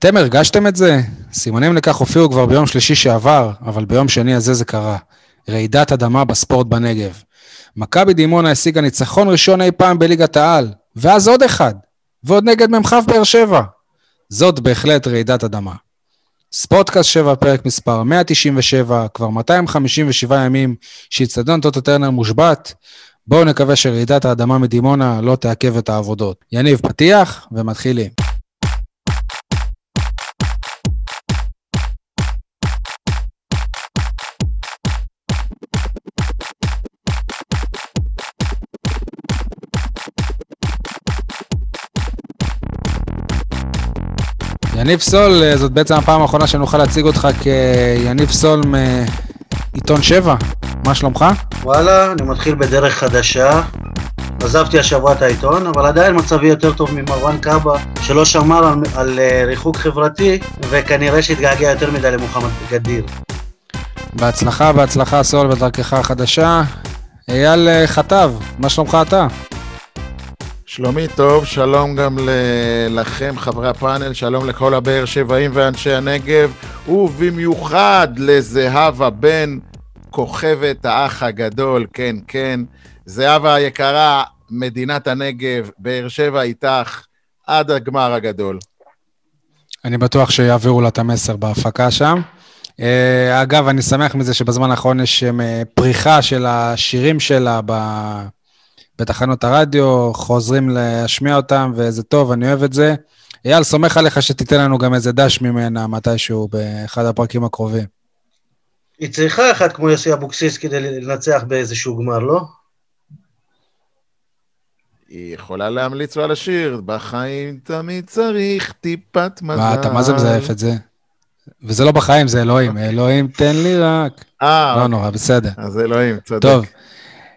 אתם הרגשתם את זה? סימנים לכך הופיעו כבר ביום שלישי שעבר, אבל ביום שני הזה זה קרה. רעידת אדמה בספורט בנגב. מכבי דימונה השיגה ניצחון ראשון אי פעם בליגת העל, ואז עוד אחד, ועוד נגד מ"כ באר שבע. זאת בהחלט רעידת אדמה. ספורטקאסט 7, פרק מספר 197, כבר 257 ימים שאיצטדיון טוטו טרנר מושבת. בואו נקווה שרעידת האדמה מדימונה לא תעכב את העבודות. יניב, פתיח ומתחילים. יניב סול, אה, זאת בעצם הפעם האחרונה שנוכל להציג אותך כיניב סול מעיתון 7. מה שלומך? וואלה, אני מתחיל בדרך חדשה. עזבתי השבוע את העיתון, אבל עדיין מצבי יותר טוב ממרואן קאבה, שלא שמר על, על uh, ריחוק חברתי, וכנראה שהתגעגע יותר מדי למוחמד גדיר. בהצלחה, בהצלחה סול בדרכך החדשה. אייל אה, חטב, מה שלומך אתה? שלומי טוב, שלום גם לכם, חברי הפאנל, שלום לכל הבאר שבעים ואנשי הנגב, ובמיוחד לזהבה בן, כוכבת האח הגדול, כן, כן. זהבה היקרה, מדינת הנגב, באר שבע איתך, עד הגמר הגדול. אני בטוח שיעבירו לה את המסר בהפקה שם. אה, אגב, אני שמח מזה שבזמן האחרון יש אה, פריחה של השירים שלה ב... בתחנות הרדיו, חוזרים להשמיע אותם, וזה טוב, אני אוהב את זה. אייל, סומך עליך שתיתן לנו גם איזה דש ממנה מתישהו באחד הפרקים הקרובים. היא צריכה אחד כמו יוסי אבוקסיס כדי לנצח באיזשהו גמר, לא? היא יכולה להמליץ לו על השיר, בחיים תמיד צריך טיפת מזל. מה, אתה מה זה מזייף את זה? וזה לא בחיים, זה אלוהים. אוקיי. אלוהים, תן לי רק. אה. לא נורא, בסדר. אז אלוהים, צודק. טוב.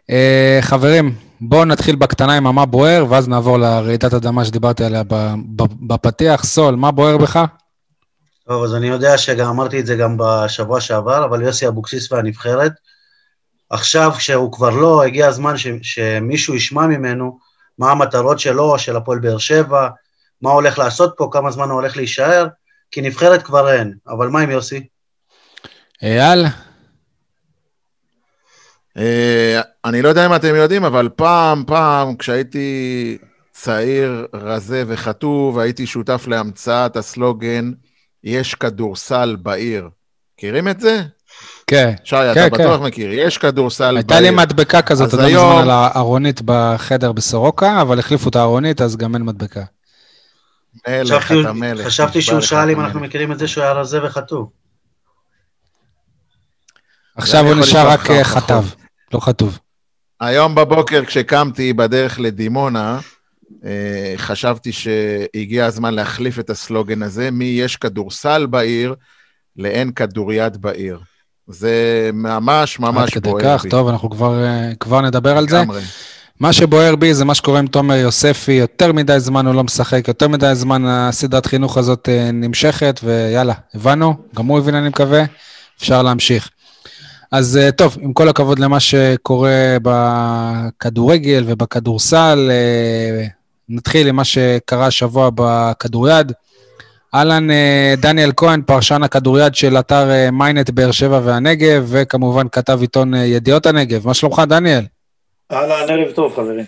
Uh, חברים, בואו נתחיל בקטנה עם מה בוער, ואז נעבור לרעידת אדמה שדיברתי עליה בפתיח. סול, מה בוער בך? טוב, אז אני יודע שגם אמרתי את זה גם בשבוע שעבר, אבל יוסי אבוקסיס והנבחרת, עכשיו כשהוא כבר לא, הגיע הזמן ש, שמישהו ישמע ממנו מה המטרות שלו, של הפועל באר שבע, מה הוא הולך לעשות פה, כמה זמן הוא הולך להישאר, כי נבחרת כבר אין. אבל מה עם יוסי? אייל? אה, אני לא יודע אם אתם יודעים, אבל פעם, פעם, כשהייתי צעיר, רזה וחטוב, הייתי שותף להמצאת הסלוגן, יש כדורסל בעיר. מכירים את זה? כן. שי, כן, אתה כן. בטוח מכיר, יש כדורסל בעיר. הייתה לי מדבקה כזאת, אתה יודע היום... מזמן על הארונית בחדר בסורוקה, אבל החליפו את הארונית, אז גם אין מדבקה. מלך, אתה מלך. חשבתי שהוא שאל אם אנחנו מכירים את זה שהוא היה רזה וחטוב. עכשיו הוא נשאר רק חטב. לא כתוב. היום בבוקר כשקמתי בדרך לדימונה, אה, חשבתי שהגיע הזמן להחליף את הסלוגן הזה, מי יש כדורסל בעיר לאין כדוריד בעיר. זה ממש ממש בוער בי. עד כדי כך, טוב, אנחנו כבר, אה, כבר נדבר על זה. מה שבוער בי זה מה שקורה עם תומר יוספי, יותר מדי זמן הוא לא משחק, יותר מדי זמן הסדרת חינוך הזאת אה, נמשכת, ויאללה, הבנו, גם הוא הבין אני מקווה, אפשר להמשיך. אז אה, טוב, עם כל הכבוד למה שקורה בכדורגל ובכדורסל, אה, נתחיל עם מה שקרה השבוע בכדוריד. אהלן, אה, דניאל כהן, פרשן הכדוריד של אתר מיינט באר שבע והנגב, וכמובן כתב עיתון ידיעות הנגב. מה שלומך, דניאל? אהלן, ערב טוב, חברים.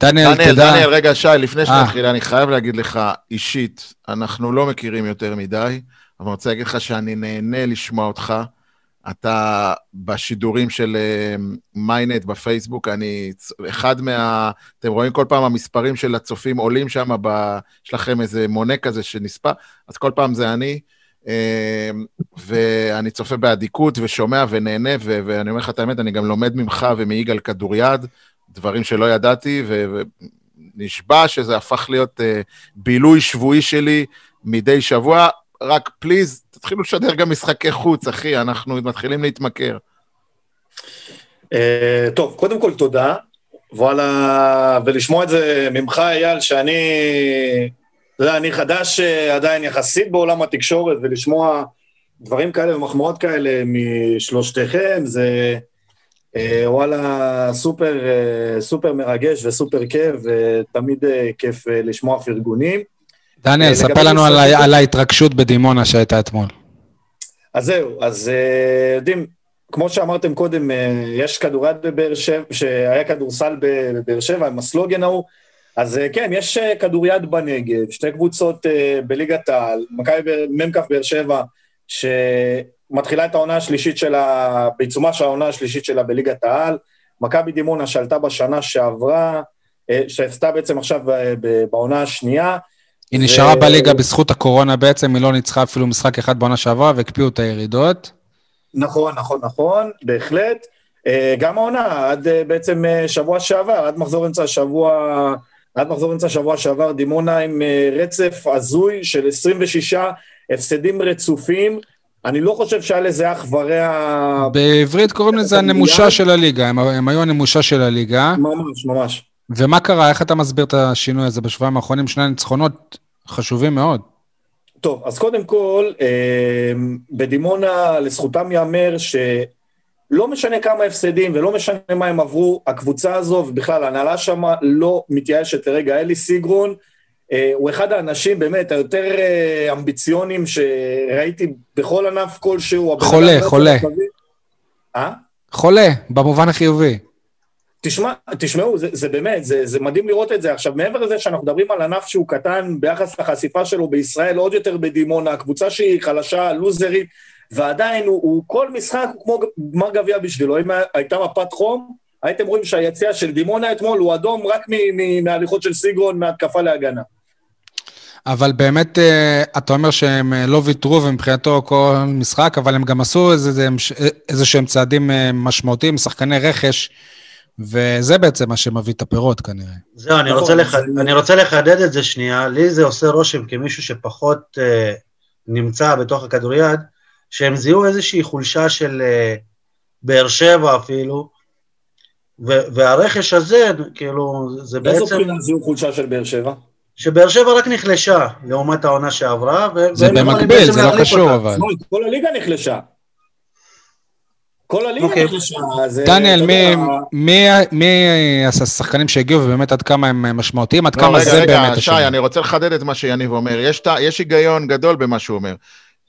דניאל, דניאל תודה. דניאל, רגע, שי, לפני שנתחיל, אני חייב להגיד לך אישית, אנחנו לא מכירים יותר מדי, אבל אני רוצה להגיד לך שאני נהנה לשמוע אותך. אתה בשידורים של מיינט uh, בפייסבוק, אני, אחד מה... אתם רואים כל פעם המספרים של הצופים עולים שם, ב, יש לכם איזה מונה כזה שנספר, אז כל פעם זה אני, uh, ואני צופה באדיקות ושומע ונהנה, ו, ואני אומר לך את האמת, אני גם לומד ממך ומיגאל כדוריד, דברים שלא ידעתי, ונשבע שזה הפך להיות uh, בילוי שבועי שלי מדי שבוע. רק פליז, תתחילו לשדר גם משחקי חוץ, אחי, אנחנו מתחילים להתמכר. Uh, טוב, קודם כל תודה, וואלה, ולשמוע את זה ממך, אייל, שאני, אתה יודע, אני חדש uh, עדיין יחסית בעולם התקשורת, ולשמוע דברים כאלה ומחמאות כאלה משלושתכם, זה uh, וואלה סופר, סופר מרגש וסופר כיף, ותמיד כיף לשמוע פרגונים. דניאל, ספר לנו על, על ההתרגשות בדימונה שהייתה אתמול. אז זהו, אז יודעים, כמו שאמרתם קודם, יש כדוריד בבאר שבע, שהיה כדורסל בבאר שבע עם הסלוגן ההוא, אז כן, יש כדוריד בנגב, שתי קבוצות בליגת העל, מכבי מ"כ באר שבע, שמתחילה את העונה השלישית שלה, בעיצומה של העונה השלישית שלה בליגת העל, מכבי דימונה שעלתה בשנה שעברה, שעשתה בעצם עכשיו בעונה השנייה. היא ו... נשארה בליגה בזכות הקורונה בעצם, היא לא ניצחה אפילו משחק אחד בעונה שעברה והקפיאו את הירידות. נכון, נכון, נכון, בהחלט. גם העונה, עד בעצם שבוע שעבר, עד מחזור אמצע השבוע, עד מחזור אמצע השבוע שעבר, דימונה עם רצף הזוי של 26 הפסדים רצופים. אני לא חושב שהיה לזה אח ורע... בעברית קוראים לזה הנמושה של הליגה, הם, הם היו הנמושה של הליגה. ממש, ממש. ומה קרה? איך אתה מסביר את השינוי הזה בשבועיים האחרונים? שני ניצחונות חשובים מאוד. טוב, אז קודם כל, אה, בדימונה לזכותם ייאמר שלא משנה כמה הפסדים ולא משנה מה הם עברו, הקבוצה הזו ובכלל ההנהלה שם לא מתייאשת לרגע. אלי סיגרון, אה, הוא אחד האנשים באמת היותר אה, אמביציונים שראיתי בכל ענף כלשהו. חולה, חולה. אה? חולה, במובן החיובי. תשמע, תשמעו, זה, זה באמת, זה, זה מדהים לראות את זה. עכשיו, מעבר לזה שאנחנו מדברים על ענף שהוא קטן ביחס לחשיפה שלו בישראל, עוד יותר בדימונה, קבוצה שהיא חלשה, לוזרית, ועדיין הוא, הוא כל משחק הוא כמו גמר גביע בשבילו. אם הייתה מפת חום, הייתם רואים שהיציאה של דימונה אתמול הוא אדום רק מההליכות של סיגרון, מהתקפה להגנה. אבל באמת, אה, אתה אומר שהם אה, לא ויתרו ומבחינתו כל משחק, אבל הם גם עשו איזה, איזה שהם צעדים אה, משמעותיים, שחקני רכש, וזה בעצם מה שמביא את הפירות כנראה. זהו, אני, רוצה, לח... אני רוצה לחדד את זה שנייה, לי זה עושה רושם כמישהו שפחות אה, נמצא בתוך הכדוריד, שהם זיהו איזושהי חולשה של אה, באר שבע אפילו, והרכש הזה, כאילו, זה בעצם... איזו בחינה זיהו חולשה של באר שבע? שבאר שבע רק נחלשה לעומת העונה שעברה, זה במקביל, זה לא קשור אבל. כל הליגה נחלשה. כל הליגה okay. נחלשה, אז... דניאל, מי, מי, מי השחקנים שהגיעו ובאמת עד כמה הם משמעותיים, עד לא, כמה רגע, זה רגע, באמת שי, אני רוצה לחדד את מה שיניב אומר. יש, יש היגיון גדול במה שהוא אומר.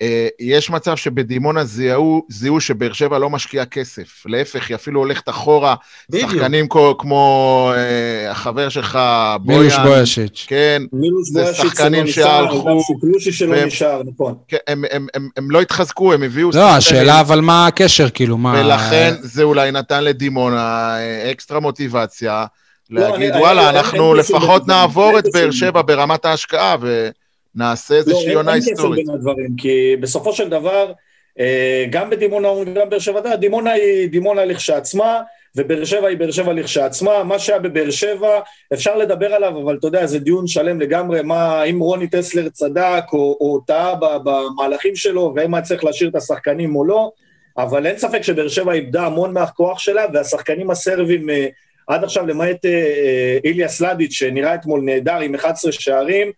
אה, יש מצב שבדימונה זיהו, זיהו שבאר שבע לא משקיעה כסף. להפך, היא אפילו הולכת אחורה. בדיוק. שחקנים כמו, כמו אה, החבר שלך, בויאן. מילוש בויאשיץ'. כן. מילוש בויאשיץ' זה שחקנים שהלכו. שקלושי שלא נשאר, נכון. כן, הם, הם, הם, הם לא התחזקו, הם הביאו... לא, השאלה אבל מה הקשר, כאילו, מה... ולכן זה אולי נתן לדימונה אה, אקסטרה מוטיבציה. לא, להגיד, אני, וואלה, אני, אנחנו לפחות נעבור את באר שבע ברמת ההשקעה, ו... נעשה איזושהי לא, עונה היסטורית. אין קשר בין הדברים, כי בסופו של דבר, אה, גם בדימונה וגם באר שבע, דימונה היא דימונה לכשעצמה, ובאר שבע היא באר שבע לכשעצמה, מה שהיה בבאר שבע, אפשר לדבר עליו, אבל אתה יודע, זה דיון שלם לגמרי, מה, אם רוני טסלר צדק או, או טעה במהלכים שלו, והאם היה צריך להשאיר את השחקנים או לא, אבל אין ספק שבאר שבע איבדה המון מהכוח שלה, והשחקנים הסרבים, אה, עד עכשיו, למעט אה, איליה סלדיץ', שנראה אתמול נהדר עם 11 שערים,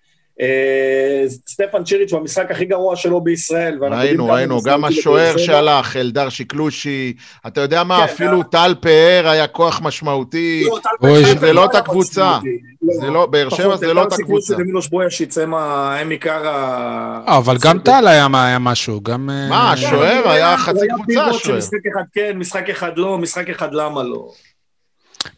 סטפן צ'יריץ' במשחק הכי גרוע שלו בישראל. ראינו, ראינו, גם השוער שהלך, אלדר שקלושי, אתה יודע מה, כן, אפילו טל פאר היה כוח משמעותי, זה לא את הקבוצה, זה לא, באר שבע זה לא את הקבוצה. מילוש בויאשיץ הם עיקר ה... אה, אבל גם טל היה משהו, גם... מה, השוער היה חצי קבוצה, השוער. משחק אחד כן, משחק אחד לא, משחק אחד למה לא.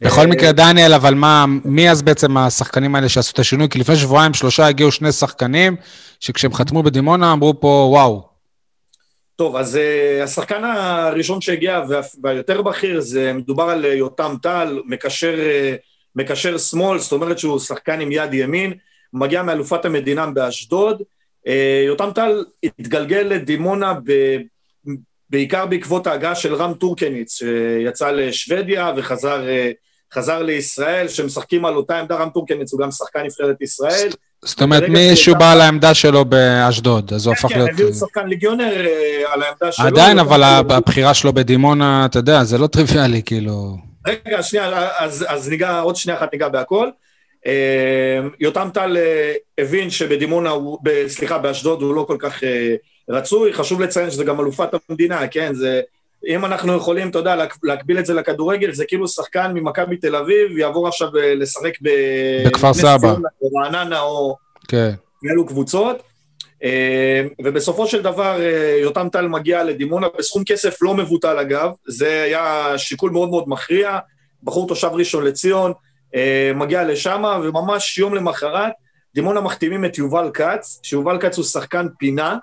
בכל אה, מקרה, דניאל, אבל מה, מי אז בעצם השחקנים האלה שעשו את השינוי? כי לפני שבועיים, שלושה הגיעו שני שחקנים, שכשהם חתמו בדימונה אמרו פה, וואו. טוב, אז uh, השחקן הראשון שהגיע והיותר בכיר, זה מדובר על uh, יותם טל, מקשר, uh, מקשר שמאל, זאת אומרת שהוא שחקן עם יד ימין, מגיע מאלופת המדינה באשדוד. Uh, יותם טל התגלגל לדימונה ב... בעיקר בעקבות ההגעה של רם טורקניץ, שיצא לשוודיה וחזר חזר לישראל, שמשחקים על אותה עמדה, רם טורקניץ הוא גם שחקן נבחרת ישראל. זאת אומרת, מישהו בא על העמדה שלו באשדוד, אז הוא הפך להיות... כן, כן, הביאו שחקן ליגיונר אה, על העמדה שלו. עדיין, אבל הבחירה שלו בדימונה, אתה יודע, זה לא טריוויאלי, כאילו... רגע, שנייה, אז ניגע, עוד שנייה אחת ניגע בהכל. אה, יותם טל אה, הבין שבדימונה, סליחה, באשדוד הוא לא כל כך רצוי, חשוב לציין שזה גם אלופת המדינה, כן? זה... אם אנחנו יכולים, אתה יודע, להקביל את זה לכדורגל, זה כאילו שחקן ממכבי תל אביב יעבור עכשיו אה, לשחק ב... בכפר סבא. או רעננה או... כן. כאלו קבוצות. ובסופו של דבר יותם טל מגיע לדימונה בסכום כסף לא מבוטל אגב, זה היה שיקול מאוד מאוד מכריע, בחור תושב ראשון לציון, מגיע לשם וממש יום למחרת דימונה מחתימים את יובל כץ, שיובל כץ הוא שחקן פינה,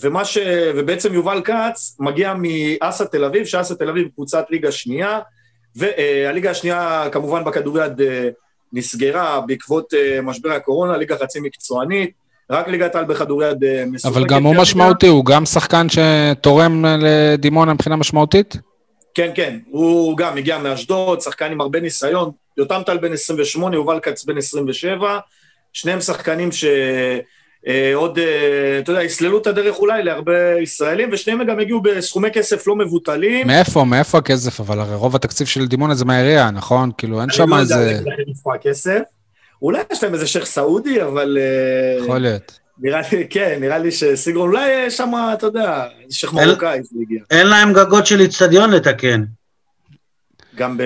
ומה ש... ובעצם יובל כץ מגיע מאסה תל אביב, שאסה תל אביב קבוצת ליגה שנייה, והליגה השנייה כמובן בכדוריד אה, נסגרה בעקבות אה, משבר הקורונה, ליגה חצי מקצוענית, רק ליגת על בכדוריד אה, מסופקת. אבל גם הוא משמעותי, הוא גם שחקן שתורם לדימונה מבחינה משמעותית? כן, כן, הוא גם הגיע מאשדוד, שחקן עם הרבה ניסיון, יותם טל בן 28, יובל כץ בן 27, שניהם שחקנים ש... אה, עוד, אה, אתה יודע, יסללו את הדרך אולי להרבה ישראלים, ושניהם גם הגיעו בסכומי כסף לא מבוטלים. מאיפה? מאיפה הכסף? אבל הרי רוב התקציב של דימונה זה מהעירייה, נכון? כאילו, אין שם איזה... אני לא יודע איפה הכסף. אולי יש להם איזה שייח' סעודי, אבל... אה, יכול להיות. נראה לי, כן, נראה לי שסיגרון, אולי שם, אתה יודע, שייח' מרוקאי זה הגיע. אין להם גגות של איצטדיון לתקן. גם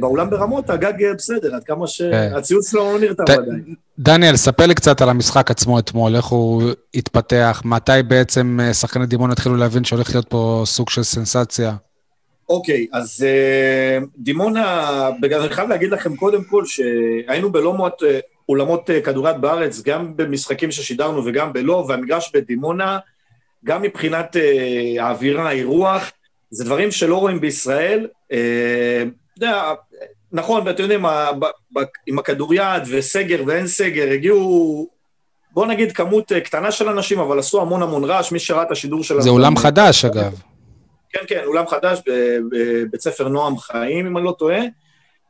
באולם ברמות הגג בסדר, עד כמה שהציוץ כן. לא נרתם עדיין. דניאל, ספר לי קצת על המשחק עצמו אתמול, איך הוא התפתח, מתי בעצם אה, שחקני דימון התחילו להבין שהולך להיות פה סוג של סנסציה? אוקיי, okay, אז uh, דימונה, בגלל אני חייב להגיד לכם קודם כל שהיינו בלא מועט uh, אולמות uh, כדוריד בארץ, גם במשחקים ששידרנו וגם בלא, והמגרש בדימונה, גם מבחינת uh, האווירה, האירוח, זה דברים שלא רואים בישראל. אתה יודע, נכון, ואתם יודעים, עם הכדוריד וסגר ואין סגר, הגיעו, בוא נגיד, כמות אה, קטנה של אנשים, אבל עשו המון המון רעש, מי שראה את השידור של... זה אולם חדש, אגב. כן, כן, אולם חדש בבית ספר נועם חיים, אם אני לא טועה,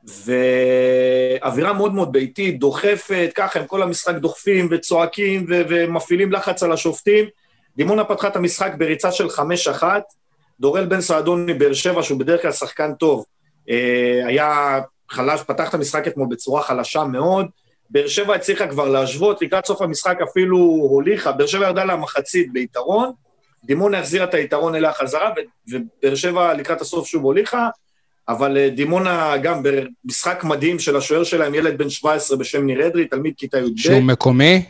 ואווירה מאוד מאוד ביתית, דוחפת, ככה, עם כל המשחק דוחפים וצועקים ומפעילים לחץ על השופטים. דימונה פתחה את המשחק בריצה של חמש אחת, דורל בן סעדון מבאר שבע, שהוא בדרך כלל שחקן טוב, היה חלש, פתח את המשחק אתמול בצורה חלשה מאוד. באר שבע הצליחה כבר להשוות, לקראת סוף המשחק אפילו הוליכה, באר שבע ירדה למחצית ביתרון, דימונה החזירה את היתרון אליה חזרה, ובאר שבע לקראת הסוף שוב הוליכה, אבל אה, דימונה גם במשחק מדהים של השוער שלהם, ילד בן 17 בשם ניר אדרי, תלמיד כיתה י"ב. שהוא מקומי?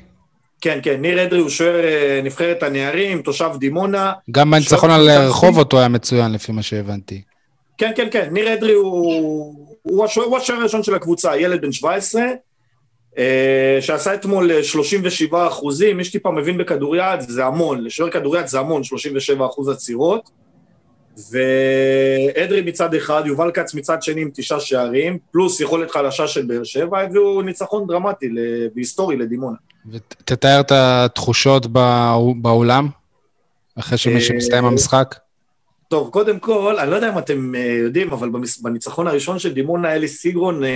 כן, כן, ניר אדרי הוא שוער אה, נבחרת הנערים, תושב דימונה. גם בניצחון על רחובות הוא היה מצוין, לפי מה שהבנתי. כן, כן, כן, ניר אדרי הוא, הוא השוער הראשון של הקבוצה, ילד בן 17, אה, שעשה אתמול 37 אחוזים, מי שטיפה מבין בכדוריד זה המון, לשוער כדוריד זה המון, 37 אחוז עצירות. ואדרי מצד אחד, יובל כץ מצד שני עם תשעה שערים, פלוס יכולת חלשה של באר שבע, הביאו ניצחון דרמטי והיסטורי לדימונה. ותתאר את התחושות באולם, אחרי שמסתיים אה, המשחק. טוב, קודם כל, אני לא יודע אם אתם uh, יודעים, אבל בניצחון הראשון של דימונה, אלי סיגרון, uh,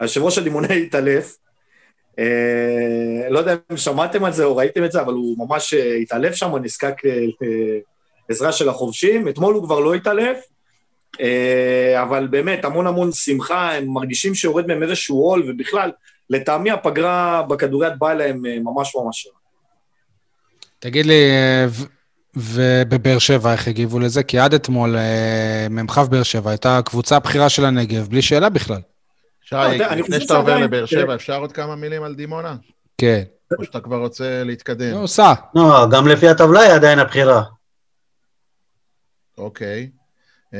היושב ראש הדימונה התעלף. Uh, לא יודע אם שמעתם על זה או ראיתם את זה, אבל הוא ממש התעלף שם, נזקק לעזרה של החובשים. אתמול הוא כבר לא התעלף, אבל באמת, המון המון שמחה, הם מרגישים שיורד מהם איזשהו עול, ובכלל, לטעמי הפגרה בכדוריד באה להם ממש ממש רע. תגיד לי, ובבאר שבע, איך הגיבו לזה? כי עד אתמול אה, מ"כ באר שבע הייתה הקבוצה הבכירה של הנגב, בלי שאלה בכלל. שי, לא, לפני שאתה עובר לבאר שבע, אפשר עוד כמה מילים על דימונה? כן. או שאתה כבר רוצה להתקדם? נו, סע. לא, גם לפי הטבלה היא עדיין הבכירה. אוקיי. אמ,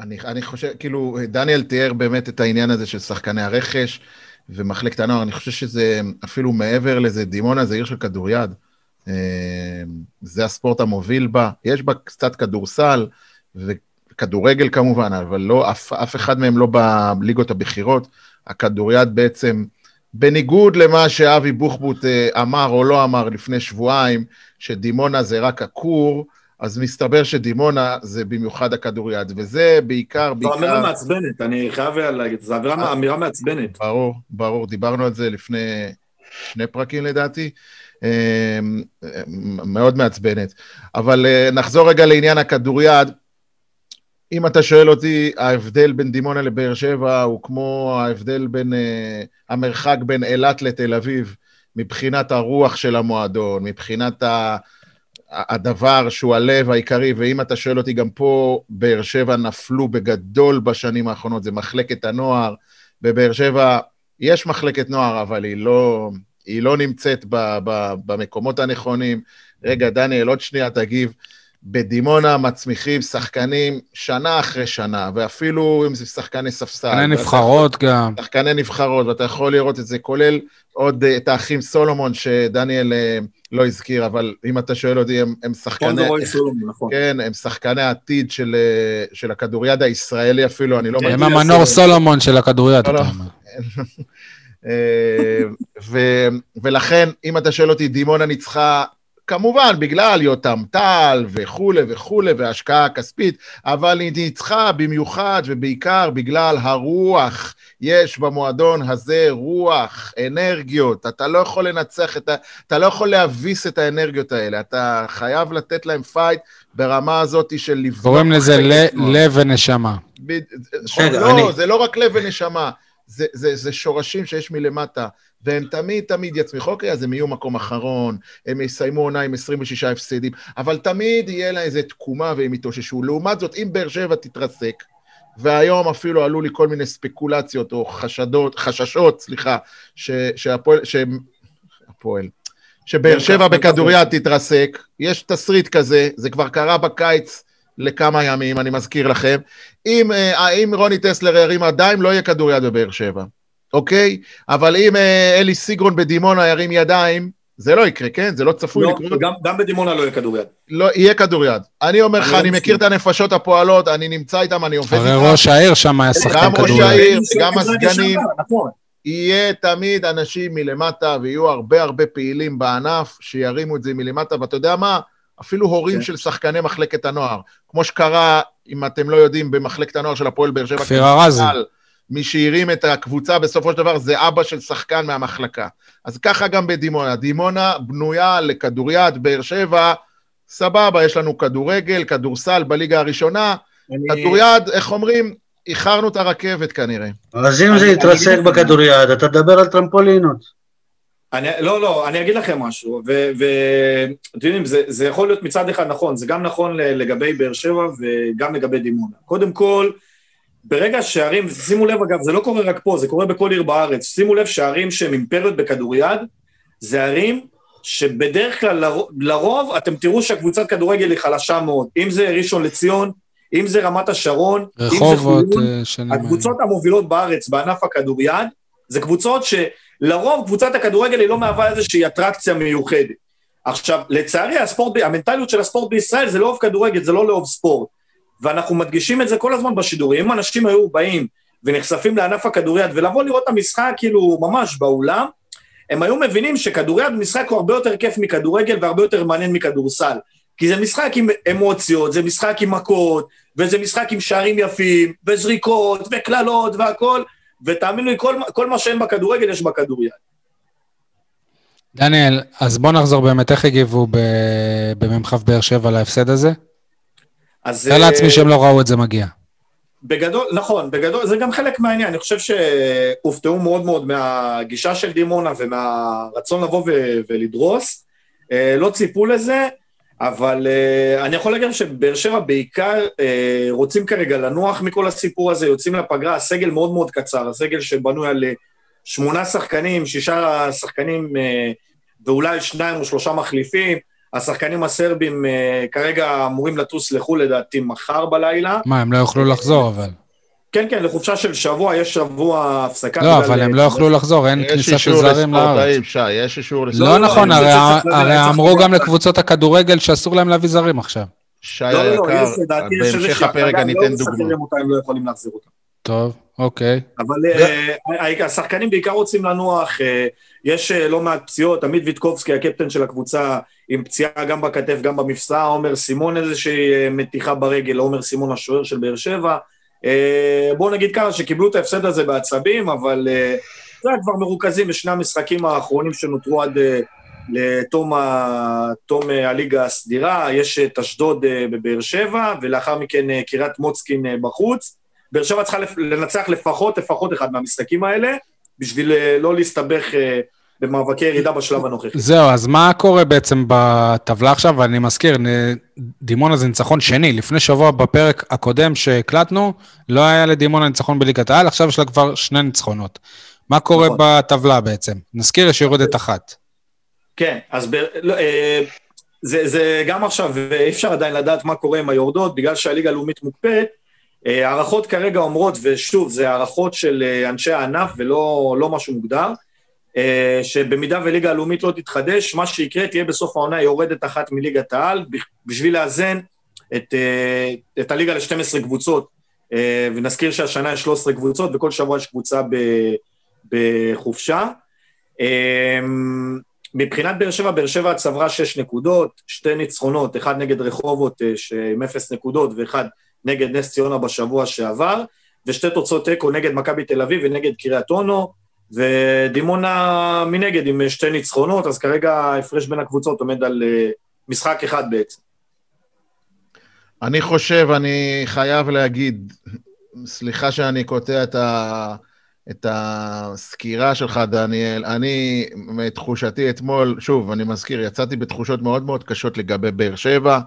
אני, אני חושב, כאילו, דניאל תיאר באמת את העניין הזה של שחקני הרכש ומחלקת הנוער, אני חושב שזה אפילו מעבר לזה, דימונה זה עיר של כדוריד. אמ, זה הספורט המוביל בה. יש בה קצת כדורסל וכדורגל כמובן, אבל לא, אף, אף אחד מהם לא בליגות הבכירות. הכדוריד בעצם, בניגוד למה שאבי בוחבוט אה, אמר או לא אמר לפני שבועיים, שדימונה זה רק הכור, אז מסתבר שדימונה זה במיוחד הכדוריד, וזה בעיקר, בעיקר... זו אמירה מעצבנת, אני חייב להגיד, זו אמירה מעצבנת. ברור, ברור, דיברנו על זה לפני שני פרקים לדעתי. אמ, מאוד מעצבנת. אבל אה, נחזור רגע לעניין הכדוריד. אם אתה שואל אותי, ההבדל בין דימונה לבאר שבע הוא כמו ההבדל בין, uh, המרחק בין אילת לתל אביב, מבחינת הרוח של המועדון, מבחינת ה, הדבר שהוא הלב העיקרי, ואם אתה שואל אותי, גם פה באר שבע נפלו בגדול בשנים האחרונות, זה מחלקת הנוער. בבאר שבע יש מחלקת נוער, אבל היא לא, היא לא נמצאת ב, ב, במקומות הנכונים. רגע, דניאל, עוד שנייה תגיב. בדימונה מצמיחים שחקנים שנה אחרי שנה, ואפילו אם זה שחקני ספסל. שחקני נבחרות גם. שחקני נבחרות, ואתה יכול לראות את זה, כולל עוד אה, את האחים סולומון, שדניאל אה, לא הזכיר, אבל אם אתה שואל אותי, הם, הם שחקני... סולומון, נכון. כן, הם שחקני העתיד של, אה, של הכדוריד הישראלי אפילו, אני לא מגיע... הם המנור סולומון של הכדוריד, אתה אומר. ולכן, אם אתה שואל אותי, דימונה ניצחה כמובן, בגלל יותם טל וכולי וכולי, והשקעה הכספית, אבל היא ניצחה במיוחד ובעיקר בגלל הרוח. יש במועדון הזה רוח, אנרגיות, אתה לא יכול לנצח את ה... אתה לא יכול להביס את האנרגיות האלה, אתה חייב לתת להם פייט ברמה הזאת של לבדוק... קוראים לזה לב ונשמה. ב... לא, אני... זה לא רק לב ונשמה. זה, זה, זה שורשים שיש מלמטה, והם תמיד תמיד יצמיחו, אוקיי, אז הם יהיו מקום אחרון, הם יסיימו עונה עם 26 הפסדים, אבל תמיד יהיה להם איזה תקומה והם יתאוששו. לעומת זאת, אם באר שבע תתרסק, והיום אפילו עלו לי כל מיני ספקולציות או חשדות, חששות, סליחה, ש, שהפועל, שהם, הפועל, שבאר שבע בכדוריד תתרסק, יש תסריט כזה, זה כבר קרה בקיץ לכמה ימים, אני מזכיר לכם. אם, אה, אם רוני טסלר ירים ידיים, לא יהיה כדוריד בבאר שבע, אוקיי? אבל אם אה, אלי סיגרון בדימונה ירים ידיים, זה לא יקרה, כן? זה לא צפוי לא, לקרות. גם, גם בדימונה לא יהיה כדוריד. לא, יהיה כדוריד. אני אומר לך, אני, אני לא מכיר את הנפשות הפועלות, אני נמצא איתם, אני עובד איתם. הרי ראש העיר שם היה שחקן כדוריד. גם ראש העיר, גם הסגנים. נכון. יהיה תמיד אנשים מלמטה, ויהיו הרבה הרבה פעילים בענף שירימו את זה מלמטה, ואתה יודע מה? אפילו הורים כן. של שחקני מחלקת הנוער. כמו שקרה, אם אתם לא יודעים, במחלקת הנוער של הפועל באר שבע. כפיר ארזי. מי שהרים את הקבוצה בסופו של דבר זה אבא של שחקן מהמחלקה. אז ככה גם בדימונה. דימונה בנויה לכדוריד, באר שבע, סבבה, יש לנו כדורגל, כדורסל בליגה הראשונה. אני... כדוריד, איך אומרים? איחרנו את הרכבת כנראה. אז אם זה יתרסק בכדוריד, אתה תדבר על טרמפולינות. אני, לא, לא, אני אגיד לכם משהו, ואתם יודעים, זה, זה יכול להיות מצד אחד נכון, זה גם נכון לגבי באר שבע וגם לגבי דימונה. קודם כל, ברגע שערים, שימו לב אגב, זה לא קורה רק פה, זה קורה בכל עיר בארץ, שימו לב שערים שהם אימפריות בכדוריד, זה ערים שבדרך כלל, לרוב, לרוב אתם תראו שהקבוצת כדורגל היא חלשה מאוד, אם זה ראשון לציון, אם זה רמת השרון, רחובות, אם זה חולון, אה, הקבוצות המובילות בארץ בענף הכדוריד, זה קבוצות שלרוב קבוצת הכדורגל היא לא מהווה איזושהי אטרקציה מיוחדת. עכשיו, לצערי הספורט, המנטליות של הספורט בישראל זה לא אוהב כדורגל, זה לא לאהוב ספורט. ואנחנו מדגישים את זה כל הזמן בשידורים. אם אנשים היו באים ונחשפים לענף הכדוריד ולבוא לראות את המשחק כאילו ממש באולם, הם היו מבינים שכדוריד משחק הוא הרבה יותר כיף מכדורגל והרבה יותר מעניין מכדורסל. כי זה משחק עם אמוציות, זה משחק עם מכות, וזה משחק עם שערים יפים, וזריקות, וקללות והכול, ותאמינו לי, כל, כל מה שאין בכדורגל יש בכדוריד. דניאל, אז בוא נחזור באמת, איך הגיבו במ"כ באר שבע להפסד הזה? אז... תאר לעצמי שהם לא ראו את זה מגיע. בגדול, נכון, בגדול, זה גם חלק מהעניין, אני חושב שהופתעו מאוד מאוד מהגישה של דימונה ומהרצון לבוא ו- ולדרוס, אה, לא ציפו לזה, אבל uh, אני יכול להגיד שבאר שבע בעיקר uh, רוצים כרגע לנוח מכל הסיפור הזה, יוצאים לפגרה, הסגל מאוד מאוד קצר, הסגל שבנוי על שמונה שחקנים, שישה שחקנים uh, ואולי שניים או שלושה מחליפים, השחקנים הסרבים uh, כרגע אמורים לטוס לחו"ל לדעתי מחר בלילה. מה, הם לא יוכלו לחזור אבל. כן, כן, לחופשה של שבוע, יש שבוע הפסקה. לא, אבל הם לא יוכלו לחזור, אין כניסה של זרים לארץ. יש אישור לספורטאים. לא נכון, הרי אמרו גם לקבוצות הכדורגל שאסור להם להביא זרים עכשיו. שי לא, לא, היקר, בהמשך הפרק אני אתן דוגמא. לא. טוב, אוקיי. אבל אה, השחקנים בעיקר רוצים לנוח, אה, יש אה, לא מעט פציעות, עמית ויטקובסקי, הקפטן של הקבוצה, עם פציעה גם בכתף, גם במפסע, עומר סימון איזושהי מתיחה ברגל, עומר סימון השוער של באר שבע. בואו נגיד ככה, שקיבלו את ההפסד הזה בעצבים, אבל זה כבר מרוכזים בשני המשחקים האחרונים שנותרו עד לתום ה... הליגה הסדירה, יש את אשדוד בבאר שבע, ולאחר מכן קריית מוצקין בחוץ. באר שבע צריכה לנצח לפחות, לפחות אחד מהמשחקים האלה, בשביל אה, לא להסתבך אה, במאבקי ירידה בשלב הנוכחי. זהו, אז מה קורה בעצם בטבלה עכשיו? ואני מזכיר, דימונה זה ניצחון שני. לפני שבוע בפרק הקודם שהקלטנו, לא היה לדימונה ניצחון בליגת העל, עכשיו יש לה כבר שני ניצחונות. מה קורה נכון. בטבלה בעצם? נזכיר, יש יורדת אחת. כן, אז ב, לא, אה, זה, זה גם עכשיו, ואי אפשר עדיין לדעת מה קורה עם היורדות, בגלל שהליגה הלאומית מוקפאת. אה, הערכות כרגע אומרות, ושוב, זה הערכות של אה, אנשי הענף ולא לא משהו מוגדר, שבמידה וליגה הלאומית לא תתחדש, מה שיקרה תהיה בסוף העונה יורדת אחת מליגת העל, בשביל לאזן את, אה, את הליגה ל-12 קבוצות, אה, ונזכיר שהשנה יש 13 קבוצות, וכל שבוע יש קבוצה בחופשה. מבחינת באר שבע, באר שבע צברה 6 נקודות, שתי ניצחונות, אחד נגד רחובות עם 0 נקודות ואחד נגד נס ציונה בשבוע שעבר, ושתי תוצאות תיקו נגד מכבי תל אביב ונגד קריית אונו. ודימונה מנגד עם שתי ניצחונות, אז כרגע ההפרש בין הקבוצות עומד על אה, משחק אחד בעצם. אני חושב, אני חייב להגיד, סליחה שאני קוטע את, ה, את הסקירה שלך, דניאל, אני, מתחושתי אתמול, שוב, אני מזכיר, יצאתי בתחושות מאוד מאוד קשות לגבי באר שבע.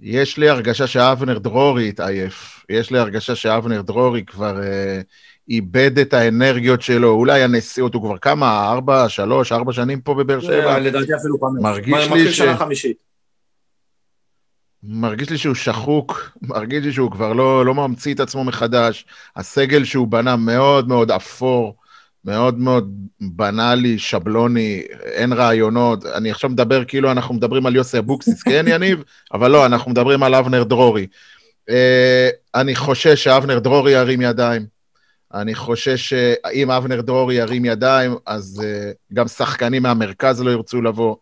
יש לי הרגשה שאבנר דרורי התעייף. יש לי הרגשה שאבנר דרורי כבר... אה, איבד את האנרגיות שלו, אולי הנשיאות, הוא כבר כמה, ארבע, שלוש, ארבע שנים פה בבאר שבע? לדעתי אפילו חמש. מרגיש לי ש... מרגיש לי שהוא שחוק, מרגיש לי שהוא כבר לא, לא ממציא את עצמו מחדש. הסגל שהוא בנה מאוד מאוד אפור, מאוד מאוד בנאלי, שבלוני, אין רעיונות. אני עכשיו מדבר כאילו אנחנו מדברים על יוסי אבוקסיס, כן, יניב? אבל לא, אנחנו מדברים על אבנר דרורי. Uh, אני חושש שאבנר דרורי ירים ידיים. אני חושש שאם אבנר דרורי ירים ידיים, אז uh, גם שחקנים מהמרכז לא ירצו לבוא.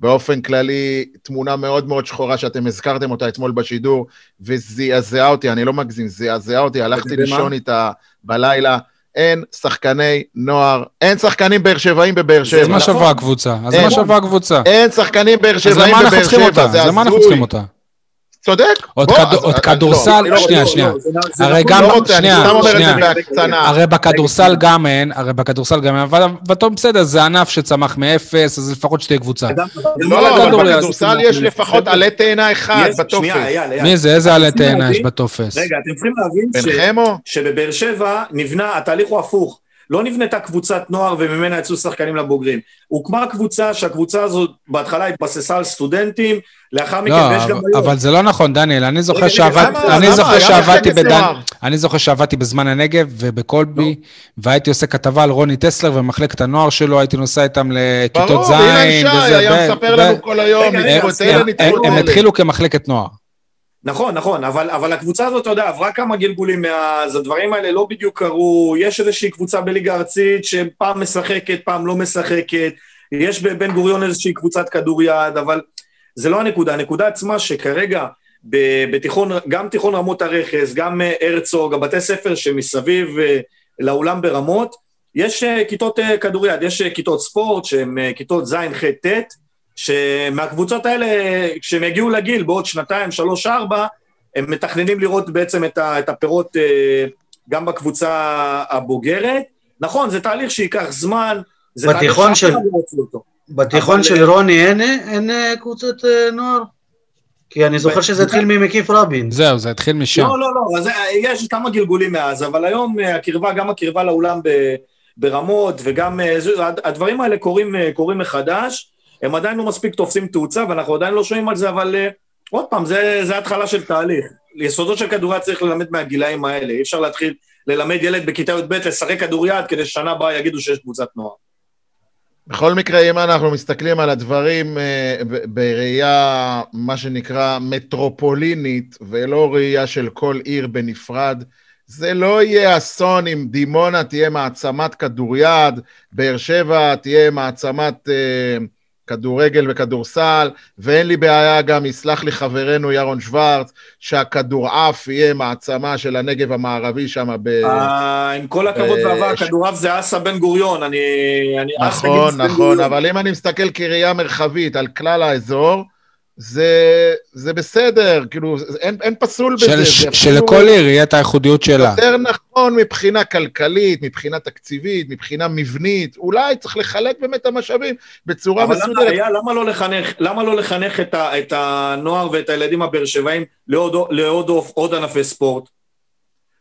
באופן כללי, תמונה מאוד מאוד שחורה שאתם הזכרתם אותה אתמול בשידור, וזעזעה אותי, אני לא מגזים, זעזעה אותי, הלכתי לישון איתה בלילה. אין שחקני נוער, אין שחקנים באר שבעים בבאר שבע. אז מה שווה הקבוצה? אז מה שווה הקבוצה? אין שחקנים באר שבעים בבאר שבע, זה הזוי. אז למה אנחנו צריכים אותה? צודק. עוד כדורסל, שנייה, שנייה. הרי גם, שנייה, שנייה. הרי בכדורסל גם אין, הרי בכדורסל גם אין, אבל טוב, בסדר, זה ענף שצמח מאפס, אז לפחות שתהיה קבוצה. לא, אבל בכדורסל יש לפחות עלה תאנה אחד בטופס. מי זה? איזה עלה תאנה יש בטופס? רגע, אתם צריכים להבין שבבאר שבע נבנה, התהליך הוא הפוך. לא נבנתה קבוצת נוער וממנה יצאו שחקנים לבוגרים. הוקמה קבוצה שהקבוצה הזאת בהתחלה התבססה על סטודנטים, לאחר מכן, לא, ויש גם היום. אבל זה לא נכון, דניאל, אני זוכר שעבדתי בדן... אני זוכר שעבדתי בזמן הנגב ובקולבי, לא. והייתי עושה כתבה על רוני טסלר ומחלקת הנוער שלו, הייתי נוסע איתם לכיתות ז'. ברור, אילן שי היה מספר לנו כל היום, הם התחילו כמחלקת נוער. נכון, נכון, אבל, אבל הקבוצה הזאת, אתה יודע, עברה כמה גלגולים מאז, הדברים האלה לא בדיוק קרו, יש איזושהי קבוצה בליגה הארצית שפעם משחקת, פעם לא משחקת, יש בבן גוריון איזושהי קבוצת כדוריד, אבל זה לא הנקודה, הנקודה עצמה שכרגע בתיכון, גם תיכון רמות הרכס, גם אה, הרצוג, הבתי ספר שמסביב אה, לאולם ברמות, יש אה, כיתות כדוריד, יש כיתות ספורט שהן כיתות ז', ח', ט', שמהקבוצות האלה, כשהם יגיעו לגיל בעוד שנתיים, שלוש, ארבע, הם מתכננים לראות בעצם את הפירות גם בקבוצה הבוגרת. נכון, זה תהליך שייקח זמן, זה תהליך שאף אחד לא. בתיכון של אה, רוני אין, אין אה, קבוצת אה, נוער? כי אני זוכר שזה התחיל ממקיף רבין. זהו, זה התחיל משם. לא, לא, לא, אז יש כמה גלגולים מאז, אבל היום הקרבה, גם הקרבה לאולם ברמות, וגם הדברים האלה קורים, קורים מחדש, הם עדיין לא מספיק תופסים תאוצה, ואנחנו עדיין לא שומעים על זה, אבל עוד פעם, זה, זה התחלה של תהליך. יסודות של כדוריד צריך ללמד מהגילאים האלה, אי אפשר להתחיל ללמד ילד בכיתה י"ב לשחק כדוריד כדי ששנה הבאה יגידו שיש קבוצת נוער. בכל מקרה, אם אנחנו מסתכלים על הדברים אה, בראייה, מה שנקרא, מטרופולינית, ולא ראייה של כל עיר בנפרד, זה לא יהיה אסון אם דימונה תהיה מעצמת כדוריד, באר שבע תהיה מעצמת אה, כדורגל וכדורסל, ואין לי בעיה גם, יסלח לי חברנו ירון שוורץ, שהכדורעף יהיה מעצמה של הנגב המערבי שם ב... אה, עם כל הכבוד והעבר, הכדורעף זה אסא בן גוריון, אני... נכון, נכון, אבל אם אני מסתכל כראייה מרחבית על כלל האזור, זה, זה בסדר, כאילו, אין, אין פסול של, בזה. של, שלכל עיר יהיה את הייחודיות שלה. יותר נכון מבחינה כלכלית, מבחינה תקציבית, מבחינה מבנית, אולי צריך לחלק באמת את המשאבים בצורה מסודרת. אבל למה, למה, לא לחנך, למה לא לחנך את, ה, את הנוער ואת הילדים הבאר שבעים לעוד, לעוד עוד ענפי ספורט?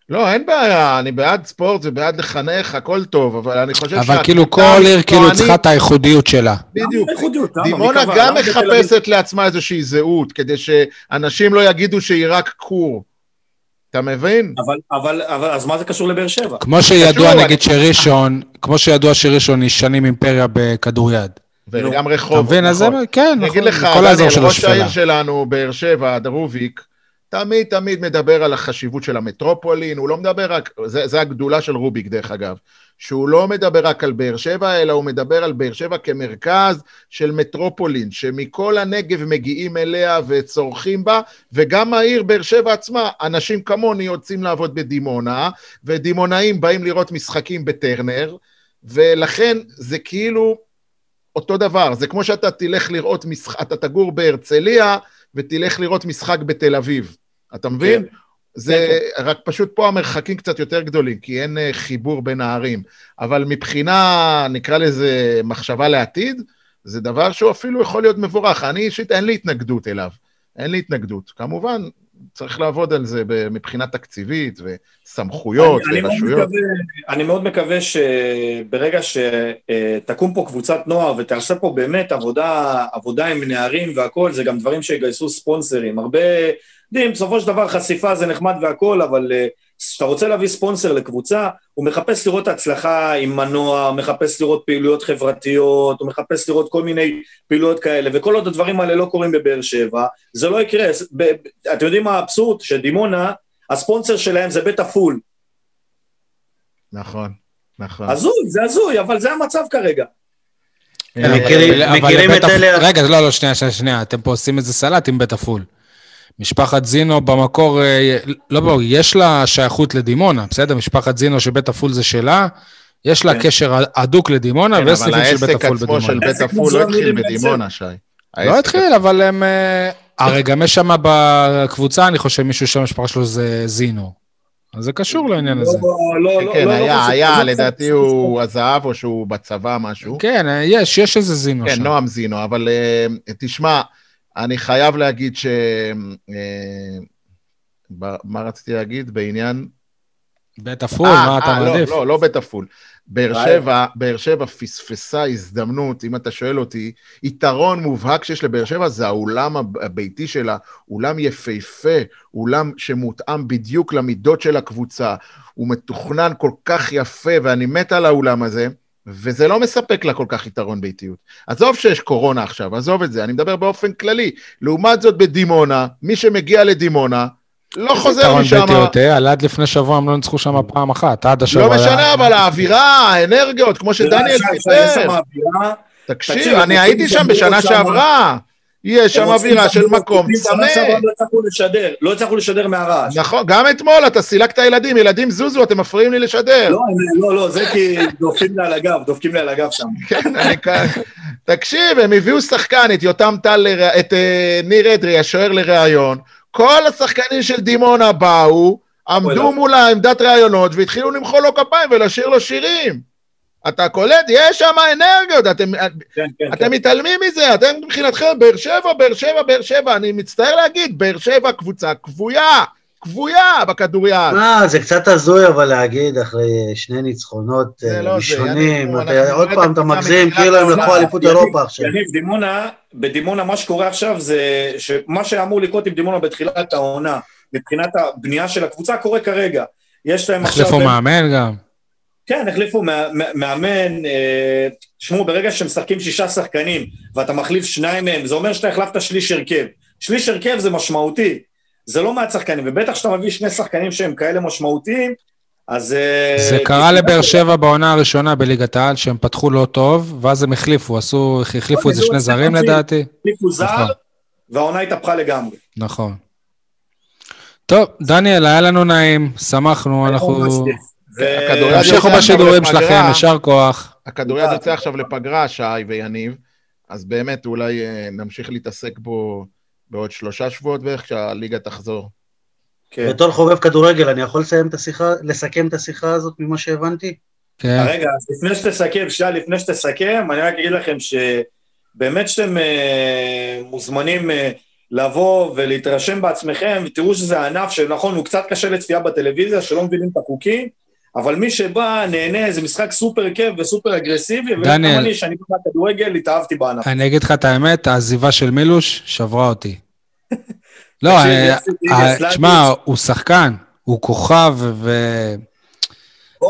לא, אין בעיה, אני בעד ספורט ובעד לחנך, הכל טוב, אבל אני חושב אבל כאילו כל עיר כאילו צריכה את הייחודיות שלה. בדיוק. דימונה גם מחפשת לעצמה איזושהי זהות, כדי שאנשים לא יגידו שהיא רק כור. אתה מבין? אבל, אבל, אבל, אז מה זה קשור לבאר שבע? כמו שידוע, נגיד שראשון, כמו שידוע שראשון היא שנים אימפריה בכדוריד. וגם רחוב. אתה מבין? אז נכון. כן, אני אגיד לך, דניאל, ראש העיר שלנו, באר שבע, דרוביק, תמיד תמיד מדבר על החשיבות של המטרופולין, הוא לא מדבר רק, זה, זה הגדולה של רוביק דרך אגב, שהוא לא מדבר רק על באר שבע, אלא הוא מדבר על באר שבע כמרכז של מטרופולין, שמכל הנגב מגיעים אליה וצורכים בה, וגם העיר באר שבע עצמה, אנשים כמוני יוצאים לעבוד בדימונה, ודימונאים באים לראות משחקים בטרנר, ולכן זה כאילו אותו דבר, זה כמו שאתה תלך לראות משחק, אתה תגור בהרצליה, ותלך לראות משחק בתל אביב. אתה מבין? כן. זה כן, כן. רק פשוט פה המרחקים קצת יותר גדולים, כי אין אה, חיבור בין הערים. אבל מבחינה, נקרא לזה מחשבה לעתיד, זה דבר שהוא אפילו יכול להיות מבורך. אני אישית, אין לי התנגדות אליו. אין לי התנגדות. כמובן, צריך לעבוד על זה מבחינה תקציבית וסמכויות אני, ורשויות. אני מאוד, מקווה, אני מאוד מקווה שברגע שתקום פה קבוצת נוער ותעשה פה באמת עבודה, עבודה עם נערים והכול, זה גם דברים שיגייסו ספונסרים. הרבה יודעים, בסופו של דבר חשיפה זה נחמד והכול, אבל אה, כשאתה רוצה להביא ספונסר לקבוצה, הוא מחפש לראות הצלחה עם מנוע, מחפש לראות פעילויות חברתיות, הוא מחפש לראות כל מיני פעילויות כאלה, וכל עוד הדברים האלה לא קורים בבאר שבע, זה לא יקרה. אתם יודעים מה האבסורד? שדימונה, הספונסר שלהם זה בית עפול. נכון, נכון. הזוי, זה הזוי, אבל זה המצב כרגע. מכירים את אלה... רגע, לא, לא, שנייה, שנייה, אתם פה עושים איזה סלט עם בית עפול. משפחת זינו במקור, אה, לא ברור, יש לה שייכות לדימונה, בסדר? משפחת זינו שבית עפול זה שלה, יש לה כן. קשר הדוק לדימונה, כן, ויש סניפים של בית עפול בדימונה. אבל העסק עצמו של בית עפול לא התחיל בדימונה, שי. לא התחיל, אבל הם... אה, הרי גם יש שם בקבוצה, אני חושב, מישהו שהמשפחה שלו זה זינו. אז זה קשור לעניין הזה. לא, לא, לא, כן, היה, היה, לדעתי הוא עזב, או שהוא בצבא, משהו. כן, יש, יש איזה זינו שם. כן, נועם זינו, אבל אה, תשמע, אני חייב להגיד ש... אה, מה רציתי להגיד? בעניין... בית עפול, מה אה, אתה אה, לא, מעדיף? לא, לא, לא בית עפול. באר שבע, באר שבע פספסה הזדמנות, אם אתה שואל אותי, יתרון מובהק שיש לבאר שבע זה האולם הביתי שלה, אולם יפהפה, אולם שמותאם בדיוק למידות של הקבוצה, הוא מתוכנן כל כך יפה, ואני מת על האולם הזה. וזה לא מספק לה כל כך יתרון ביתיות. עזוב שיש קורונה עכשיו, עזוב את זה, אני מדבר באופן כללי. לעומת זאת בדימונה, מי שמגיע לדימונה, לא חוזר משם. יתרון ביתיות, על עד לפני שבוע הם לא ניצחו שם פעם אחת, עד השבוע. לא משנה, אבל האווירה, האנרגיות, כמו שדניאל סיפר. תקשיב, אני הייתי שם בשנה שעברה. יש שם אווירה של מקום צמא. לא הצלחנו לשדר, לא לשדר מהרעש. נכון, גם אתמול אתה סילקת ילדים, ילדים זוזו, אתם מפריעים לי לשדר. לא, לא, לא, זה כי דופקים לי על הגב, דופקים לי על הגב שם. כן, אני כאן. תקשיב, הם הביאו שחקן, את יותם טל, את אה, ניר אדרי, השוער לראיון. כל השחקנים של דימונה באו, עמדו מול העמדת ראיונות והתחילו למחוא לו כפיים ולשיר לו שירים. אתה קולט, יש שם אנרגיות, אתם, כן, כן, אתם כן. מתעלמים מזה, אתם מבחינתכם, באר שבע, באר שבע, באר שבע, אני מצטער להגיד, באר שבע קבוצה כבויה, כבויה בכדוריד. מה, זה קצת הזוי אבל להגיד אחרי שני ניצחונות לא ראשונים, עוד פעם אתה מגזים, כאילו הם לקחו אליפות אירופה עכשיו. יניב, דימונה, בדימונה מה שקורה עכשיו זה, שמה שאמור לקרות עם דימונה בתחילת העונה, מבחינת הבנייה של הקבוצה, קורה כרגע. יש להם עכשיו... החליפו מאמן גם. כן, החליפו מאמן, אה, תשמעו, ברגע שמשחקים שישה שחקנים ואתה מחליף שניים מהם, זה אומר שאתה החלפת שליש הרכב. שליש הרכב זה משמעותי, זה לא מעט שחקנים, ובטח כשאתה מביא שני שחקנים שהם כאלה משמעותיים, אז... אה, זה קרה לבאר שבע בעונה הראשונה בליגת העל, שהם פתחו לא טוב, ואז הם החליפו, עשו, החליפו איזה שני זרים לדעתי. החליפו זר, נכון. והעונה התהפכה לגמרי. נכון. טוב, דניאל, היה לנו נעים, שמחנו, אנחנו... תמשיכו בשידורים שלכם, יישר כוח. הכדוריד יוצא עכשיו לפגרה, שי ויניב, אז באמת אולי אה, נמשיך להתעסק בו בעוד שלושה שבועות בערך, כשהליגה תחזור. כן. בתור חובב כדורגל, אני יכול לסיים את השיחה, לסכם את השיחה הזאת ממה שהבנתי? כן. רגע, אז לפני שתסכם, שי, לפני שתסכם, אני רק אגיד לכם שבאמת שאתם uh, מוזמנים uh, לבוא ולהתרשם בעצמכם, ותראו שזה ענף שנכון, הוא קצת קשה לצפייה בטלוויזיה, שלא מבינים את החוקים, אבל מי שבא, נהנה, זה משחק סופר כיף וסופר אגרסיבי, וגם אני, שאני בא כדורגל, התאהבתי בענף. אני אגיד לך את האמת, העזיבה של מילוש שברה אותי. לא, תשמע, הוא שחקן, הוא כוכב, ו...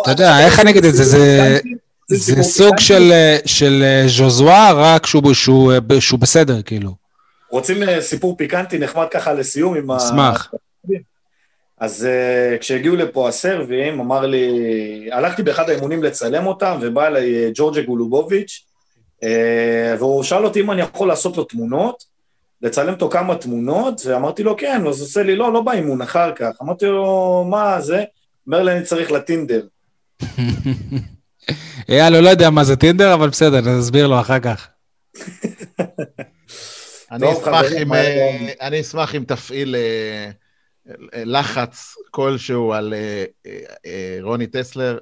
אתה יודע, איך אני אגיד את זה? זה סוג של ז'וזואה, רק שהוא בסדר, כאילו. רוצים סיפור פיקנטי נחמד ככה לסיום עם ה... אשמח. אז uh, כשהגיעו לפה הסרבים, אמר לי, הלכתי באחד האימונים לצלם אותם, ובא אליי ג'ורג'ה גולובוביץ', uh, והוא שאל אותי אם אני יכול לעשות לו תמונות, לצלם אותו כמה תמונות, ואמרתי לו, כן, אז עושה לי, לא, לא באימון, אחר כך. אמרתי לו, מה זה? אומר לי, אני צריך לטינדר. אייל, הוא לא יודע מה זה טינדר, אבל בסדר, נסביר לו אחר כך. אני אשמח אם תפעיל אה, לחץ כלשהו על אה, אה, רוני טסלר.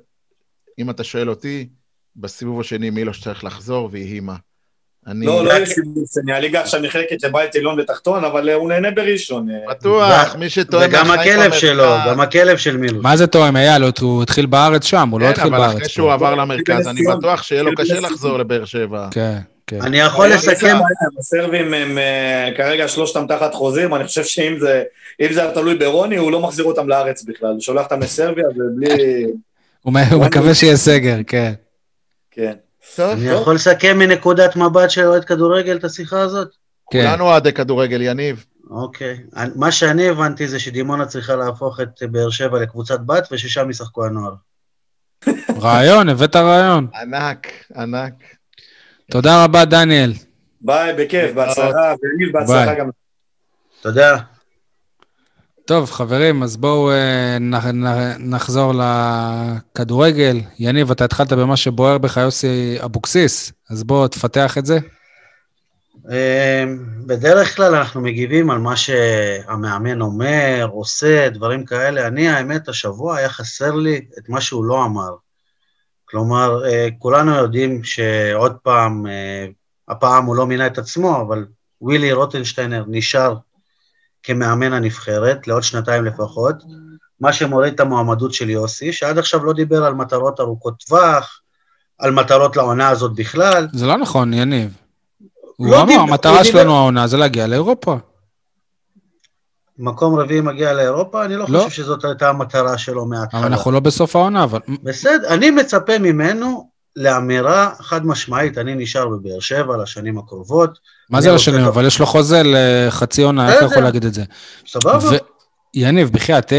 אם אתה שואל אותי, בסיבוב השני מילוש צריך לחזור, ויהי מה. אני... לא, לא יהיה סיבוב שני, הליגה עכשיו נחלקת לבית עליון ותחתון, אבל הוא נהנה בראשון. בטוח, מי שטועם... וגם הכלב שלו, גם הכלב של מילוש. מה זה טועם, אייל? הוא התחיל בארץ שם, הוא לא התחיל בארץ. כן, אבל אחרי שהוא עבר למרכז, אני בטוח שיהיה לו קשה לחזור לבאר שבע. כן. כן. אני יכול לסכם... הסרבים הם אה, כרגע שלושתם תחת חוזים, אני חושב שאם זה היה תלוי ברוני, הוא לא מחזיר אותם לארץ בכלל, הוא שולח אותם לסרביה ובלי... הוא מקווה שיהיה סגר, כן. כן. אני יכול לסכם מנקודת מבט של אוהד כדורגל את השיחה הזאת? כן. כולנו אוהדי כדורגל, יניב. אוקיי. מה שאני הבנתי זה שדימונה צריכה להפוך את באר שבע לקבוצת בת, וששם ישחקו הנוער. רעיון, הבאת רעיון. ענק, ענק. תודה רבה, דניאל. ביי, בכיף, בהצלחה, וניל בהצלחה גם. תודה. טוב, חברים, אז בואו אה, נחזור לכדורגל. יניב, אתה התחלת במה שבוער בך יוסי אבוקסיס, אז בואו תפתח את זה. אה, בדרך כלל אנחנו מגיבים על מה שהמאמן אומר, עושה, דברים כאלה. אני, האמת, השבוע היה חסר לי את מה שהוא לא אמר. כלומר, אה, כולנו יודעים שעוד פעם, אה, הפעם הוא לא מינה את עצמו, אבל ווילי רוטנשטיינר נשאר כמאמן הנבחרת לעוד שנתיים לפחות, מה שמוריד את המועמדות של יוסי, שעד עכשיו לא דיבר על מטרות ארוכות טווח, על מטרות לעונה הזאת בכלל. זה לא נכון, יניב. הוא לא אמר, המטרה שלנו העונה זה להגיע לאירופה. מקום רביעי מגיע לאירופה, אני לא, לא חושב שזאת הייתה המטרה שלו מההתחלה. אבל אנחנו לא בסוף העונה, אבל... בסדר, אני מצפה ממנו לאמירה חד משמעית, אני נשאר בבאר שבע לשנים הקרובות. מה זה לשנים? אבל יש לו חוזה לחצי עונה, איך הוא יכול להגיד את זה? סבבה. יניב, בחייאת,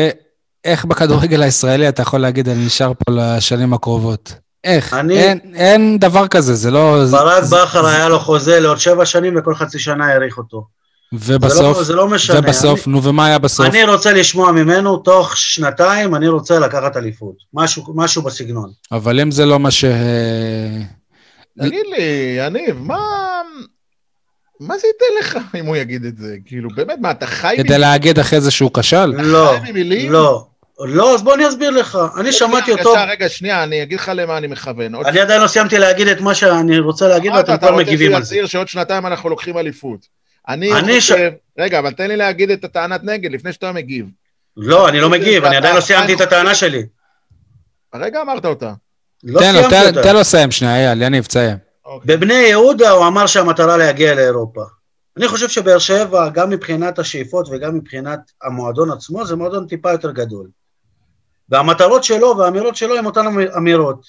איך בכדורגל הישראלי אתה יכול להגיד, אני נשאר פה לשנים הקרובות? איך? אני... אין, אין דבר כזה, זה לא... ברק בכר היה לו חוזה לעוד שבע שנים וכל חצי שנה האריך אותו. ובסוף, זה לא, זה לא משנה. ובסוף, אני, נו, ומה היה בסוף? אני רוצה לשמוע ממנו, תוך שנתיים אני רוצה לקחת אליפות. משהו, משהו בסגנון. אבל אם זה לא מה ש... תגיד לי, יניב, מה... מה זה ייתן לך אם הוא יגיד את זה? כאילו, באמת, מה, אתה חי... כדי להגיד אחרי זה שהוא כשל? לא, לא. לא, אז בוא אני אסביר לך. אני שמעתי אותו... רגע, שנייה, אני אגיד לך למה אני מכוון. אני עדיין לא סיימתי להגיד את מה שאני רוצה להגיד, ואתם כבר מגיבים על זה. אתה רוצה שיצהיר שעוד שנתיים אנחנו לוקחים אליפות. אני, אני חושב... ש... רגע, אבל תן לי להגיד את הטענת נגד לפני שאתה מגיב. לא, אני לא מגיב, אני עדיין לא סיימתי את הטענה שלי. הרגע אמרת אותה. לא תן לו, תן, תן לו לסיים שנייה, אייל, יניב, תסיים. אוקיי. בבני יהודה הוא אמר שהמטרה להגיע לאירופה. אני חושב שבאר שבע, גם מבחינת השאיפות וגם מבחינת המועדון עצמו, זה מועדון טיפה יותר גדול. והמטרות שלו והאמירות שלו הן אותן אמירות.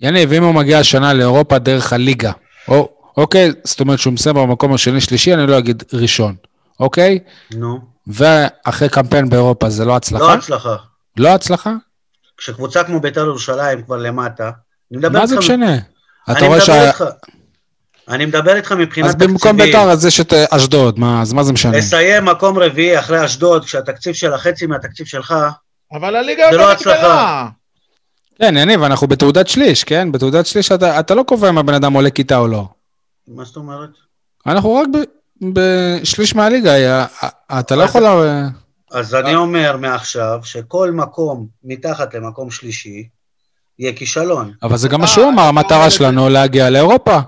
יניב, אם הוא מגיע השנה לאירופה דרך הליגה, או אוקיי? זאת אומרת שהוא מסיים במקום השני-שלישי, אני לא אגיד ראשון, אוקיי? נו. ואחרי קמפיין באירופה זה לא הצלחה? לא הצלחה. לא הצלחה? כשקבוצה כמו בית"ר ירושלים כבר למטה, אני מדבר איתך... מה זה משנה? אתה רואה שה... אני מדבר איתך מבחינת תקציבים. אז במקום בית"ר אז יש את אה, אשדוד, מה, אז מה זה משנה? לסיים מקום רביעי אחרי אשדוד, כשהתקציב של החצי מהתקציב שלך, אבל הליגה זה לא הצלחה. כן, יניב, אנחנו בתעודת שליש, כן? בתעודת שליש אתה, אתה לא קובע אם הבן אדם עולה כיתה או לא. מה זאת אומרת? אנחנו רק בשליש מהליגה, אתה לא יכול... אז אני אומר מעכשיו, שכל מקום מתחת למקום שלישי, יהיה כישלון. אבל זה גם מה שהוא אמר, המטרה שלנו להגיע לאירופה.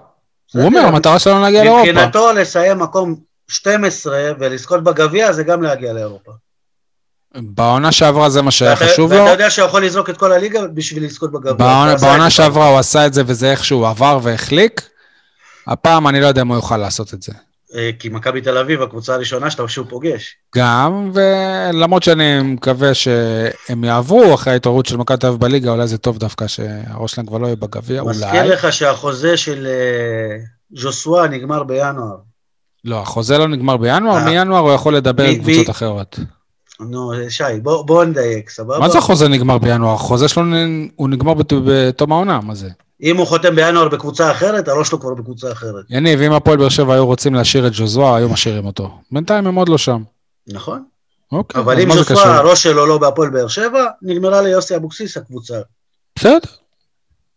הוא אומר, המטרה שלנו להגיע לאירופה. מבחינתו לסיים מקום 12 ולזכות בגביע זה גם להגיע לאירופה. בעונה שעברה זה מה שהיה חשוב לו. ואתה יודע שהוא יכול לזרוק את כל הליגה בשביל לזכות בגביע. בעונה, בעונה שעברה הוא עשה את זה וזה איכשהו עבר והחליק. הפעם אני לא יודע אם הוא יוכל לעשות את זה. אה, כי מכבי תל אביב, הקבוצה הראשונה שאתה שהוא פוגש. גם, ולמרות שאני מקווה שהם יעברו אחרי ההתעוררות של מכבי תל אביב בליגה, אולי זה טוב דווקא שהראש שלהם כבר לא יהיה בגביע, אולי. מזכיר לך שהחוזה של אה, ז'וסווה נגמר בינואר. לא, החוזה לא נגמר בינואר, אה. מינואר הוא יכול לדבר עם קבוצות אחרות. נו, שי, בוא נדייק, סבבה? מה זה החוזה נגמר בינואר? החוזה שלו הוא נגמר בתום העונה, מה זה? אם הוא חותם בינואר בקבוצה אחרת, הראש שלו כבר בקבוצה אחרת. יניב, אם הפועל באר שבע היו רוצים להשאיר את ז'וזואה, היו משאירים אותו. בינתיים הם עוד לא שם. נכון. אוקיי, אבל אם ז'וזואה, הראש שלו לא בהפועל באר שבע, נגמרה ליוסי אבוקסיס הקבוצה. בסדר.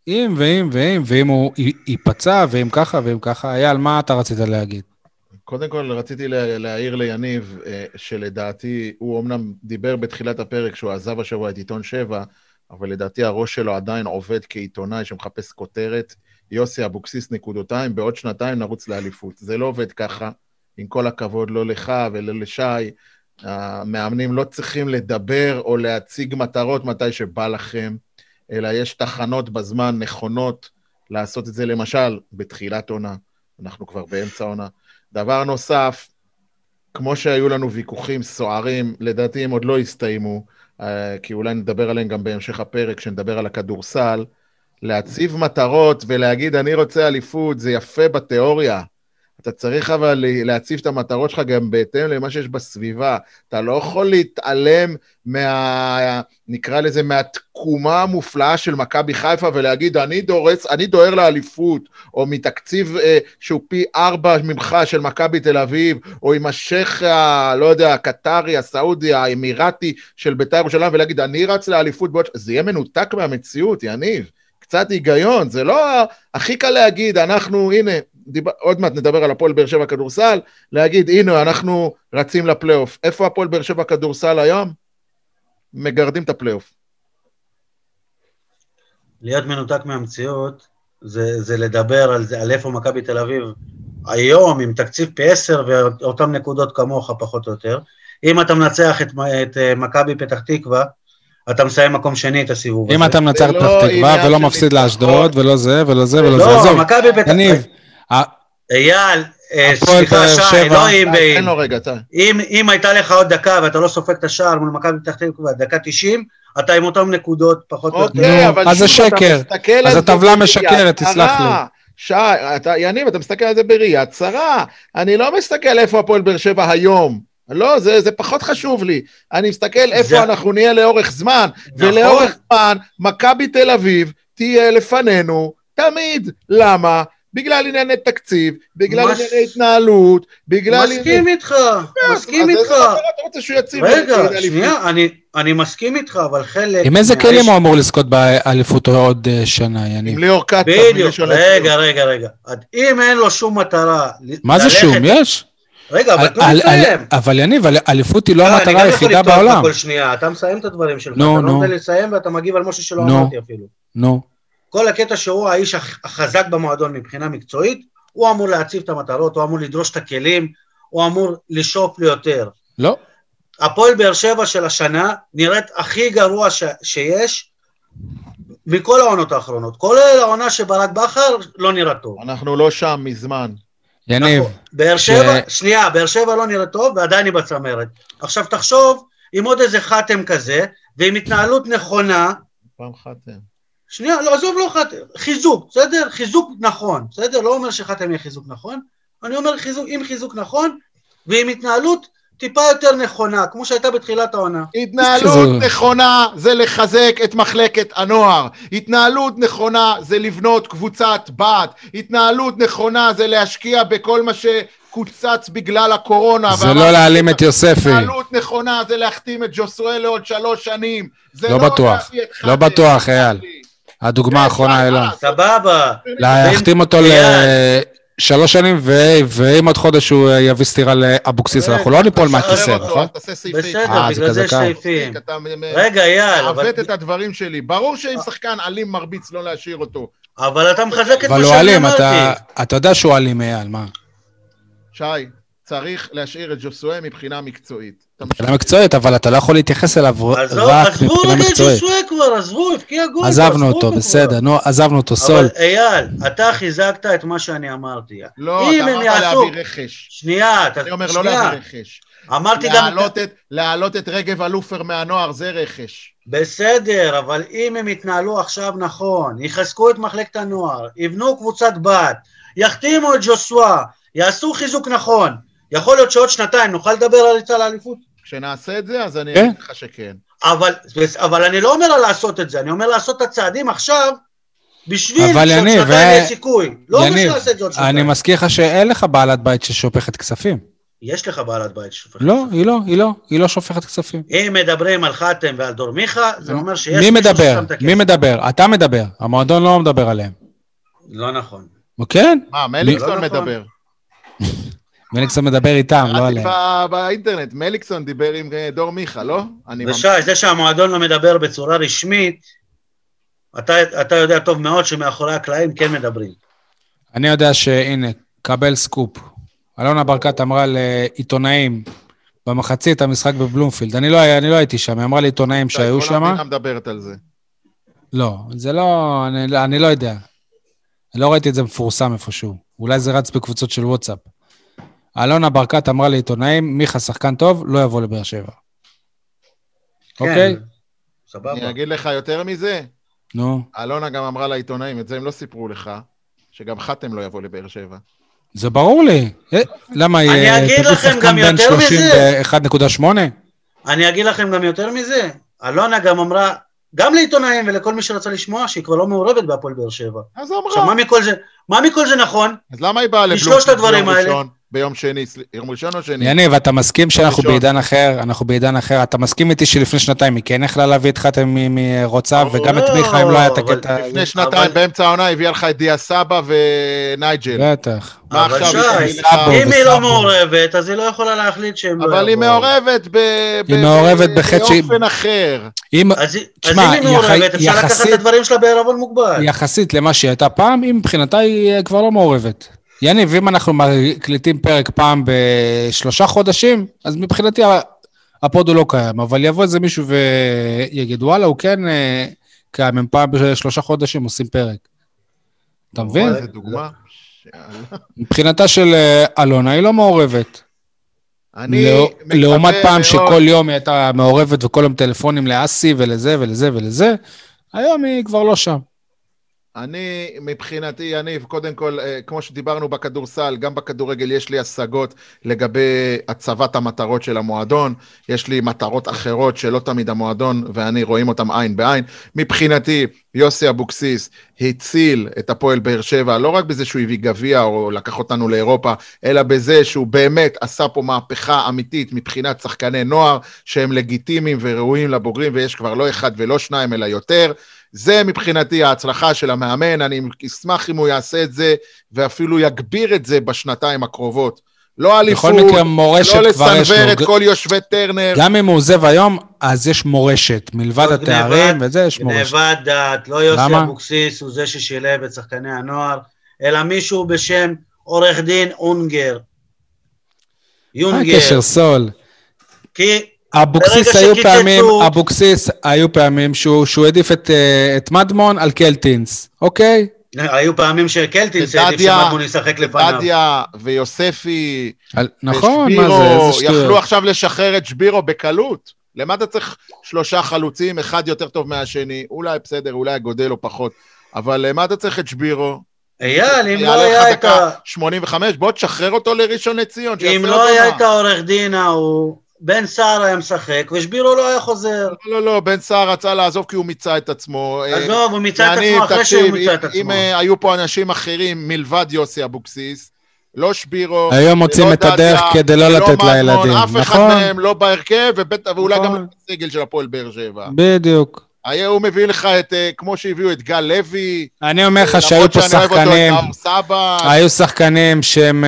אם ואם ואם, ואם הוא ייפצע, ואם ככה ואם ככה, אייל, מה אתה רצית להגיד? קודם כל, רציתי להעיר ליניב, אה, שלדעתי, הוא אמנם דיבר בתחילת הפרק שהוא עזב השבוע את עיתון 7, אבל לדעתי הראש שלו עדיין עובד כעיתונאי שמחפש כותרת. יוסי אבוקסיס נקודותיים, בעוד שנתיים נרוץ לאליפות. זה לא עובד ככה, עם כל הכבוד, לא לך ולא לשי. המאמנים לא צריכים לדבר או להציג מטרות מתי שבא לכם, אלא יש תחנות בזמן נכונות לעשות את זה, למשל, בתחילת עונה. אנחנו כבר באמצע עונה. דבר נוסף, כמו שהיו לנו ויכוחים סוערים, לדעתי הם עוד לא הסתיימו, כי אולי נדבר עליהם גם בהמשך הפרק, כשנדבר על הכדורסל, להציב מטרות ולהגיד, אני רוצה אליפות, זה יפה בתיאוריה. אתה צריך אבל להציב את המטרות שלך גם בהתאם למה שיש בסביבה. אתה לא יכול להתעלם מה... נקרא לזה, מהתקומה המופלאה של מכבי חיפה ולהגיד, אני דורס, אני דוהר לאליפות, או מתקציב אה, שהוא פי ארבע ממך של מכבי תל אביב, או עם השייח, לא יודע, הקטרי, הסעודי, האמירתי של בית"ר ירושלים, ולהגיד, אני רץ לאליפות בעוד... זה יהיה מנותק מהמציאות, יניב. קצת היגיון, זה לא הכי קל להגיד, אנחנו, הנה, דיבר, עוד מעט נדבר על הפועל באר שבע כדורסל, להגיד, הנה, אנחנו רצים לפלייאוף. איפה הפועל באר שבע כדורסל היום? מגרדים את הפלייאוף. להיות מנותק מהמציאות, זה, זה לדבר על, זה, על איפה מכבי תל אביב היום, עם תקציב פי עשר ואותן נקודות כמוך, פחות או יותר. אם אתה מנצח את, את אה, מכבי פתח תקווה, אתה מסיים מקום שני את הסיבוב הזה. אם אתה מנצח את פתח לא תקווה ולא מפסיד לאשדוד ולא זה ולא זה ולא זה, לא, עזוב. תקווה. אייל, אה, סליחה, שי, לא אם ואם. אם הייתה לך עוד דקה ואתה לא סופג את השער מול מכבי פתח תקווה, דקה 90, אתה עם אותן נקודות פחות או יותר. אוקיי, אז זה שקר. אז הטבלה משקרת, תסלח לי. שי, אתה, יניב, אתה מסתכל על זה בראייה צרה. אני לא מסתכל איפה הפועל באר שבע היום. לא, זה, זה פחות חשוב לי. אני מסתכל איפה זה... אנחנו נהיה לאורך זמן, נכון. ולאורך זמן, מכבי תל אביב תהיה לפנינו תמיד. למה? בגלל ענייני תקציב, בגלל מס... ענייני התנהלות, בגלל... מסכים איתך, כן, מסכים איתך. אז אתה רוצה שהוא יציב? רגע, שנייה, אני, אני מסכים איתך, אבל חלק... עם איזה כלים הוא אמור לזכות באליפות עוד אה, שנה, יניב? עם ליאור קטר. בדיוק, רגע, רגע, רגע. אם אין לו שום מטרה... מה זה שום? יש. רגע, אבל תנו לסיים. אבל יניב, אליפות היא לא, לא המטרה היחידה בעולם. אני גם יכול לפתוח כל שנייה, אתה מסיים את הדברים שלך, אתה לא נותן לסיים ואתה מגיב על משהו שלא אמרתי אפילו. נו. כל הקטע שהוא האיש החזק במועדון מבחינה מקצועית, הוא אמור להציב את המטרות, הוא אמור לדרוש את הכלים, הוא אמור לשאוף ליותר. לא. הפועל באר שבע של השנה נראית הכי גרוע ש- שיש מכל העונות האחרונות. כולל העונה שברק בכר לא נראה טוב. אנחנו לא שם מזמן. יניב. נכון. באר שבע, ש... שנייה, באר שבע לא נראה טוב ועדיין היא בצמרת. עכשיו תחשוב, עם עוד איזה חתם כזה, ועם התנהלות נכונה... פעם חתם. שנייה, לא, עזוב לא חתם, חיזוק, בסדר? חיזוק נכון, בסדר? לא אומר שחתם יהיה חיזוק נכון, אני אומר חיזוק, עם חיזוק נכון, ועם התנהלות טיפה יותר נכונה, כמו שהייתה בתחילת העונה. התנהלות נכונה זה לחזק את מחלקת הנוער. התנהלות נכונה זה לבנות קבוצת בת. התנהלות נכונה זה להשקיע בכל מה שקוצץ בגלל הקורונה. זה לא להעלים את יוספי. התנהלות נכונה זה להחתים את ג'וסואל לעוד שלוש שנים. לא, לא בטוח, לא בטוח, אייל. הדוגמה האחרונה אלה. סבבה. להחתים אותו לשלוש שנים, ואם עוד חודש הוא יביא סטירה לאבוקסיס, אנחנו לא ניפול מהכיסא, נכון? בסדר, אה, בגלל זה סעיפים. רגע, אייל. עוות את הדברים שלי. ברור שאם שחקן אלים מרביץ לא להשאיר אותו. אבל אתה מחזק את מה שאני אמרתי. אבל הוא אלים, אתה יודע שהוא אלים, אייל, מה? שי, צריך להשאיר את ג'וסואה מבחינה מקצועית. מבחינה מקצועית, אבל אתה לא יכול להתייחס אליו רק מבחינה מקצועית. עזבו רגע את ג'וסואה כבר, עזבו, הבקיע גול. עזבנו אותו, בסדר, נו, עזבנו אותו, סול. אבל אייל, אתה חיזקת את מה שאני אמרתי. לא, אתה אמרת להביא רכש. שנייה, אתה... אני אומר לא להביא רכש. אמרתי גם... להעלות את רגב אלופר מהנוער, זה רכש. בסדר, אבל אם הם יתנהלו עכשיו נכון, יחזקו את מחלקת הנוער, יבנו קבוצת בת, יחתימו את ג'וסווה, יעשו חיזוק נכון, יכול להיות שעוד שנתיים נוכל לדבר על ריצה לאליפות? כשנעשה את זה, אז אני כן. אגיד לך שכן. אבל, אבל אני לא אומר לעשות את זה, אני אומר לעשות את הצעדים עכשיו, בשביל שעוד שנתיים יהיה סיכוי. לא אומר שנעשה את זה עוד שנתיים. אני מזכיר לך שאין לך בעלת בית ששופכת כספים. יש לך בעלת בית ששופכת לא, כספים. לא, היא לא, היא לא, היא לא שופכת כספים. אם מדברים על חתם ועל דור מיכה, זה אומר שיש מי מדבר? מי מדבר? אתה מדבר, המועדון לא מדבר עליהם. לא נכון. כן? מה, מליקסון לא מדבר. מליקסון מדבר איתם, לא עליהם. באינטרנט, מליקסון דיבר עם אה, דור מיכה, לא? ושי, זה שהמועדון לא מדבר בצורה רשמית, אתה יודע טוב מאוד שמאחורי הקלעים כן מדברים. אני יודע שהנה, קבל סקופ. אלונה ברקת אמרה לעיתונאים במחצית המשחק בבלומפילד, אני לא, אני לא הייתי שם, היא אמרה לעיתונאים שהיו שם. כל המדינה מדברת על זה. לא, זה לא, אני, אני לא יודע. לא ראיתי את זה מפורסם איפשהו. אולי זה רץ בקבוצות של וואטסאפ. אלונה ברקת אמרה לעיתונאים, מיכה שחקן טוב, לא יבוא לבאר שבע. כן, אוקיי? סבבה. אני אגיד לך יותר מזה. נו. אלונה גם אמרה לעיתונאים, את זה הם לא סיפרו לך, שגם חתם לא יבוא לבאר שבע. זה ברור לי. אה, למה, אני אגיד לכם גם יותר מזה. 1.8? אני אגיד לכם גם יותר מזה. אלונה גם אמרה, גם לעיתונאים ולכל מי שרצה לשמוע, שהיא כבר לא מעורבת בהפועל באר שבע. אז אמרה. עכשיו, מה מכל זה, מה מכל זה נכון? אז למה היא באה לבלום ביום ראשון? ביום שני, יום ראשון או שני? יניב, אתה מסכים שאנחנו בעידן אחר, אנחנו בעידן אחר, אתה מסכים איתי שלפני שנתיים היא כן יכלה להביא את חתם מרוצה, וגם את מיכה אם לא היה את הקטע... לפני שנתיים, באמצע העונה, הביאה לך את דיה סבא ונייג'ל. בטח. אבל שי, אם היא לא מעורבת, אז היא לא יכולה להחליט שהם לא יבואו. אבל היא מעורבת באופן אחר. אז אם היא מעורבת, אפשר לקחת את הדברים שלה בערבון מוגבל. יחסית למה שהיא הייתה פעם, היא מבחינתה היא כבר לא מעורבת. יניב, אם אנחנו מקליטים פרק פעם בשלושה חודשים, אז מבחינתי הפוד הוא לא קיים, אבל יבוא איזה מישהו ויגיד, וואלה, הוא כן אה, קיים, הם פעם בשלושה חודשים עושים פרק. אתה מבין? איזה דוגמה. מבחינתה של אה, אלונה, היא לא מעורבת. אני לא, מקווה לעומת פעם. שכל יום היא הייתה מעורבת וכל יום טלפונים לאסי ולזה ולזה ולזה, היום היא כבר לא שם. אני, מבחינתי, יניב, קודם כל, אה, כמו שדיברנו בכדורסל, גם בכדורגל יש לי השגות לגבי הצבת המטרות של המועדון. יש לי מטרות אחרות שלא תמיד המועדון ואני רואים אותם עין בעין. מבחינתי, יוסי אבוקסיס הציל את הפועל באר שבע, לא רק בזה שהוא הביא גביע או לקח אותנו לאירופה, אלא בזה שהוא באמת עשה פה מהפכה אמיתית מבחינת שחקני נוער, שהם לגיטימיים וראויים לבוגרים, ויש כבר לא אחד ולא שניים, אלא יותר. זה מבחינתי ההצלחה של המאמן, אני אשמח אם הוא יעשה את זה, ואפילו יגביר את זה בשנתיים הקרובות. לא אליפות, לא לסנוור את כל יושבי טרנר. גם אם הוא עוזב היום, אז יש מורשת. מלבד התארים וזה, יש מורשת. גנבת דעת, לא יוסי אבוקסיס הוא זה ששילב את שחקני הנוער, אלא מישהו בשם עורך דין אונגר. יונגר. מה הקשר סול? כי אבוקסיס היו פעמים, אבוקסיס היו פעמים שהוא, שהוא העדיף את, אה, את מדמון על קלטינס, אוקיי? היו פעמים שקלטינס העדיף שמדמון ישחק לפניו. דדיה ויוספי על, נכון, ושבירו, מה זה, זה יכלו עכשיו לשחרר את שבירו בקלות. למה אתה צריך שלושה חלוצים, אחד יותר טוב מהשני? אולי בסדר, אולי גודל או פחות. אבל למה אתה צריך את שבירו? אייל, אם לא היה את ה... 85, בוא תשחרר אותו לראשון לציון, אם לא היה את העורך דין ההוא... בן סער היה משחק, ושבירו לא היה חוזר. לא, לא, לא, בן סער רצה לעזוב כי הוא מיצה את עצמו. עזוב, הוא מיצה את עצמו אחרי שהוא מיצה את עצמו. אם אה, היו פה אנשים אחרים מלבד יוסי אבוקסיס, לא שבירו, היום מוצאים את הדרך כדי לא, לא לתת לילדים, נכון? אף אחד מהם לא בהרכב, ואולי גם לא בסגל של הפועל באר שבע. בדיוק. היה הוא מביא לך את, אה, כמו שהביאו את גל לוי. אני אומר לך שהיו פה שחקנים, היו שחקנים שהם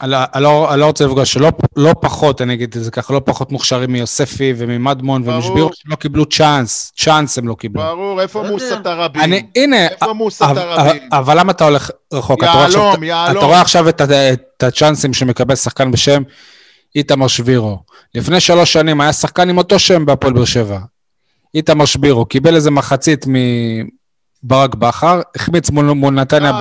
אני לא, לא רוצה לפגוש, שלא לא פחות, אני אגיד את זה ככה, לא פחות מוכשרים מיוספי וממדמון ומשבירו, שלא קיבלו צ'אנס, צ'אנס הם לא קיבלו. ברור, איפה מוסא תראבין? אני, הנה, איפה מוסא תראבין? אבל למה אתה הולך רחוק? יהלום, יהלום. אתה רואה עכשיו את, את הצ'אנסים שמקבל שחקן בשם איתמר שבירו. לפני שלוש שנים היה שחקן עם אותו שם בהפועל באר שבע. איתמר שבירו, קיבל איזה מחצית ברק בכר, החמיץ מול, מול נתניה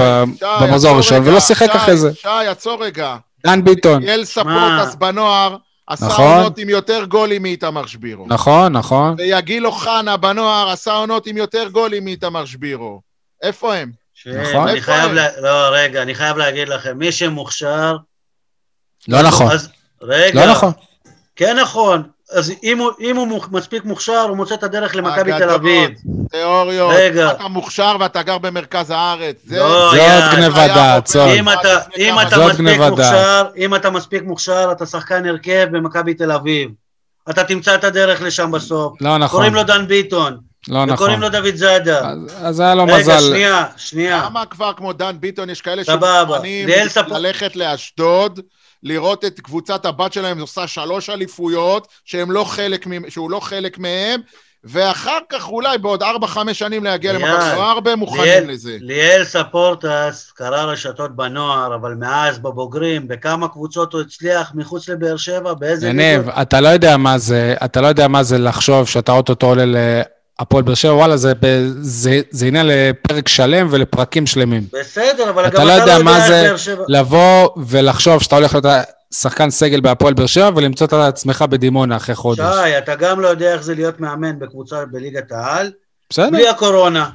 במחזור הראשון, ולא שיחק אחרי זה. שי, עצור רגע. דן ביטון. אל ספורטס בנוער, עשה נכון. עונות עם יותר גולים מאיתמר שבירו. נכון, נכון. ויגיל אוחנה בנוער עשה עונות עם יותר גולים מאיתמר שבירו. איפה הם? נכון. אני חייב, לה... לא, רגע, אני חייב להגיד לכם, מי שמוכשר... לא נכון. אז, רגע. לא נכון. כן נכון. אז אם הוא, אם הוא מספיק מוכשר, הוא מוצא את הדרך למכבי תל אביב. תיאוריות, רגע. אתה מוכשר ואתה גר במרכז הארץ. זה, לא, זה עוד גניבה דעת, זאת. אם אתה, אם אתה מספיק מוכשר, אם אתה מספיק מוכשר, אתה שחקן הרכב במכבי תל אביב. אתה תמצא את הדרך לשם בסוף. לא נכון. קוראים לו דן ביטון. לא נכון. וקוראים לו דוד זאדה. אז, אז היה לו רגע, מזל. רגע, שנייה, שנייה. למה כבר כמו דן ביטון יש כאלה שמוכנים ללכת לאשדוד? לראות את קבוצת הבת שלהם עושה שלוש אליפויות, שהם לא חלק, שהוא לא חלק מהם, ואחר כך אולי בעוד ארבע, חמש שנים להגיע למקום, לא הרבה מוכנים ליאל, לזה. ליאל ספורטס קרא רשתות בנוער, אבל מאז בבוגרים, בכמה קבוצות הוא הצליח מחוץ לבאר שבע, באיזה... יניב, אתה לא יודע מה זה, אתה לא יודע מה זה לחשוב שאתה אוטוטו עולה הפועל באר שבע, וואלה, זה, זה, זה עניין לפרק שלם ולפרקים שלמים. בסדר, אבל גם אתה לא יודע מה זה לבוא ולחשוב שאתה הולך להיות שחקן סגל בהפועל באר שבע ולמצוא את עצמך בדימונה אחרי חודש. שי, אתה גם לא יודע איך זה להיות מאמן בקבוצה בליגת העל. בסדר. בלי הקורונה.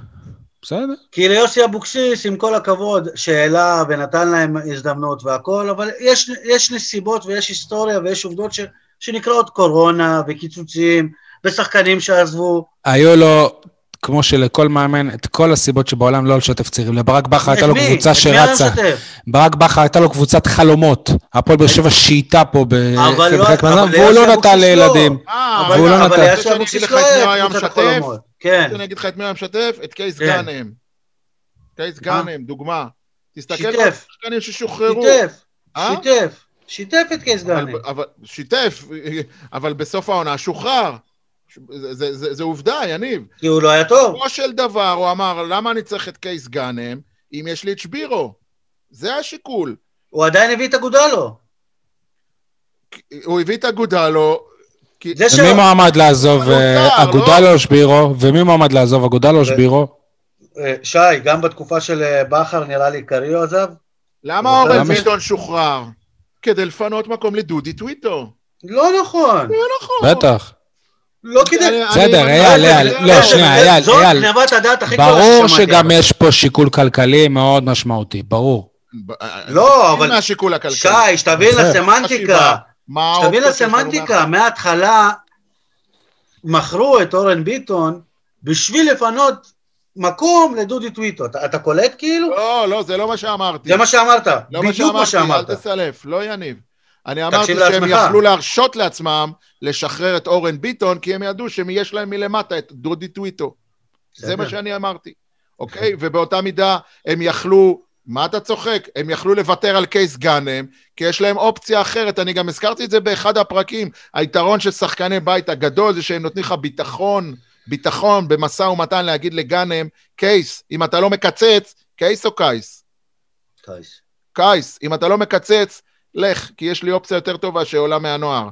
בסדר. כי ליוסי אבוקסיס, עם כל הכבוד, שאלה ונתן להם הזדמנות והכל, אבל יש, יש נסיבות ויש היסטוריה ויש עובדות ש, שנקראות קורונה וקיצוצים. ושחקנים שעזבו. היו לו, כמו שלכל מאמן, את כל הסיבות שבעולם לא לשתף צעירים. לברק בכר הייתה לו קבוצה שרצה. ברק בכר הייתה לו קבוצת חלומות. הפועל באר שבע שייטה פה בחלק מהזמן, והוא לא נתן לילדים. והוא לא נתן. אבל יש אבוקסיס לא היה קבוצת החלומות. כן. אני אגיד לך את מי היה משתף? את קייס כן. גאנם. קייס גאנם, דוגמה. תסתכל על השחקנים ששוחררו. שיתף, אה? שיתף. שיתף את קייס גאנם. שיתף, אבל בסוף העונה שוחרר. זה, זה, זה, זה עובדה, יניב. כי הוא לא היה טוב. כמו של דבר, הוא אמר, למה אני צריך את קייס גאנם אם יש לי את שבירו? זה השיקול. הוא עדיין הביא את אגודלו. הוא הביא את אגודלו. כי... ומי מועמד לעזוב, אה, אגודלו לא? או שבירו? ומי מועמד לעזוב, אגודלו או שבירו? אה, שי, גם בתקופה של אה, בכר נראה לי קריו עזב. למה אורן ביטון שוחרר? כדי לפנות מקום לדודי טוויטו. לא נכון. לא נכון. בטח. לא כדי... בסדר, אייל, אייל, לא, שנייה, אייל, זאת גנבת הדעת הכי גדולה ברור שגם יש פה שיקול כלכלי מאוד משמעותי, ברור. לא, אבל... מהשיקול הכלכלי. שי, שתבין לסמנטיקה. שתבין לסמנטיקה, מההתחלה מכרו את אורן ביטון בשביל לפנות מקום לדודי טוויטו. אתה קולט כאילו? לא, לא, זה לא מה שאמרתי. זה מה שאמרת, לא בדיוק מה שאמרת. אל תסלף, לא יניב. אני אמרתי שהם יכלו להרשות לעצמם לשחרר את אורן ביטון, כי הם ידעו שיש להם מלמטה את דודי טוויטו. זה מה שאני אמרתי, אוקיי? ובאותה מידה הם יכלו, מה אתה צוחק? הם יכלו לוותר על קייס גאנם, כי יש להם אופציה אחרת. אני גם הזכרתי את זה באחד הפרקים. היתרון של שחקני בית הגדול זה שהם נותנים לך ביטחון, ביטחון במשא ומתן להגיד לגאנם, קייס, אם אתה לא מקצץ, קייס או קייס? קייס. קייס, אם אתה לא מקצץ, לך, כי יש לי אופציה יותר טובה שעולה מהנוער.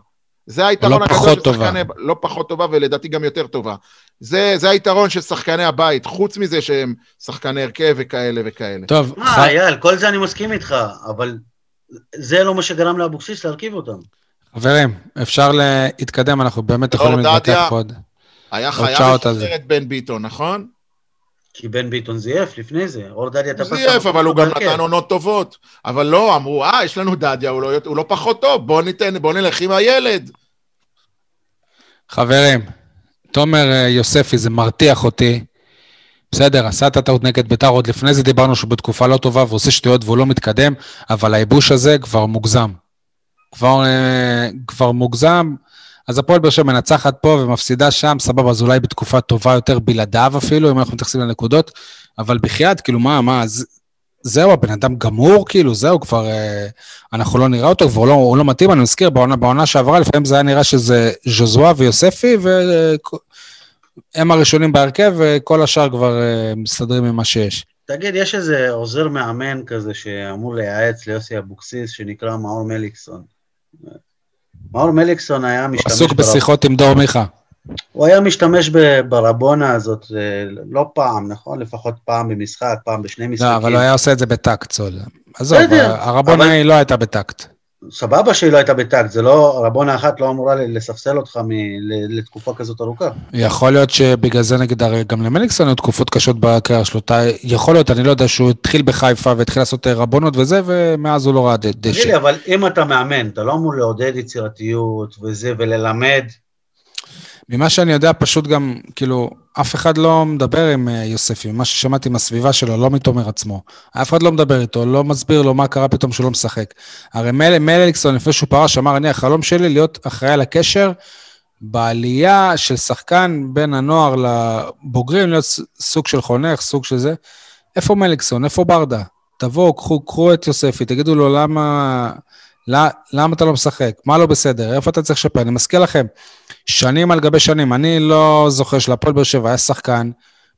זה היתרון לא הגדול של שחקני... לא פחות טובה, ולדעתי גם יותר טובה. זה, זה היתרון של שחקני הבית, חוץ מזה שהם שחקני הרכב וכאלה וכאלה. טוב. מה, ח... אייל, כל זה אני מסכים איתך, אבל זה לא מה שגרם לאבוקסיס להרכיב אותם. חברים, אפשר להתקדם, אנחנו באמת יכולים להתווכח עוד. היה חייב לשחרר את בן ביטון, נכון? כי בן ביטון זייף לפני זה, אור דדיה תפס... זייף, אבל הוא גם נתן עונות טובות. אבל לא, אמרו, אה, יש לנו דדיה, הוא לא, הוא לא פחות טוב, בוא ניתן, בוא נלך עם הילד. חברים, תומר אה, יוספי, זה מרתיח אותי. בסדר, עשה את הטעות נגד ביתר, עוד לפני זה דיברנו שהוא בתקופה לא טובה ועושה שטויות והוא לא מתקדם, אבל הייבוש הזה כבר מוגזם. כבר, אה, כבר מוגזם. אז הפועל באר שבע מנצחת פה ומפסידה שם, סבבה, אז אולי בתקופה טובה יותר בלעדיו אפילו, אם אנחנו מתייחסים לנקודות, אבל בחייאת, כאילו, מה, מה, זה, זהו, הבן אדם גמור, כאילו, זהו, כבר, אה, אנחנו לא נראה אותו, כבר לא, הוא לא מתאים, אני מזכיר, בעונה, בעונה שעברה, לפעמים זה היה נראה שזה ז'וזואה ויוספי, והם הראשונים בהרכב, וכל השאר כבר אה, מסתדרים עם מה שיש. תגיד, יש איזה עוזר מאמן כזה שאמור לייעץ ליוסי אבוקסיס, שנקרא מאור מליקסון. מאור מליקסון היה משתמש... עסוק בשיחות עם דור מיכה. הוא היה משתמש ברבונה הזאת אה, לא פעם, נכון? לפחות פעם במשחק, פעם בשני משחקים. לא, אבל הוא היה עושה את זה בטקט, סול. עזוב, הרבונה. היא לא הייתה בטקט. סבבה שהיא לא הייתה בטקט, זה לא, רבונה אחת לא אמורה לספסל אותך מ, לתקופה כזאת ארוכה. יכול להיות שבגלל זה נגיד, הרי גם למליקסון היו תקופות קשות בקריירה שלו. יכול להיות, אני לא יודע, שהוא התחיל בחיפה והתחיל לעשות רבונות וזה, ומאז הוא לא ראה דשא. תגיד לי, אבל אם אתה מאמן, אתה לא אמור לעודד יצירתיות וזה, וללמד ממה שאני יודע, פשוט גם, כאילו, אף אחד לא מדבר עם אה, יוספי, ממה ששמעתי מהסביבה שלו, לא מתומר עצמו. אף אחד לא מדבר איתו, לא מסביר לו מה קרה פתאום שהוא לא משחק. הרי מל, מליקסון, לפני שהוא פרש, אמר, אני, החלום שלי להיות אחראי על הקשר בעלייה של שחקן בין הנוער לבוגרים, להיות סוג של חונך, סוג של זה. איפה מליקסון? איפה ברדה? תבואו, קחו, קחו את יוספי, תגידו לו למה... למה אתה לא משחק? מה לא בסדר? איפה אתה צריך לשפר? אני מזכיר לכם, שנים על גבי שנים, אני לא זוכר שלפועל באר שבע היה שחקן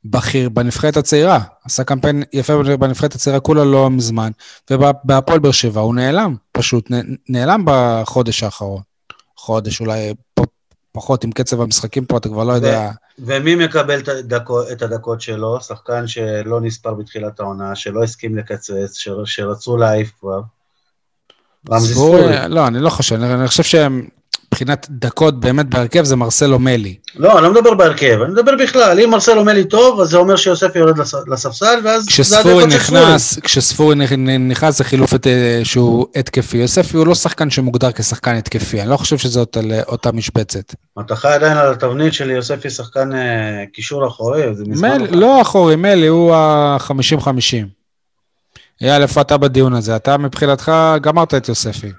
בכיר בנבחרת הצעירה. עשה קמפיין יפה בנבחרת הצעירה כולה לא מזמן, ובהפועל באר שבע הוא נעלם, פשוט נעלם בחודש האחרון. חודש, אולי פחות עם קצב המשחקים פה, אתה כבר לא יודע... ומי מקבל את, הדקו, את הדקות שלו? שחקן שלא נספר בתחילת העונה, שלא הסכים לקצץ, שרצו להעיף כבר. רמזי ספורי. לא, אני לא חושב, אני חושב שהם... מבחינת דקות באמת בהרכב זה מרסלו מלי. לא, אני לא מדבר בהרכב, אני מדבר בכלל. אם מרסלו מלי טוב, אז זה אומר שיוסף יורד לספסל, ואז זה הדקות של ספורי. כשספורי נכנס זה חילוף את, אה, שהוא התקפי. יוספי הוא לא שחקן שמוגדר כשחקן התקפי, אני לא חושב שזה אותה, אותה משבצת. אתה חי עדיין על התבנית של יוספי שחקן אה, קישור אחורי, זה מזמן... מל, לא אחורי, מלי הוא ה-50-50. אייל, איפה אתה בדיון הזה? אתה מבחינתך גמרת את יוספי.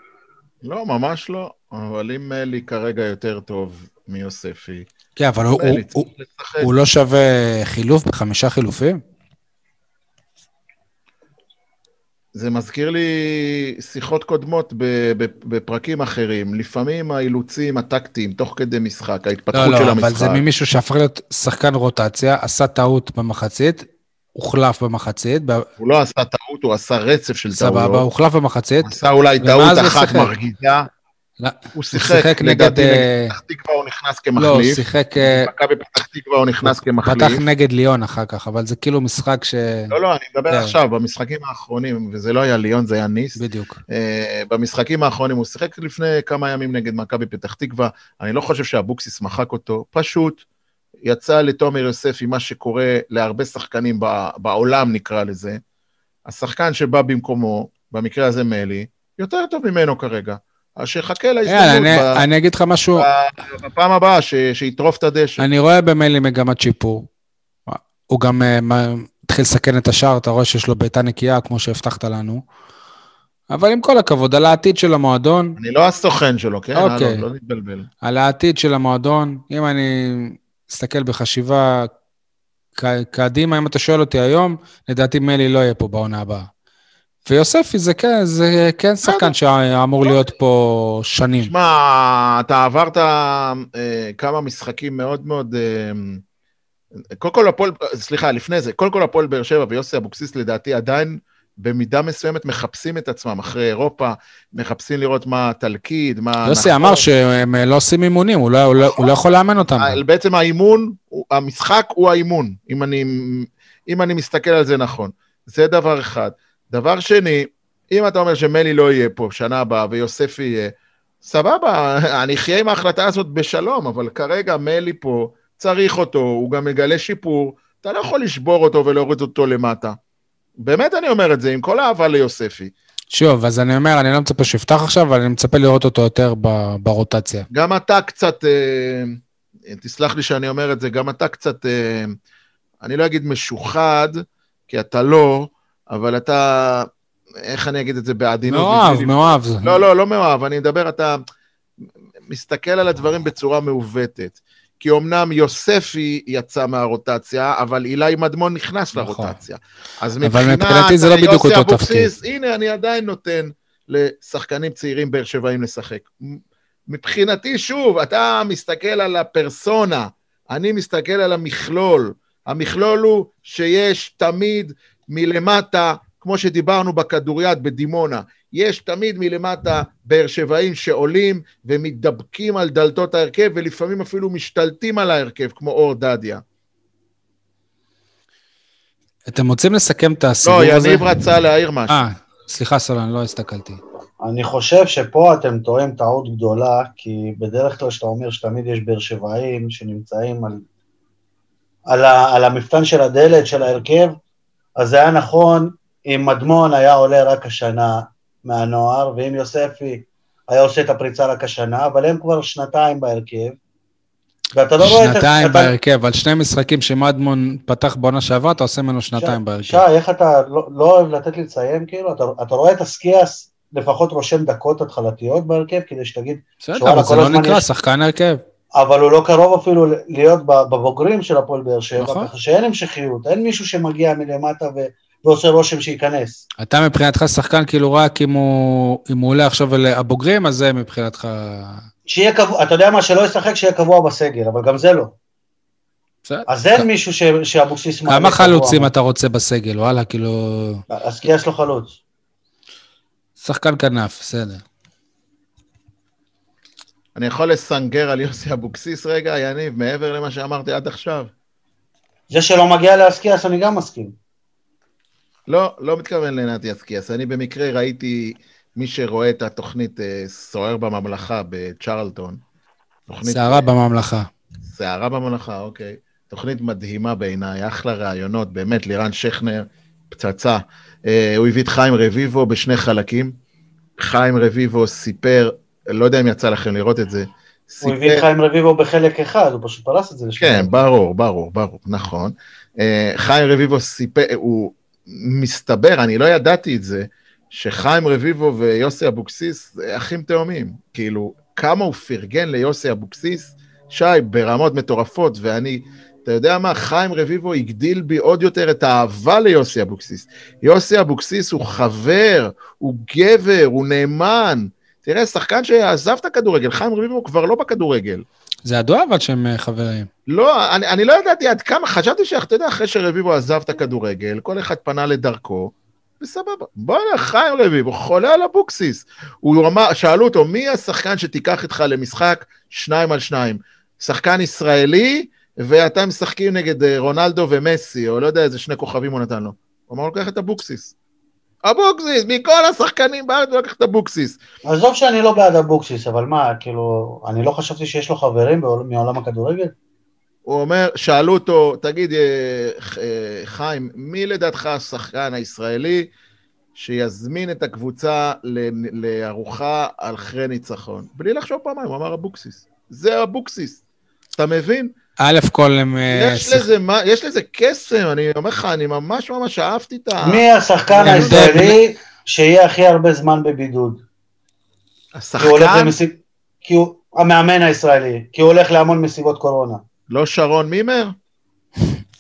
לא, ממש לא, אבל אם מלי כרגע יותר טוב מיוספי... כן, אבל הוא, הוא, הוא, הוא לא שווה חילוף בחמישה חילופים? זה מזכיר לי שיחות קודמות בפרקים אחרים. לפעמים האילוצים הטקטיים, תוך כדי משחק, ההתפתחות לא, לא, של המשחק... לא, לא, אבל זה ממישהו שהפך להיות שחקן רוטציה, עשה טעות במחצית, הוחלף במחצית. הוא לא עשה טעות, הוא עשה רצף של טעויות. סבבה, הוחלף במחצית. הוא עשה אולי טעות אחת מרגיזה. לא, הוא שיחק, נגד אה, פתח תקווה הוא נכנס כמחליף. לא, הוא שיחק... אה, מכבי פתח תקווה הוא נכנס כמחליף. פתח נגד ליון אחר כך, אבל זה כאילו משחק ש... לא, לא, אני מדבר כן. עכשיו, במשחקים האחרונים, וזה לא היה ליון, זה היה ניס. בדיוק. אה, במשחקים האחרונים הוא שיחק לפני כמה ימים נגד מכבי פתח תקווה. אני לא חושב שאבוקסיס מחק אותו, פשוט יצא לתומר יוספי מה שקורה להרבה שחקנים בעולם, נקרא לזה. השחקן שבא במקומו, במקרה הזה מלי, יותר טוב ממנו כרגע. אז שיחכה להזדמנות. Yeah, אני אגיד לך משהו. בפעם הבאה, שיטרוף את הדשא. אני רואה במלי מגמת שיפור. הוא גם אה, התחיל לסכן את השער, אתה רואה שיש לו בעיטה נקייה, כמו שהבטחת לנו. אבל עם כל הכבוד, על העתיד של המועדון... אני לא הסוכן שלו, כן? אוקיי. לא, לא נתבלבל. על העתיד של המועדון, אם אני מסתכל בחשיבה קדימה, אם אתה שואל אותי היום, לדעתי מלי לא יהיה פה בעונה הבאה. ויוספי זה כן, זה כן שחקן שאמור להיות פה שנים. שמע, אתה עברת אה, כמה משחקים מאוד מאוד... אה, קודם כל הפועל, סליחה, לפני זה, קודם כל הפועל באר שבע ויוסי אבוקסיס לדעתי עדיין במידה מסוימת מחפשים את עצמם אחרי אירופה, מחפשים לראות מה התלכיד, מה... יוסי אמר שהם לא עושים אימונים, הוא לא, הוא, לא, הוא לא יכול לאמן אותם. בעצם האימון, המשחק הוא האימון, אם אני, אם אני מסתכל על זה נכון. זה דבר אחד. דבר שני, אם אתה אומר שמלי לא יהיה פה שנה הבאה ויוסף יהיה, סבבה, אני אחיה עם ההחלטה הזאת בשלום, אבל כרגע מלי פה, צריך אותו, הוא גם מגלה שיפור, אתה לא יכול לשבור אותו ולהוריד אותו למטה. באמת אני אומר את זה, עם כל האהבה ליוספי. שוב, אז אני אומר, אני לא מצפה שיפתח עכשיו, אבל אני מצפה לראות אותו יותר ברוטציה. גם אתה קצת, אה, תסלח לי שאני אומר את זה, גם אתה קצת, אה, אני לא אגיד משוחד, כי אתה לא, אבל אתה, איך אני אגיד את זה בעדינות? מאוהב, מאוהב. לא, לא, לא מאוהב, אני מדבר, אתה מסתכל על הדברים בצורה מעוותת. כי אמנם יוספי יצא מהרוטציה, אבל אילי מדמון נכנס נכון. לרוטציה. אז מבחינת זה לא בדיוק אותו תפקיד. הנה, אני עדיין נותן לשחקנים צעירים באר שבעים לשחק. מבחינתי, שוב, אתה מסתכל על הפרסונה, אני מסתכל על המכלול. המכלול הוא שיש תמיד מלמטה, כמו שדיברנו בכדוריד בדימונה, יש תמיד מלמטה באר שבעים שעולים ומתדבקים על דלתות ההרכב ולפעמים אפילו משתלטים על ההרכב, כמו אור דדיה. אתם רוצים לסכם את הסיבוב לא, הזה? לא, יניב רצה להעיר משהו. אה, סליחה סולן, לא הסתכלתי. אני חושב שפה אתם טועים טעות גדולה, כי בדרך כלל כשאתה אומר שתמיד יש באר שבעים שנמצאים על, על, ה, על המפתן של הדלת של ההרכב, אז זה היה נכון אם מדמון היה עולה רק השנה מהנוער, ואם יוספי היה עושה את הפריצה רק השנה, אבל הם כבר שנתיים בהרכב. ואתה לא רואה את... שנתיים בהרכב, על שני משחקים שמדמון פתח בעונה שעברה, אתה עושה ממנו שנתיים בהרכב. שי, איך אתה לא, לא אוהב לתת לי לציין, כאילו? אתה, אתה רואה את הסקיאס לפחות רושם דקות התחלתיות בהרכב, כדי שתגיד... בסדר, אבל זה לא נקרא יש... שחקן הרכב. אבל הוא לא קרוב אפילו להיות בבוגרים של הפועל באר שבע, נכון. ככה שאין המשכיות, אין מישהו שמגיע מלמטה ו... ועושה רושם שייכנס. אתה מבחינתך שחקן כאילו רק אם הוא, אם הוא עולה עכשיו לבוגרים, אז זה מבחינתך... שיהיה קבוע, אתה יודע מה, שלא ישחק, שיהיה קבוע בסגל, אבל גם זה לא. בסדר. אז אין מישהו שאבוקסיס... כמה חלוצים אתה רוצה בסגל, וואלה, כאילו... אז כי יש לו חלוץ. שחקן כנף, בסדר. אני יכול לסנגר על יוסי אבוקסיס רגע, יניב, מעבר למה שאמרתי עד עכשיו? זה שלא מגיע לאסקיאס, אני גם מסכים. לא, לא מתכוון לנתי אסקיאס. אני במקרה ראיתי, מי שרואה את התוכנית אה, סוער בממלכה בצ'רלטון. סערה בממלכה. סערה בממלכה, אוקיי. תוכנית מדהימה בעיניי, אחלה ראיונות, באמת, לירן שכנר, פצצה. אה, הוא הביא את חיים רביבו בשני חלקים. חיים רביבו סיפר, לא יודע אם יצא לכם לראות את זה. הוא הביא את חיים רביבו בחלק אחד, הוא פשוט פרס את זה. כן, ברור, ברור, ברור, נכון. אה, חיים רביבו סיפר, הוא מסתבר, אני לא ידעתי את זה, שחיים רביבו ויוסי אבוקסיס אחים תאומים. כאילו, כמה הוא פרגן ליוסי אבוקסיס, שי, ברמות מטורפות, ואני אתה יודע מה? חיים רביבו הגדיל בי עוד יותר את האהבה ליוסי אבוקסיס. יוסי אבוקסיס הוא חבר, הוא גבר, הוא נאמן. תראה, שחקן שעזב את הכדורגל, חיים רביבו כבר לא בכדורגל. זה ידוע אבל שהם אה, חברים. לא, אני, אני לא ידעתי עד כמה, חשבתי שאתה יודע, אחרי שרביבו עזב את הכדורגל, כל אחד פנה לדרכו, וסבבה. בוא'נה, חיים רביבו, חולה על אבוקסיס. שאלו אותו, מי השחקן שתיקח איתך למשחק שניים על שניים? שחקן ישראלי, ואתם משחקים נגד אה, רונלדו ומסי, או לא יודע איזה שני כוכבים הוא נתן לו. הוא אמר, לוקח את אבוקסיס. אבוקסיס, מכל השחקנים בארץ הוא לקח את אבוקסיס. עזוב שאני לא בעד אבוקסיס, אבל מה, כאילו, אני לא חשבתי שיש לו חברים מעולם הכדורגל? הוא אומר, שאלו אותו, תגיד, אה, אה, חיים, מי לדעתך השחקן הישראלי שיזמין את הקבוצה לארוחה אחרי ניצחון? בלי לחשוב פעמיים, הוא אמר אבוקסיס. זה אבוקסיס. אתה מבין? א' כל הם... אה, יש לזה, יש לזה קסם, אני אומר לך, אני ממש ממש אהבתי את ה... מי השחקן הישראלי שיהיה הכי הרבה זמן בבידוד? השחקן? כי הוא המאמן הישראלי, כי הוא הולך להמון מסיבות קורונה. לא שרון מימר?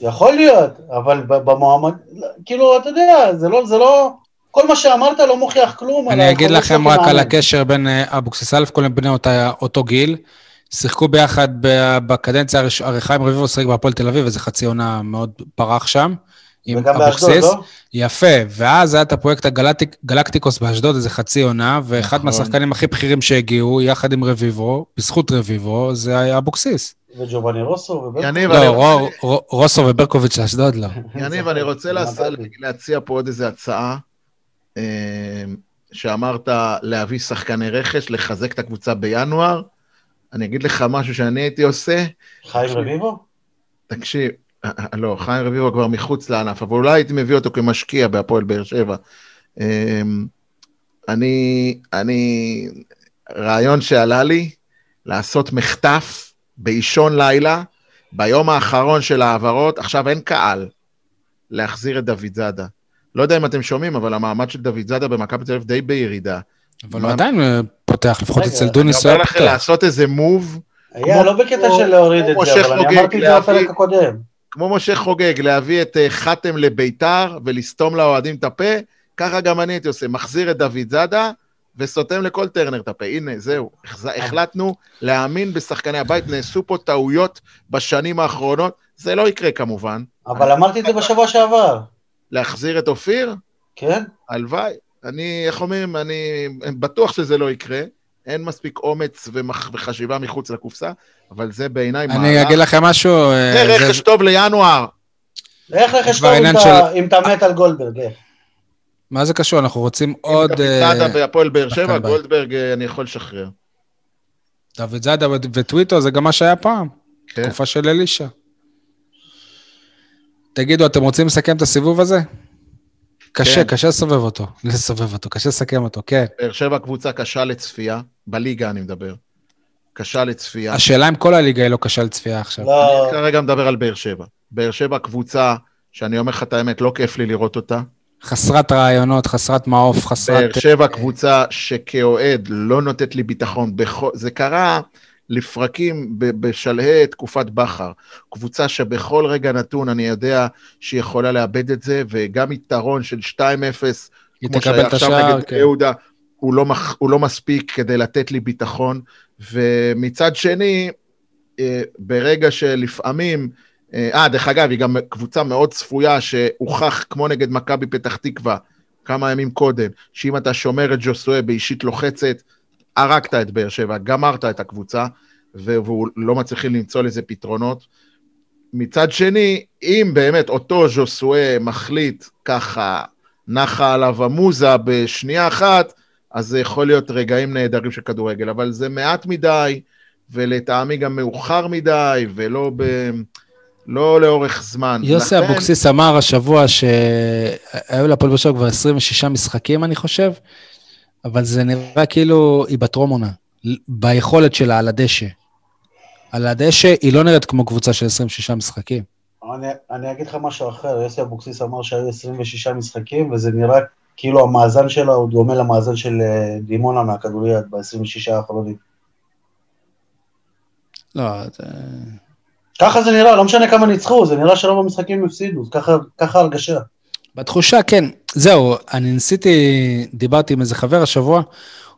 יכול להיות, אבל במועמד, כאילו, אתה יודע, זה לא, זה לא, כל מה שאמרת לא מוכיח כלום. אני אגיד לכם רק על הקשר בין אה, אבוקסיס, א' כל הם בני אותו גיל. שיחקו ביחד בקדנציה הראשונה, חיים רביבו שיחק בהפועל תל אביב, איזה חצי עונה מאוד פרח שם. עם אבוקסיס. לא? יפה, ואז היה את הפרויקט הגלקטיקוס באשדוד, איזה חצי עונה, ואחד נכון. מהשחקנים הכי בכירים שהגיעו, יחד עם רביבו, בזכות רביבו, זה היה אבוקסיס. וג'ובאני רוסו וברקוביץ'. לא, רוסו וברקוביץ' לאשדוד, לא. יניב, אני רוצה להציע פה עוד איזה הצעה, אה, שאמרת להביא שחקני רכש, לחזק את הקבוצה בינואר. אני אגיד לך משהו שאני הייתי עושה. חיים רביבו? תקשיב, אה, אה, לא, חיים רביבו כבר מחוץ לענף, אבל אולי הייתי מביא אותו כמשקיע בהפועל באר שבע. אמ, אני, אני, רעיון שעלה לי, לעשות מחטף באישון לילה, ביום האחרון של ההעברות, עכשיו אין קהל, להחזיר את דוד זאדה. לא יודע אם אתם שומעים, אבל המעמד של דוד זאדה במכבי תל אביב די בירידה. אבל הוא עדיין אה, פותח, לפחות אצל דוניס הוא היה פותח. אני אומר לכם לעשות איזה מוב היה, לא בקטע של להוריד את זה, אבל אני אמרתי את זה בפרק הקודם. כמו משה חוגג, להביא את אה, חתם לביתר ולסתום לאוהדים את הפה, ככה גם אני הייתי עושה, מחזיר את דוד זאדה וסותם לכל טרנר את הפה. הנה, זהו, החלטנו להאמין בשחקני הבית, נעשו פה טעויות בשנים האחרונות, זה לא יקרה כמובן. אבל אמרתי את זה בשבוע שעבר. להחזיר את אופיר? כן. הלוואי. אני, איך אומרים, אני בטוח שזה לא יקרה. אין מספיק אומץ ומח... וחשיבה מחוץ לקופסה, אבל זה בעיניי מהלך. אני אגיד לכם משהו... אה, זה רכש טוב לינואר. איך רכש טוב אם אתה מת על גולדברג? מה זה קשור? אנחנו רוצים עוד... דוד זאדה בהפועל באר שבע, גולדברג אה, אני יכול לשחרר. דוד זאדה וטוויטו זה גם מה שהיה פעם. כן. תקופה של אלישע. תגידו, אתם רוצים לסכם את הסיבוב הזה? קשה, כן. קשה לסובב אותו, לסובב אותו, קשה לסכם אותו, כן. באר שבע קבוצה קשה לצפייה, בליגה אני מדבר. קשה לצפייה. השאלה אם כל הליגה היא לא קשה לצפייה עכשיו. לא. אני כרגע מדבר על באר שבע. באר שבע קבוצה שאני אומר לך את האמת, לא כיף לי לראות אותה. חסרת רעיונות, חסרת מעוף, חסרת... באר שבע קבוצה שכאוהד לא נותנת לי ביטחון. בכ... זה קרה לפרקים בשלהי תקופת בכר. קבוצה שבכל רגע נתון אני יודע שהיא יכולה לאבד את זה, וגם יתרון של 2-0, כמו שהיה עכשיו נגד כן. יהודה, הוא לא, מח... הוא לא מספיק כדי לתת לי ביטחון. ומצד שני, אה, ברגע שלפעמים, אה, אה, דרך אגב, היא גם קבוצה מאוד צפויה, שהוכח, כמו נגד מכבי פתח תקווה, כמה ימים קודם, שאם אתה שומר את ג'וסואה באישית לוחצת, הרגת את באר שבע, גמרת את הקבוצה, והוא לא מצליחים למצוא לזה פתרונות. מצד שני, אם באמת אותו ז'וסואה מחליט ככה, נחה עליו המוזה בשנייה אחת, אז זה יכול להיות רגעים נהדרים של כדורגל, אבל זה מעט מדי, ולטעמי גם מאוחר מדי, ולא ב... לא לאורך זמן. יוסי לכן... אבוקסיס אמר השבוע שהיו להפועל באר שבע כבר 26 משחקים, אני חושב, אבל זה נראה כאילו היא בטרום עונה, ביכולת שלה על הדשא. על הדשא היא לא נראית כמו קבוצה של 26 משחקים. אני, אני אגיד לך משהו אחר, יוסי אבוקסיס אמר שהיו 26 משחקים, וזה נראה כאילו המאזן שלה הוא דומה למאזן של אה, דימונה מהכדוריד ב-26 האחרונים. לא, זה... ככה זה נראה, לא משנה כמה ניצחו, זה נראה שרוב המשחקים הפסידו, ככה, ככה הרגשה. בתחושה, כן. זהו, אני ניסיתי, דיברתי עם איזה חבר השבוע,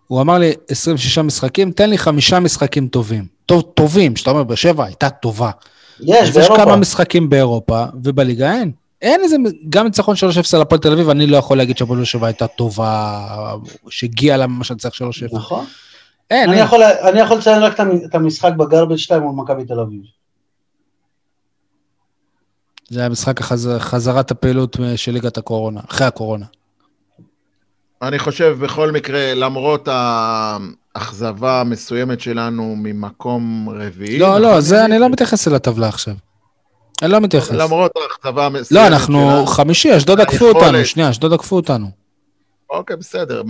הוא אמר לי, 26 משחקים, תן לי חמישה משחקים טובים. טוב, טובים, שאתה אומר, בשבע הייתה טובה. יש, באירופה. יש כמה משחקים באירופה, ובליגה אין. אין איזה, גם ניצחון 3-0 על הפועל תל אביב, אני לא יכול להגיד שהפועל תל אביב הייתה טובה, שהגיעה לה ממש לנצח 3-0. נכון. אין, אני, אין. יכול, אני יכול לציין רק את המשחק בגרבג' 2 מול מכבי תל אביב. זה היה משחק החז... חזרת הפעילות של ליגת הקורונה, אחרי הקורונה. אני חושב בכל מקרה, למרות האכזבה המסוימת שלנו ממקום רביעי... לא, לא, זה אני לא מתייחס אל הטבלה עכשיו. אני לא מתייחס. למרות האכזבה המסוימת שלנו... לא, אנחנו חמישי, אשדוד עקפו אותנו, שנייה, אשדוד עקפו אותנו. אוקיי, בסדר,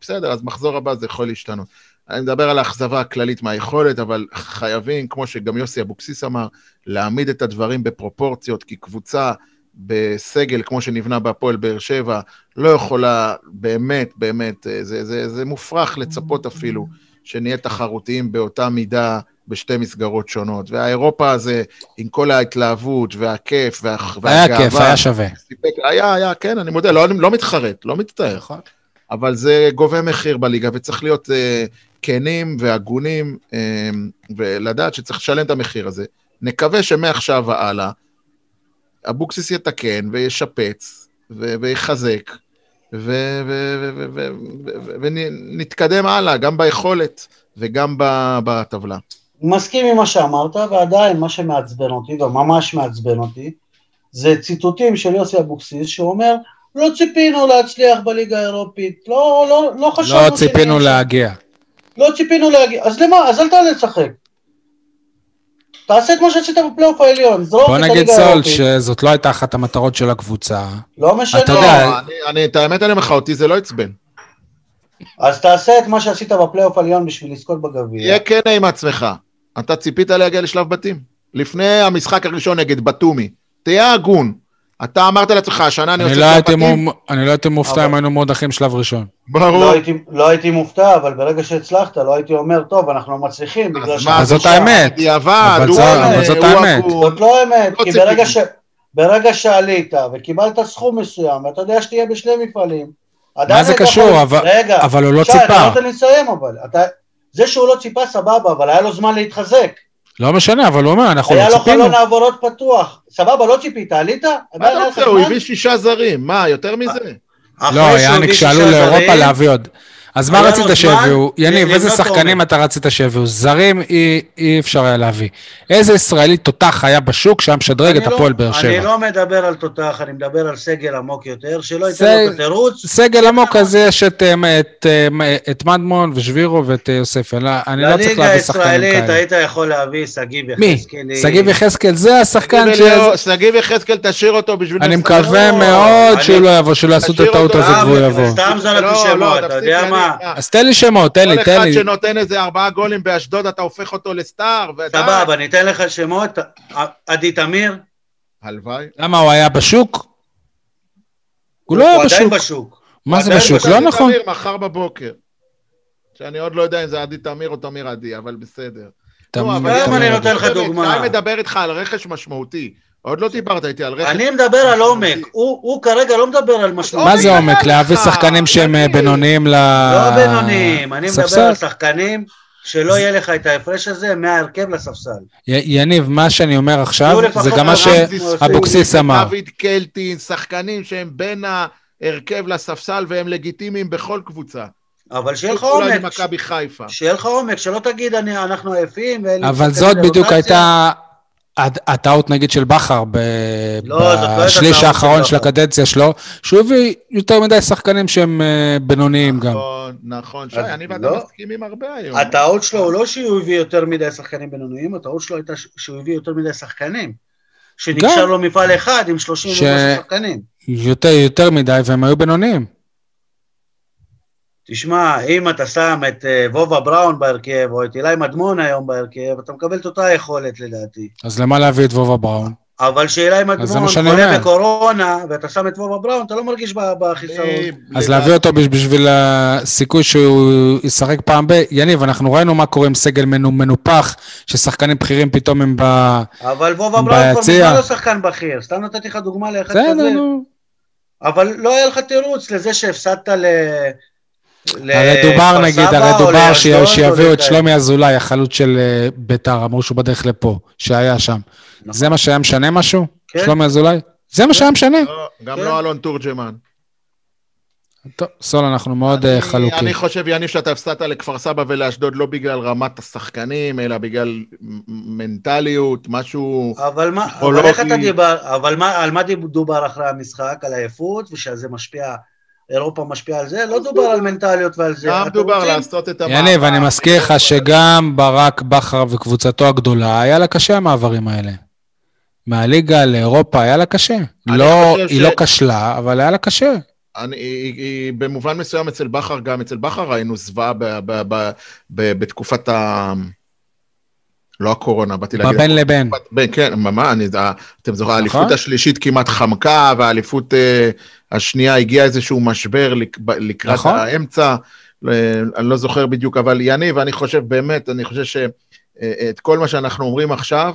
בסדר, אז מחזור הבא זה יכול להשתנות. אני מדבר על האכזבה הכללית מהיכולת, אבל חייבים, כמו שגם יוסי אבוקסיס אמר, להעמיד את הדברים בפרופורציות, כי קבוצה בסגל, כמו שנבנה בהפועל באר שבע, לא יכולה באמת, באמת, זה, זה, זה זה מופרך לצפות אפילו שנהיה תחרותיים באותה מידה בשתי מסגרות שונות. והאירופה הזה, עם כל ההתלהבות והכיף וה, והגאווה... היה כיף, היה שווה. סיפק, היה, היה, כן, אני מודה, לא, לא מתחרט, לא מצטער. נכון. אבל זה גובה מחיר בליגה, וצריך להיות uh, כנים והגונים, uh, ולדעת שצריך לשלם את המחיר הזה. נקווה שמעכשיו והלאה, אבוקסיס יתקן וישפץ ויחזק, ונתקדם הלאה, גם ביכולת וגם בטבלה. מסכים עם מה שאמרת, ועדיין מה שמעצבן אותי, וממש מעצבן אותי, זה ציטוטים של יוסי אבוקסיס, שאומר, לא ציפינו להצליח בליגה האירופית, לא, לא, לא חשבנו... לא ציפינו להגיע. לא ציפינו להגיע, אז למה? אז אל תעלה לשחק. תעשה את מה שעשית בפלייאוף העליון, זרוק את הליגה האירופית. בוא נגיד סול שזאת לא הייתה אחת המטרות של הקבוצה. לא משנה. אתה יודע, לא, אני, אני, את האמת אני אומר לך, אותי זה לא עצבן. אז תעשה את מה שעשית בפלייאוף העליון בשביל לזכות בגביע. תהיה כן עם עצמך. אתה ציפית להגיע לשלב בתים. לפני המשחק הראשון נגד בתומי. תהיה הגון. אתה אמרת לעצמך, השנה אני עושה את הבתים. אני לא הייתי מופתע אם היינו מאוד אחים שלב ראשון. ברור. לא הייתי, לא הייתי מופתע, אבל ברגע שהצלחת, לא הייתי אומר, טוב, אנחנו לא מצליחים, בגלל ש... אז זאת האמת. אבל זאת האמת. זאת לא האמת, כי ברגע שעלית וקיבלת סכום מסוים, ואתה יודע שתהיה בשני מפעלים, מה זה קשור? אבל הוא לא ציפה. אתה לא נותן לי לסיים אבל. זה שהוא לא ציפה סבבה, אבל היה לו זמן להתחזק. לא משנה, אבל הוא אומר, אנחנו לא ציפינו. היה לו חלון העברות פתוח. סבבה, לא ציפית, עלית? מה אתה רוצה? הוא הביא שישה זרים, מה, יותר מזה? לא, היה כשעלו לאירופה להביא עוד. אז מה רצית שיביאו? יניב, איזה שחקנים אתה רצית שיביאו? זרים אי אפשר היה להביא. איזה ישראלי תותח היה בשוק שהיה משדרג את לא- הפועל באר שבע? אני לא מדבר על תותח, אני מדבר על סגל עמוק יותר, שלא ייתן לו את התירוץ. סגל עמוק, אז יש את מדמון ושבירו ואת יוסף. אני לא צריך להביא שחקנים כאלה. לליגה הישראלית היית יכול להביא שגיב יחזקאל. מי? שגיב יחזקאל זה השחקן ש... שגיב יחזקאל, תשאיר אותו בשביל... אני מקווה מאוד שהוא לא יבוא, שלא יעשו את הטעות הזאת והוא יבוא. סתם זרקתי לא, שמות, אתה יודע מה? אז תן לי שמות, תן לי, תן לי. כל אחד שנותן איזה ארבעה גולים באשדוד, אתה הופך אותו לסטאר. סבבה, אני אתן לך שמות. עדי תמיר. הלוואי. למה, הוא היה בשוק? הוא לא היה בשוק. הוא עדיין בשוק. מה זה בשוק? לא נכון. עדי תמיר מחר בבוקר. שאני עוד לא יודע אם זה עדי תמיר או תמיר עדי, אבל בסדר. תמיר. לא, אני נותן לך דוגמה. אני מדבר איתך על רכש משמעותי. עוד לא דיברת איתי על רכש. אני מדבר על עומק, הוא כרגע לא מדבר על משמעות. מה זה עומק? להביא שחקנים שהם אה, בינוניים ל... לא בינוניים, אני מדבר על שחקנים שלא יהיה לך את ההפרש הזה מההרכב לספסל. יניב, מה שאני אומר עכשיו, זה גם מה שאבוקסיס אמר. דוד קלטין, שחקנים שהם בין ההרכב לספסל והם לגיטימיים בכל קבוצה. אבל שיהיה לך עומק, שיהיה לך עומק, שלא תגיד אנחנו עייפים. אבל זאת בדיוק הייתה הטעות נגיד של בכר לא, לא בשליש האחרון של הקדנציה שלו, שהוא הביא יותר מדי שחקנים שהם אה, בינוניים גם. נכון, נכון, שי, אני ואתה לא. מסכימים הרבה היום. הטעות שלו הוא לא שהוא הביא יותר מדי שחקנים בינוניים, הטעות שלו הייתה שהוא הביא יותר מדי שחקנים. שנקשר לו מפעל אחד עם 30 שחקנים. יותר מדי והם היו בינוניים. תשמע, אם אתה שם את uh, וובה בראון בהרכב, או את אילי מדמון היום בהרכב, אתה מקבל את אותה יכולת לדעתי. אז למה להביא את וובה בראון? אבל שאילי מדמון חולה בקורונה, ואתה שם את וובה בראון, אתה לא מרגיש בחיסרון. אז להביא אותו בשביל הסיכוי שהוא ישחק פעם ב... יניב, אנחנו ראינו מה קורה עם סגל מנופח, ששחקנים בכירים פתאום הם ביציע. אבל וובה בראון כבר מזמן לא שחקן בכיר, סתם נתתי לך דוגמה לאחד כזה. אבל לא היה לך תירוץ לזה שהפסדת ל... הרי דובר נגיד, הרי דובר שיביאו את שלומי אזולאי, החלוץ של אה, ביתר, אמרו שהוא בדרך לפה, שהיה שם. נכון. זה מה שהיה משנה משהו? כן. שלומי אזולאי? זה מה שהיה משנה. לא, גם כן. לא אלון תורג'מן. טוב, סול, אנחנו מאוד אה, חלוקים. אני חושב, יניב, שאתה הפסדת לכפר סבא ולאשדוד לא בגלל רמת השחקנים, אלא בגלל מנטליות, משהו אבל מה, אבל איך אתה דיבר, אבל מה, על מה דובר אחרי המשחק? על עייפות, ושזה משפיע אירופה משפיעה על זה, לא דובר על מנטליות ועל זה. גם דובר לעשות את המעבר. יניב, אני מזכיר לך שגם ברק בכר וקבוצתו הגדולה, היה לה קשה המעברים האלה. מהליגה לאירופה היה לה קשה. לא, היא לא כשלה, אבל היה לה קשה. אני, היא, היא, במובן מסוים אצל בכר, גם אצל בכר ראינו זוועה בתקופת ה... לא הקורונה, באתי להגיד... בבין לבין. כן, ממש, אתם זוכרים, נכון. האליפות השלישית כמעט חמקה, והאליפות אה, השנייה הגיע איזשהו משבר לקראת נכון. האמצע, אה, אני לא זוכר בדיוק, אבל יניב, אני חושב באמת, אני חושב שאת אה, כל מה שאנחנו אומרים עכשיו,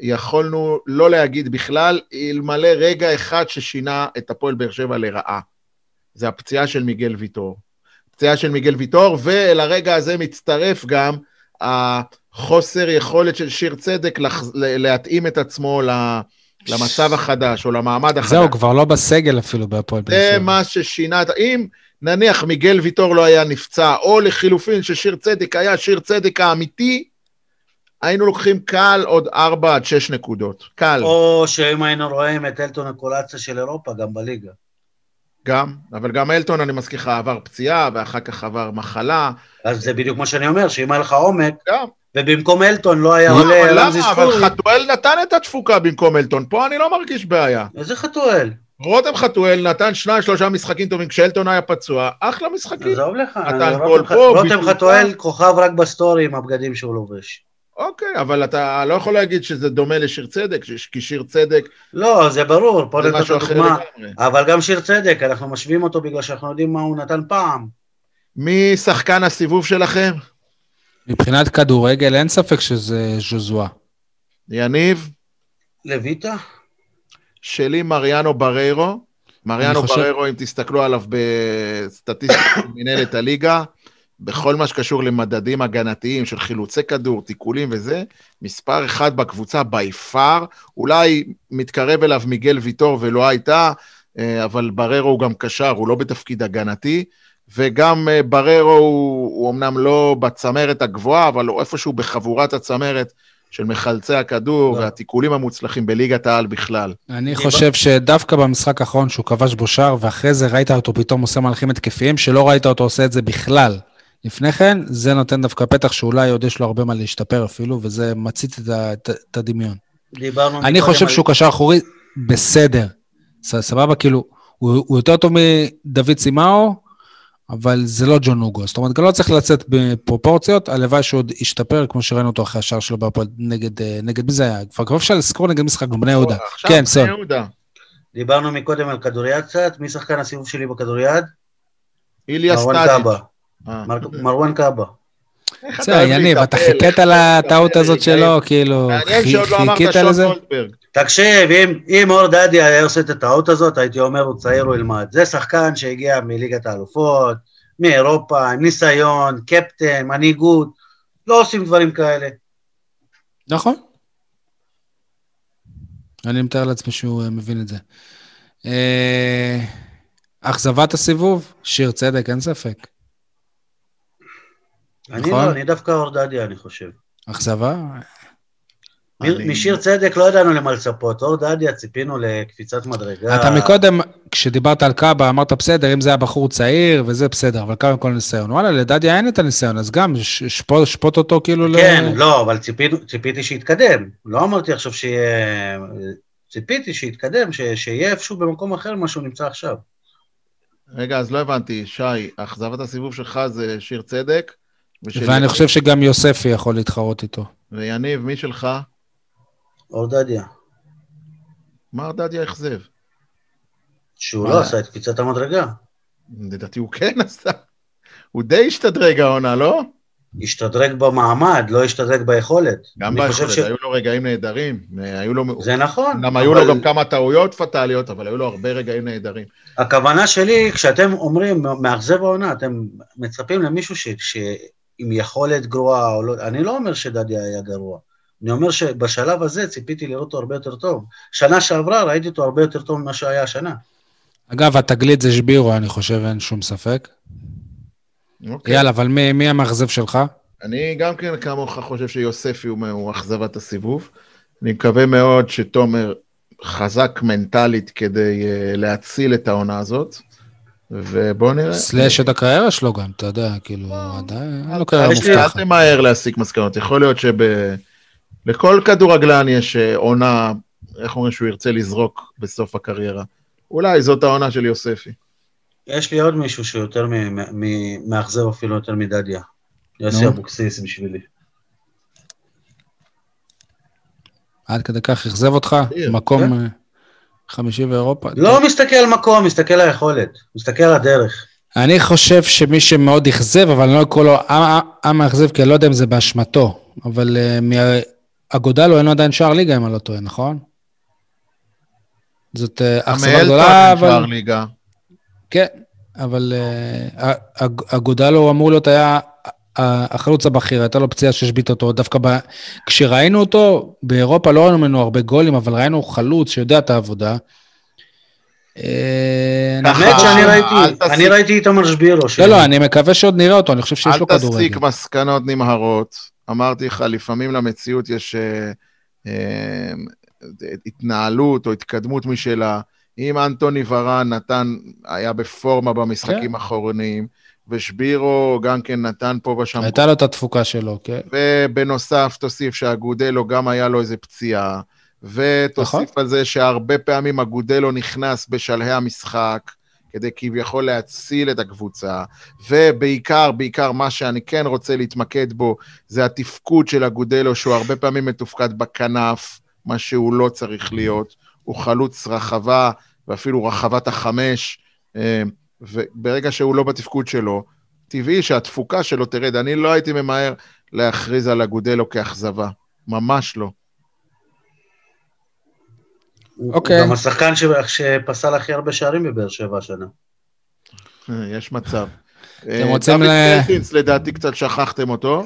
יכולנו לא להגיד בכלל, אלמלא רגע אחד ששינה את הפועל באר שבע לרעה. זה הפציעה של מיגל ויטור. פציעה של מיגל ויטור, ואל הרגע הזה מצטרף גם החוסר יכולת של שיר צדק להתאים את עצמו למצב החדש או למעמד החדש. זהו, כבר לא בסגל אפילו בהפועל באר שבע. זה מה ששינה את... אם נניח מיגל ויטור לא היה נפצע, או לחילופין ששיר צדק היה שיר צדק האמיתי, היינו לוקחים קל עוד 4 עד 6 נקודות. קל. או שאם היינו רואים את אלטון הקולציה של אירופה, גם בליגה. גם, אבל גם אלטון, אני מזכיר לך, עבר פציעה, ואחר כך עבר מחלה. אז זה בדיוק מה שאני אומר, שאם היה לך עומק, גם. ובמקום אלטון לא היה עולה רמזי ספורי. אבל חתואל נתן את התפוקה במקום אלטון, פה אני לא מרגיש בעיה. איזה חתואל? רותם חתואל נתן שניים, שלושה משחקים טובים כשאלטון היה פצוע, אחלה משחקים. עזוב לך, נתן גול פה. רותם חתואל כוכב רק ב story עם הבגדים שהוא לובש. אוקיי, אבל אתה לא יכול להגיד שזה דומה לשיר צדק, כי שיר צדק... לא, זה ברור, פה נתת דוגמה, אבל גם שיר צדק, אנחנו משווים אותו בגלל שאנחנו יודעים מה הוא נתן פעם. מי שחקן הסיבוב שלכם? מבחינת כדורגל אין ספק שזה ז'וזואה. יניב? לויטה? שלי מריאנו בריירו. מריאנו חושב... בריירו, אם תסתכלו עליו בסטטיסטיקה מנהלת הליגה, בכל מה שקשור למדדים הגנתיים של חילוצי כדור, תיקולים וזה, מספר אחד בקבוצה בי פאר, אולי מתקרב אליו מיגל ויטור ולא הייתה, אה, אבל בררו הוא גם קשר, הוא לא בתפקיד הגנתי, וגם אה, בררו הוא, הוא אמנם לא בצמרת הגבוהה, אבל הוא איפשהו בחבורת הצמרת של מחלצי הכדור לא. והתיקולים המוצלחים בליגת העל בכלל. אני חושב שדווקא במשחק האחרון שהוא כבש בו שער, ואחרי זה ראית אותו פתאום עושה מהלכים התקפיים, שלא ראית אותו עושה את זה בכלל. לפני כן, זה נותן דווקא פתח שאולי עוד יש לו הרבה מה להשתפר אפילו, וזה מציץ את, את, את הדמיון. דיברנו... אני חושב שהוא קשר אחורי בסדר. סבבה, כאילו, הוא, הוא יותר טוב מדוד סימאו, אבל זה לא ג'ון אוגו. זאת אומרת, גם לא צריך לצאת בפרופורציות, הלוואי שהוא עוד ישתפר, כמו שראינו אותו אחרי השער שלו בהפועל נגד, אה, נגד מי זה היה? כבר כבר אפשר לזכור נגד משחק בני יהודה. כן, סון. דיברנו מקודם על כדוריד קצת, מי שחקן הסיבוב שלי בכדוריד? איליה סטאדיץ'. אה. מרואן קאבה. בסדר, יניב, אתה חיכית על הטעות הזאת שלו, כאילו, לא חיכית לזה? תקשיב, אם אור דדי היה עושה את הטעות הזאת, הייתי אומר, הוא צעיר, הוא ילמד. זה שחקן שהגיע מליגת האלופות, מאירופה, עם ניסיון, קפטן, מנהיגות, לא עושים דברים כאלה. נכון. אני מתאר לעצמי שהוא אה, מבין את זה. אה, אכזבת הסיבוב, שיר צדק, אין ספק. אני נכון? לא, אני דווקא אורדדיה, אני חושב. אכזבה? אני... משיר צדק לא ידענו למה לצפות, אורדדיה ציפינו לקפיצת מדרגה. אתה מקודם, כשדיברת על קאבה, אמרת בסדר, אם זה היה בחור צעיר וזה בסדר, אבל קודם כל ניסיון. וואלה, לדדיה אין את הניסיון, אז גם שפוט, שפוט אותו כאילו כן, ל... לא, אבל ציפינו, ציפיתי שיתקדם. לא אמרתי עכשיו שיהיה... ציפיתי שיתקדם, ש... שיהיה איפשהו במקום אחר ממה שהוא נמצא עכשיו. רגע, אז לא הבנתי, שי, אכזבת הסיבוב שלך זה שיר צדק, ואני חושב שגם יוספי יכול להתחרות איתו. ויניב, מי שלך? אורדדיה. מה אורדדיה אכזב? שהוא לא עשה את קפיצת המדרגה. לדעתי הוא כן עשה. הוא די השתדרג העונה, לא? השתדרג במעמד, לא השתדרג ביכולת. גם ביכולת, ש... היו לו רגעים נהדרים. היו לו... זה נכון. גם אבל... היו לו גם כמה טעויות פטאליות, אבל היו לו הרבה רגעים נהדרים. הכוונה שלי, כשאתם אומרים מאכזב העונה, אתם מצפים למישהו ש... עם יכולת גרועה או לא, אני לא אומר שדדיה היה גרוע. אני אומר שבשלב הזה ציפיתי לראות אותו הרבה יותר טוב. שנה שעברה ראיתי אותו הרבה יותר טוב ממה שהיה השנה. אגב, התגלית זה שבירו, אני חושב, אין שום ספק. אוקיי. יאללה, אבל מי, מי המאכזב שלך? אני גם כן כמוך חושב שיוספי הוא, הוא אכזבת הסיבוב. אני מקווה מאוד שתומר חזק מנטלית כדי uh, להציל את העונה הזאת. ובוא נראה. סלאש את הקריירה שלו גם, אתה יודע, כאילו, עדיין, אין לו קריירה מובטחת. אל תמהר להסיק מסקנות, יכול להיות שלכל כדורגלן יש אה, עונה, איך אומרים שהוא ירצה לזרוק בסוף הקריירה. אולי זאת העונה של יוספי. יש לי עוד מישהו שיותר מאכזב אפילו יותר מדדיה. יוסי אבוקסיס בשבילי. עד כדי כך אכזב אותך? מקום... אה, חמישי באירופה. לא מסתכל על מקום, מסתכל על היכולת, מסתכל על הדרך. אני חושב שמי שמאוד אכזב, אבל אני לא אקרא לו עם מאכזב, כי אני לא יודע אם זה באשמתו, אבל uh, אגודלו אין עדיין שער ליגה, אם אני לא טועה, נכון? זאת uh, אכזבה גדולה, אבל... שער ליגה. כן, אבל uh, אגודלו אמור להיות היה החלוץ הבכיר, הייתה לו פציעה שהשבית אותו, דווקא ב... כשראינו אותו, באירופה לא ראינו ממנו הרבה גולים, אבל ראינו חלוץ שיודע את העבודה. אה, האמת שאני ראיתי, אני ראיתי את שבירו. לא, לא, אני מקווה שעוד נראה אותו, אני חושב שיש לו כדורגל. אל תסיק מסקנות נמהרות. אמרתי לך, לפעמים למציאות יש אה, אה, התנהלות או התקדמות משלה. אם אנטוני ורן נתן, היה בפורמה במשחקים כן. האחרונים, ושבירו גם כן נתן פה ושם. הייתה לו את התפוקה שלו, כן. ובנוסף, תוסיף שאגודלו גם היה לו איזה פציעה, ותוסיף נכון. על זה שהרבה פעמים אגודלו נכנס בשלהי המשחק, כדי כביכול להציל את הקבוצה, ובעיקר, בעיקר מה שאני כן רוצה להתמקד בו, זה התפקוד של אגודלו, שהוא הרבה פעמים מתופקד בכנף, מה שהוא לא צריך להיות. הוא חלוץ רחבה, ואפילו רחבת החמש, אה, וברגע שהוא לא בתפקוד שלו, טבעי שהתפוקה שלו תרד. אני לא הייתי ממהר להכריז על אגודלו כאכזבה, ממש לא. אוקיי. הוא גם השחקן שפסל הכי הרבה שערים בבאר שבע השנה. אה, יש מצב. אתם רוצים ל... דוד לדעתי קצת שכחתם אותו.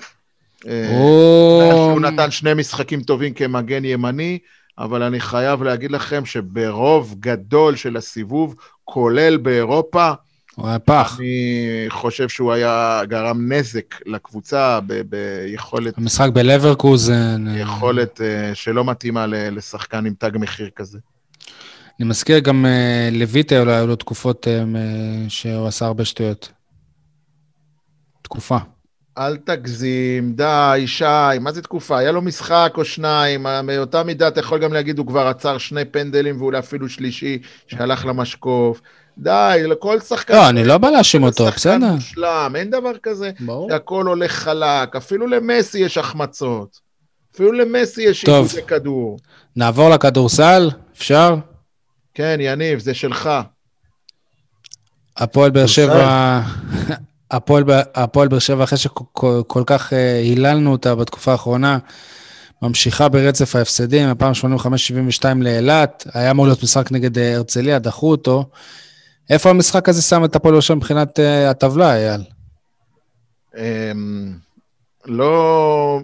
הוא נתן שני משחקים טובים כמגן ימני, אבל אני חייב להגיד לכם שברוב גדול של הסיבוב, כולל באירופה, הוא היה פח. אני חושב שהוא היה גרם נזק לקבוצה ב- ביכולת... המשחק בלברקוזן. יכולת uh, שלא מתאימה לשחקן עם תג מחיר כזה. אני מזכיר גם uh, לויטה, אולי היו לו תקופות uh, שהוא עשה הרבה שטויות. תקופה. אל תגזים, די, שי, מה זה תקופה? היה לו משחק או שניים, מאותה מידה אתה יכול גם להגיד, הוא כבר עצר שני פנדלים ואולי אפילו שלישי שהלך למשקוף. די, לכל שחקן... לא, אני לא בא להאשים אותו, בסדר. שחקן מושלם, אין דבר כזה. ברור. שהכל הולך חלק, אפילו למסי יש החמצות. אפילו למסי יש איגוד לכדור. נעבור לכדורסל, אפשר? כן, יניב, זה שלך. הפועל באר שבע... הפועל באר שבע, אחרי שכל כך אה, היללנו אותה בתקופה האחרונה, ממשיכה ברצף ההפסדים, הפעם 85-72 לאילת, היה אמור להיות משחק נגד אה, הרצליה, דחו אותו. איפה המשחק הזה שם את הפועל ירושלים מבחינת uh, הטבלה, אייל? Um, לא,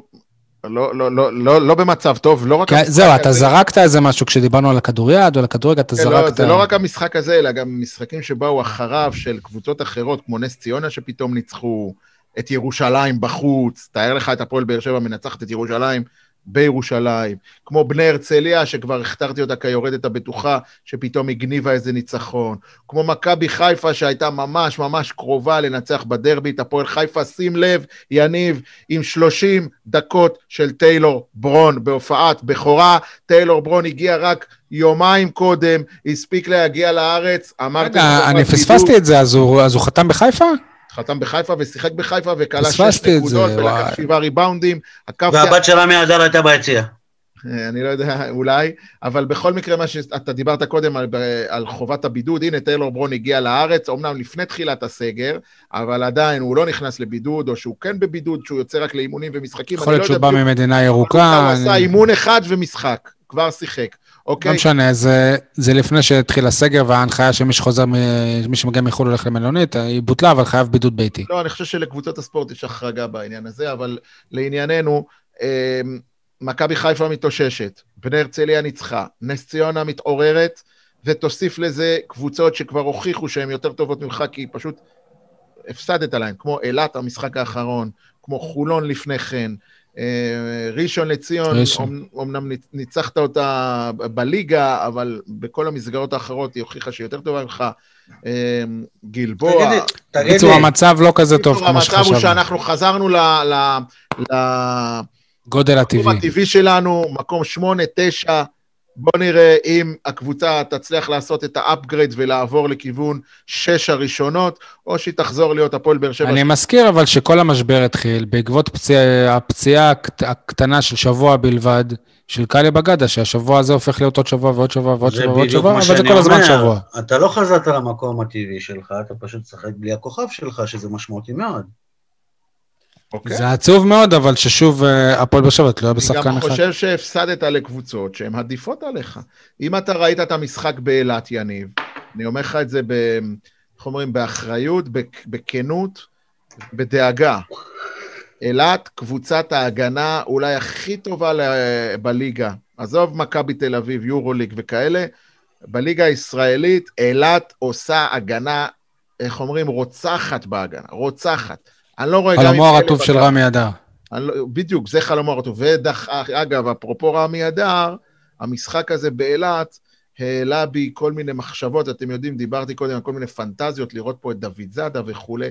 לא, לא, לא, לא, לא במצב טוב, לא רק... כי, זהו, אתה הזה... זרקת איזה משהו כשדיברנו על הכדוריד או על הכדורגל, אתה כן, לא, זרקת... לא, זה לא רק המשחק הזה, אלא גם משחקים שבאו אחריו של קבוצות אחרות, כמו נס ציונה שפתאום ניצחו, את ירושלים בחוץ, תאר לך את הפועל באר שבע מנצחת את ירושלים בירושלים, כמו בני הרצליה, שכבר הכתרתי אותה כיורדת הבטוחה, שפתאום הגניבה איזה ניצחון, כמו מכבי חיפה, שהייתה ממש ממש קרובה לנצח בדרבי את הפועל חיפה, שים לב, יניב, עם 30 דקות של טיילור ברון בהופעת בכורה, טיילור ברון הגיע רק יומיים קודם, הספיק להגיע לארץ, אמרתי... רגע, אני פספסתי את זה, אז הוא, אז הוא חתם בחיפה? חתם בחיפה ושיחק בחיפה וכלה שש נקודות ולקח שבעה ריבאונדים. והבת של רמי אדר הייתה ביציאה. אה, אני לא יודע, אולי, אבל בכל מקרה, מה שאתה דיברת קודם על, על חובת הבידוד, הנה טיילור ברון הגיע לארץ, אמנם לפני תחילת הסגר, אבל עדיין הוא לא נכנס לבידוד, או שהוא כן בבידוד, שהוא יוצא רק לאימונים ומשחקים. יכול להיות לא שהוא בא ממדינה ירוקה. הוא עשה אימון אחד ומשחק, כבר שיחק. אוקיי. לא משנה, זה, זה לפני שהתחיל הסגר וההנחיה שמי שחוזר, מי שמגיע מחו"ל הולך למלונית, היא בוטלה, אבל חייב בידוד ביתי. לא, אני חושב שלקבוצות הספורט יש החרגה בעניין הזה, אבל לענייננו, אה, מכבי חיפה מתאוששת, בני הרצליה ניצחה, נס ציונה מתעוררת, ותוסיף לזה קבוצות שכבר הוכיחו שהן יותר טובות ממך, כי פשוט הפסדת להן, כמו אילת המשחק האחרון, כמו חולון לפני כן. אה, ראשון לציון, אמנם ניצחת אותה בליגה, אבל בכל המסגרות האחרות היא הוכיחה שהיא יותר טובה ממך. אה, גלבוע. בקיצור, המצב לא כזה טוב כמו שחשבנו. המצב הוא שאנחנו חזרנו ל... גודל הטבעי. שלנו, מקום שמונה, תשע, בוא נראה אם הקבוצה תצליח לעשות את ה upgrade ולעבור לכיוון שש הראשונות, או שהיא תחזור להיות הפועל באר שבע. אני ש... מזכיר אבל שכל המשבר התחיל בעקבות פציע, הפציעה הקטנה של שבוע בלבד של קאלי בגדה, שהשבוע הזה הופך להיות עוד שבוע ועוד שבוע ועוד שבוע ועוד שבוע, אבל זה כל הזמן אומר, שבוע. אתה לא חזרת למקום הטבעי שלך, אתה פשוט משחק בלי הכוכב שלך, שזה משמעותי מאוד. אוקיי? זה עצוב מאוד, אבל ששוב אה, הפועל באר שבע תלויה בשחקן אחד. אני גם חושב שהפסדת לקבוצות שהן עדיפות עליך. אם אתה ראית את המשחק באילת, יניב, אני אומר לך את זה, ב, איך אומרים, באחריות, בכנות, בדאגה. אילת, קבוצת ההגנה אולי הכי טובה בליגה. עזוב מכבי תל אביב, יורוליג וכאלה, בליגה הישראלית, אילת עושה הגנה, איך אומרים, רוצחת בהגנה, רוצחת. אני לא רואה. חלומו הרטוב של רמי אדר. לא, בדיוק, זה חלומו הרטוב. ואגב, אפרופו רמי אדר, המשחק הזה באילת העלה בי כל מיני מחשבות, אתם יודעים, דיברתי קודם על כל מיני פנטזיות, לראות פה את דוד זאדה וכולי.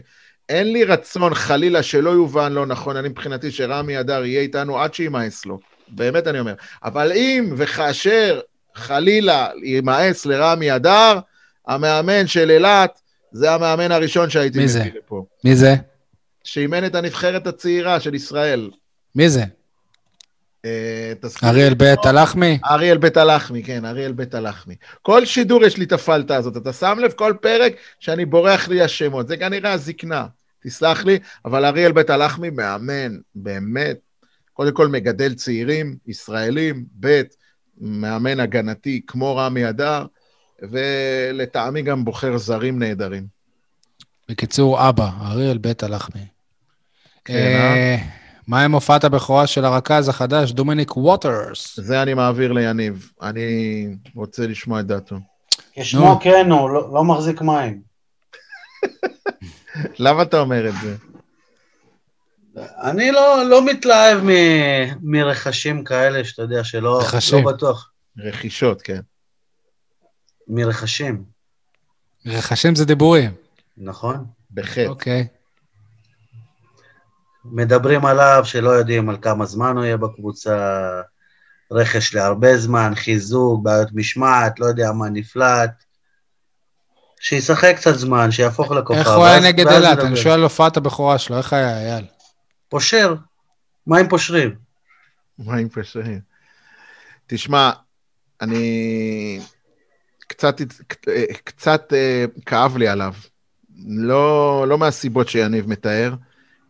אין לי רצון, חלילה, שלא יובן לא נכון, אני מבחינתי שרמי אדר יהיה איתנו עד שימאס לו. באמת אני אומר. אבל אם וכאשר חלילה יימאס לרמי אדר, המאמן של אילת זה המאמן הראשון שהייתי מביא לפה. מי זה? שאימן את הנבחרת הצעירה של ישראל. מי זה? אה, אריאל בית הלחמי? אריאל בית הלחמי, כן, אריאל בית הלחמי. כל שידור יש לי את הפלטה הזאת. אתה שם לב כל פרק שאני בורח לי השמות. זה כנראה הזקנה, תסלח לי, אבל אריאל בית הלחמי מאמן, באמת. קודם כל מגדל צעירים, ישראלים, ב', מאמן הגנתי כמו רמי אדר, ולטעמי גם בוחר זרים נהדרים. בקיצור, אבא, אריאל בית הלחמי. כן, אה? אה? מה עם הופעת הבכורה של הרכז החדש, דומיניק ווטרס? זה אני מעביר ליניב, אני רוצה לשמוע את דעתו. כשמו כן הוא, לא, לא מחזיק מים. למה אתה אומר את זה? אני לא, לא מתלהב מ, מרכשים כאלה, שאתה יודע, שלא לא בטוח. רכישות, כן. מרכשים. רכשים זה דיבורים. נכון. בחטא. אוקיי. מדברים עליו שלא יודעים על כמה זמן הוא יהיה בקבוצה, רכש להרבה זמן, חיזוק, בעיות משמעת, לא יודע מה נפלט. שישחק קצת זמן, שיהפוך לכוכב. איך הוא היה נגד אילת? אני שואל על הופעת הבכורה שלו, איך היה, אייל? פושר, מים פושרים. מים פושרים. תשמע, אני... קצת, קצת אה, כאב לי עליו. לא, לא מהסיבות שיניב מתאר,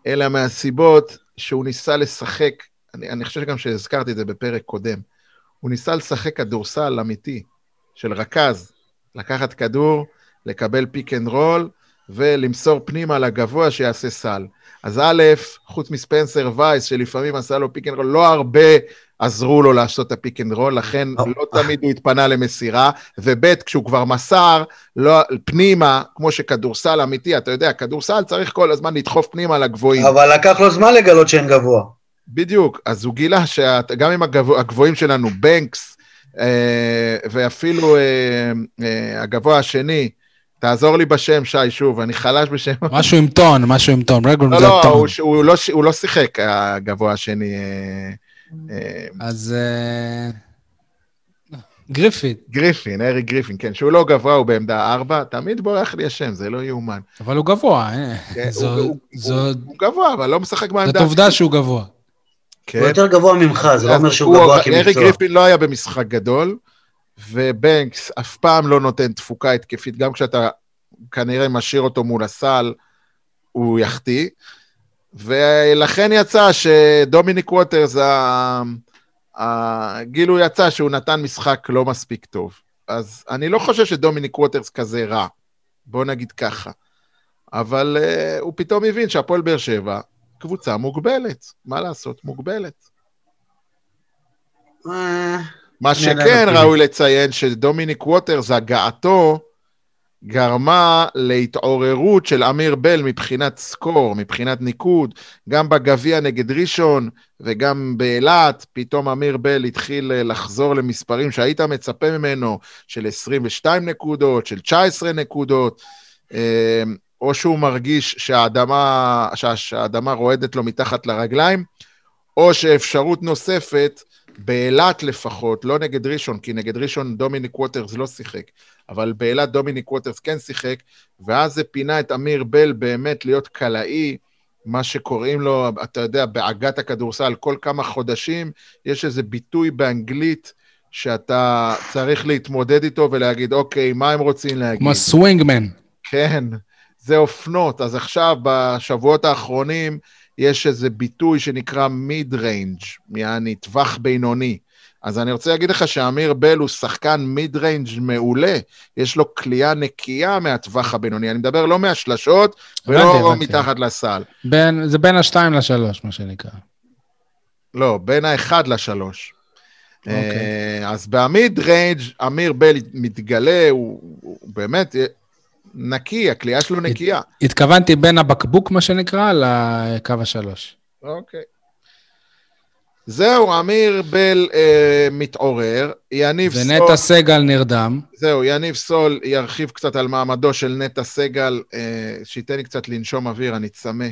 אלא מהסיבות שהוא ניסה לשחק, אני, אני חושב שגם שהזכרתי את זה בפרק קודם, הוא ניסה לשחק כדורסל אמיתי, של רכז, לקחת כדור, לקבל pick and roll, ולמסור פנימה לגבוה שיעשה סל. אז א', חוץ מספנסר וייס, שלפעמים עשה לו pick and roll, לא הרבה עזרו לו לעשות את ה pick and roll, לכן לא תמיד הוא התפנה למסירה, וב', כשהוא כבר מסר, לא, פנימה, כמו שכדורסל אמיתי, אתה יודע, כדורסל צריך כל הזמן לדחוף פנימה לגבוהים. אבל לקח לו זמן לגלות שאין גבוה. בדיוק, אז הוא גילה שגם עם הגבוה, הגבוהים שלנו, בנקס, אה, ואפילו אה, אה, הגבוה השני, תעזור לי בשם, שי, שוב, אני חלש בשם. משהו עם טון, משהו עם טון. רגע, לא, לא, הוא, הוא, לא, הוא לא שיחק, הגבוה השני. אה, אה, אז... אה, גריפין. גריפין, ארי גריפין, כן, שהוא לא גבוה, הוא בעמדה ארבע, תמיד בורח לי השם, זה לא יאומן. אבל הוא גבוה, כן, הוא גבוה, אבל לא משחק בעמדה. זאת עובדה שהוא גבוה. כן. הוא יותר גבוה ממך, זה לא אומר שהוא גבוה כמקצוע. ארי גריפין לא היה במשחק גדול, ובנקס אף פעם לא נותן תפוקה התקפית, גם כשאתה כנראה משאיר אותו מול הסל, הוא יחטיא. ולכן יצא שדומיניק ווטרס, הגילו יצא שהוא נתן משחק לא מספיק טוב. אז אני לא חושב שדומיניק ווטרס כזה רע, בוא נגיד ככה. אבל uh, הוא פתאום הבין שהפועל באר שבע קבוצה מוגבלת. מה לעשות? מוגבלת. אה, מה שכן ראוי לציין שדומיניק ווטרס, הגעתו, גרמה להתעוררות של אמיר בל מבחינת סקור, מבחינת ניקוד, גם בגביע נגד ראשון וגם באילת, פתאום אמיר בל התחיל לחזור למספרים שהיית מצפה ממנו, של 22 נקודות, של 19 נקודות, אה, או שהוא מרגיש שהאדמה, שהאדמה רועדת לו מתחת לרגליים, או שאפשרות נוספת, באילת לפחות, לא נגד ראשון, כי נגד ראשון דומיניק ווטרס לא שיחק, אבל באילת דומיניק ווטרס כן שיחק, ואז זה פינה את אמיר בל באמת להיות קלעי, מה שקוראים לו, אתה יודע, בעגת הכדורסל, כל כמה חודשים יש איזה ביטוי באנגלית שאתה צריך להתמודד איתו ולהגיד, אוקיי, מה הם רוצים להגיד? כמו swingman. כן, זה אופנות. אז עכשיו, בשבועות האחרונים, יש איזה ביטוי שנקרא mid range, יעני טווח בינוני. אז אני רוצה להגיד לך שאמיר בל הוא שחקן mid range מעולה, יש לו קליעה נקייה מהטווח הבינוני. אני מדבר לא מהשלשות ולא מתחת לסל. בין, זה בין השתיים לשלוש, מה שנקרא. לא, בין האחד לשלוש. Okay. אוקיי. אה, אז ב mid range אמיר בל מתגלה, הוא, הוא באמת נקי, הקליעה שלו נקייה. התכוונתי בין הבקבוק, מה שנקרא, לקו השלוש. אוקיי. זהו, אמיר בל אה, מתעורר, יניב ונטע סול... ונטע סגל נרדם. זהו, יניב סול ירחיב קצת על מעמדו של נטע סגל, אה, שייתן לי קצת לנשום אוויר, אני צמא.